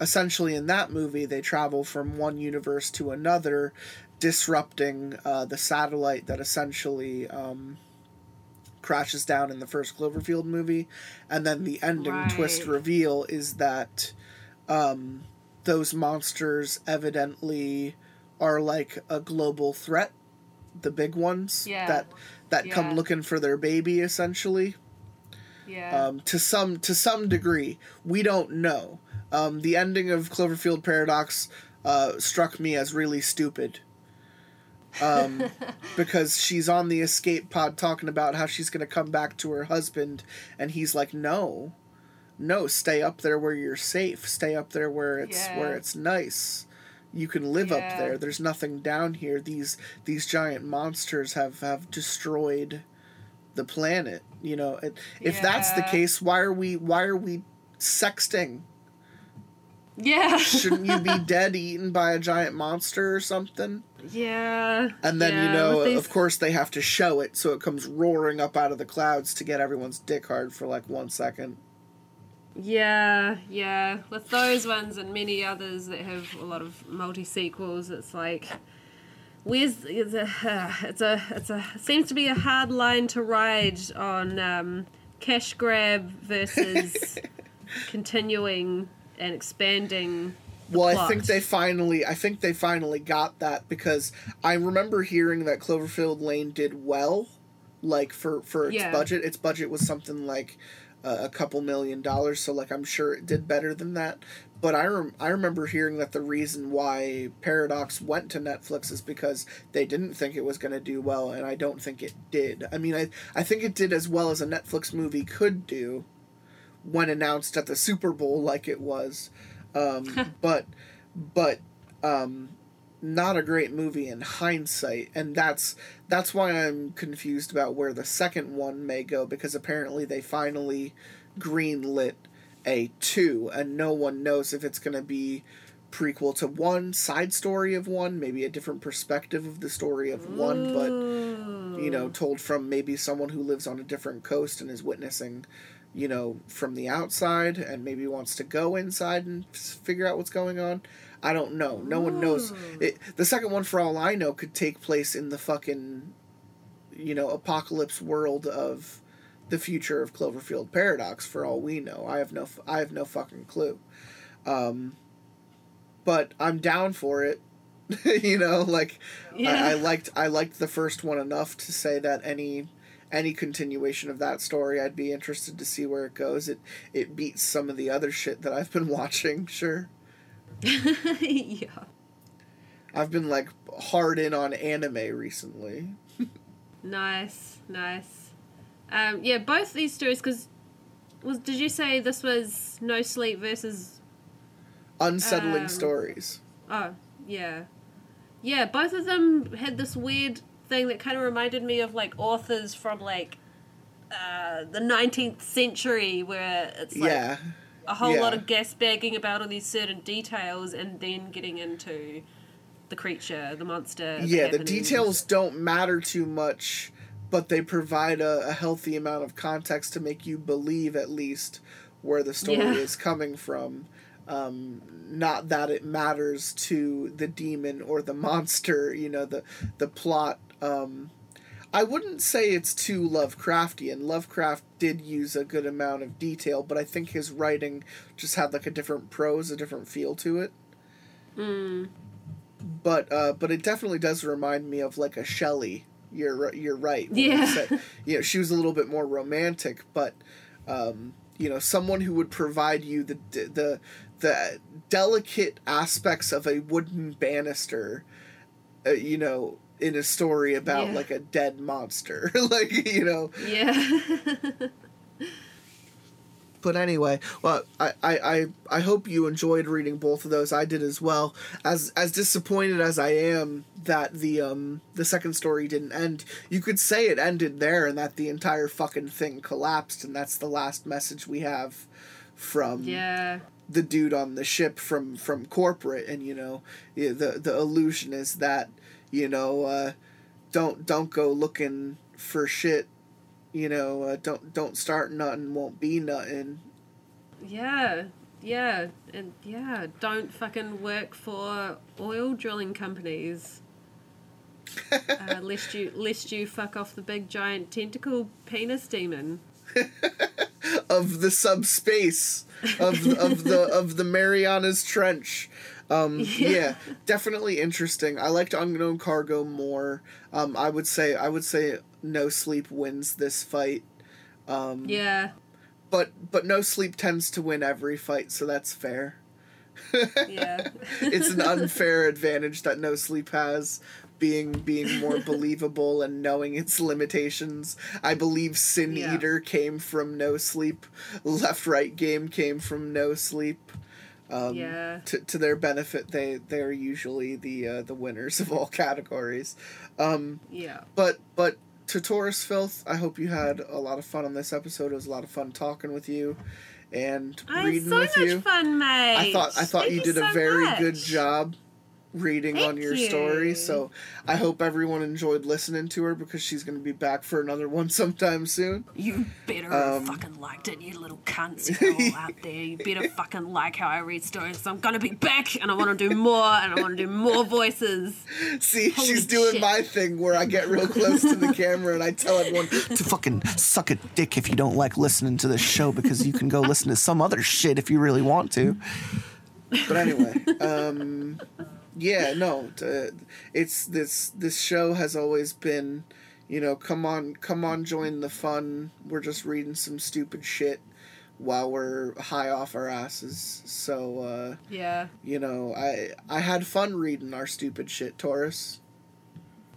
essentially in that movie they travel from one universe to another, disrupting uh, the satellite that essentially. Um, crashes down in the first Cloverfield movie, and then the ending twist reveal is that um, those monsters evidently are like a global threat, the big ones Yeah. that that come looking for their baby essentially. Yeah. Um, to some to some degree, we don't know. Um, the ending of Cloverfield Paradox uh, struck me as really stupid. Um, because she's on the escape pod talking about how she's going to come back to her husband, and he's like, "No, no, stay up there where you're safe. Stay up there where it's Yeah. where it's nice. You can live up there. There's nothing down here. These these giant monsters have have destroyed the planet. You know, it, if that's the case, why are we why are we sexting? yeah. Shouldn't you be dead, eaten by a giant monster or something? yeah. And then yeah, you know, these- of course, they have to show it, so it comes roaring up out of the clouds to get everyone's dick hard for like one second. Yeah, yeah. With those ones and many others that have a lot of multi sequels, it's like where's it's a it's a it's a seems to be a hard line to ride on um, cash grab versus continuing and expanding. Well, I think they finally, I think they finally got that because I remember hearing that Cloverfield Lane did well, like for for its Yeah. budget. Its budget was something like uh, a couple million dollars, so like I'm sure it did better than that. But I rem- I remember hearing that the reason why Paradox went to Netflix is because they didn't think it was going to do well, and I don't think it did. I mean, I I think it did as well as a Netflix movie could do when announced at the Super Bowl, like it was. Um, but but um, not a great movie in hindsight, and that's that's why I'm confused about where the second one may go because apparently they finally greenlit a two, and no one knows if it's going to be prequel to one, side story of one, maybe a different perspective of the story of one, but you know, told from maybe someone who lives on a different coast and is witnessing, you know, from the outside and maybe wants to go inside and figure out what's going on. I don't know. No one knows. It, the second one, for all I know, could take place in the fucking, you know, apocalypse world of the future of Cloverfield Paradox. For all we know, I have no, I have no fucking clue. Um, but I'm down for it. you know, like Yeah. I, I liked I liked the first one enough to say that any any continuation of that story I'd be interested to see where it goes. It it beats some of the other shit that I've been watching, sure. yeah. I've been like hard in on anime recently. Nice, nice. Um, yeah, both these stories because was did you say this was No Sleep versus Unsettling Um, stories. Oh, yeah. Yeah, both of them had this weird thing that kind of reminded me of like authors from like uh, the 19th century where it's like yeah. a whole lot of gas bagging about all these certain details and then getting into the creature, the monster. Yeah, the happenings. details don't matter too much, but they provide a, a healthy amount of context to make you believe at least where the story Yeah. is coming from. Um, not that it matters to the demon or the monster, you know, the the plot. Um, I wouldn't say it's too Lovecraftian. Lovecraft did use a good amount of detail, but I think his writing just had like a different prose, a different feel to it. But uh, but it definitely does remind me of like a Shelley. You're you're right. when you Yeah. you know, she was a little bit more romantic, but um, you know, someone who would provide you the the the delicate aspects of a wooden banister, uh, you know, in a story about Yeah. like a dead monster, like you know. Yeah. But anyway, well, I, I, I, hope you enjoyed reading both of those. I did as well. As as disappointed as I am that the um the second story didn't end, you could say it ended there and that the entire fucking thing collapsed and that's the last message we have from yeah. the dude on the ship from from corporate and you know the the illusion is that you know uh don't don't go looking for shit you know uh, don't don't start nothing won't be nothing Yeah, yeah, and yeah, don't fucking work for oil drilling companies. uh, lest you lest you fuck off the big giant tentacle penis demon. of the subspace of of the of the Marianas Trench. Um, yeah. definitely interesting. I liked Unknown Cargo more. Um, I would say I would say No Sleep wins this fight, Um, Yeah, but but No Sleep tends to win every fight, so that's fair. yeah, It's an unfair advantage that No Sleep has. Being being more believable and knowing its limitations. I believe Sin Yeah. Eater came from No Sleep. Left Right Game came from No Sleep. Um, yeah. to, to their benefit, they they're usually the uh, the winners of all categories. Um, Yeah. but but to Torus Filth, I hope you had a lot of fun on this episode. It was a lot of fun talking with you and I had reading so with much you. fun, mate. I thought I thought Thank you did a so very much. good job reading on Thank your story. So I hope everyone enjoyed listening to her because she's going to be back for another one sometime soon. You better Um, fucking liked it, you little cunts you all out there. You better fucking like how I read stories. So I'm gonna be back, and I want to do more, and I want to do more voices. See, Holy she's doing shit. my thing where I get real close to the camera and I tell everyone to fucking suck a dick if you don't like listening to this show because you can go listen to some other shit if you really want to. But anyway, um, yeah, no, it's this this show has always been, you know, come on, come on, join the fun. We're just reading some stupid shit while we're high off our asses. So, uh, Yeah. you know, I I had fun reading our stupid shit, Torus.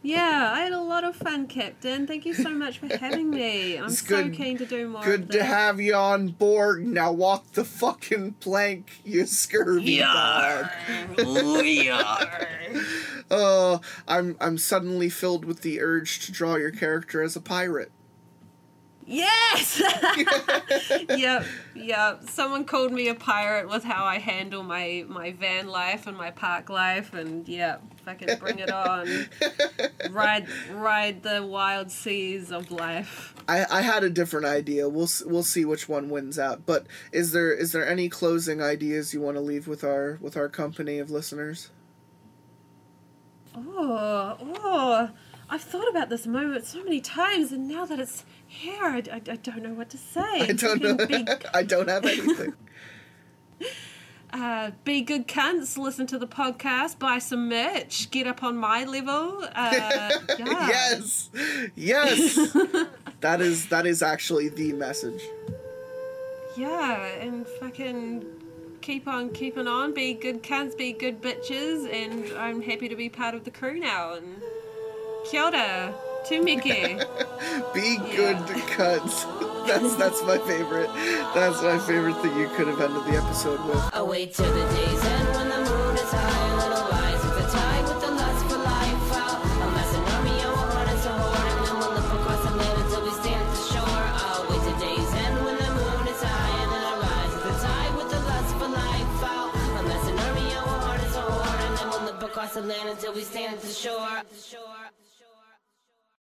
Yeah, I had a lot of fun, Captain. Thank you so much for having me. I'm It's so good- keen to do more. Good of to this. have you on board. Now walk the fucking plank, you scurvy dog. Oh, I'm I'm suddenly filled with the urge to draw your character as a pirate. Yes. yep. Yep. Someone called me a pirate with how I handle my my van life and my park life, and yeah, fucking bring it on. ride ride the wild seas of life. I, I had a different idea. We'll we'll see which one wins out. But is there is there any closing ideas you want to leave with our with our company of listeners? Oh, oh. I've thought about this moment so many times, and now that it's here, I, I, I don't know what to say. I don't know. I don't have anything. uh, be good cunts, listen to the podcast, buy some merch, get up on my level. Uh, yeah. yes, yes. that is that is actually the message. Yeah, and fucking keep on keeping on, be good cunts, be good bitches, and I'm happy to be part of the crew now. And kia ora, tumike. Be good to cuts. That's that's my favorite. That's my favorite thing you could have ended the episode with. I wait till the day's end when the moon is high and it'll with the tide with the lust for life out. A massive army and we'll run as a and then we'll live across the land until we stand at the shore. I'll wait till day's end when the moon is high and it'll rise with the tide with the lust for life out. A massive army and we'll run as a and then we'll live across the land until we stand at the shore. The shore.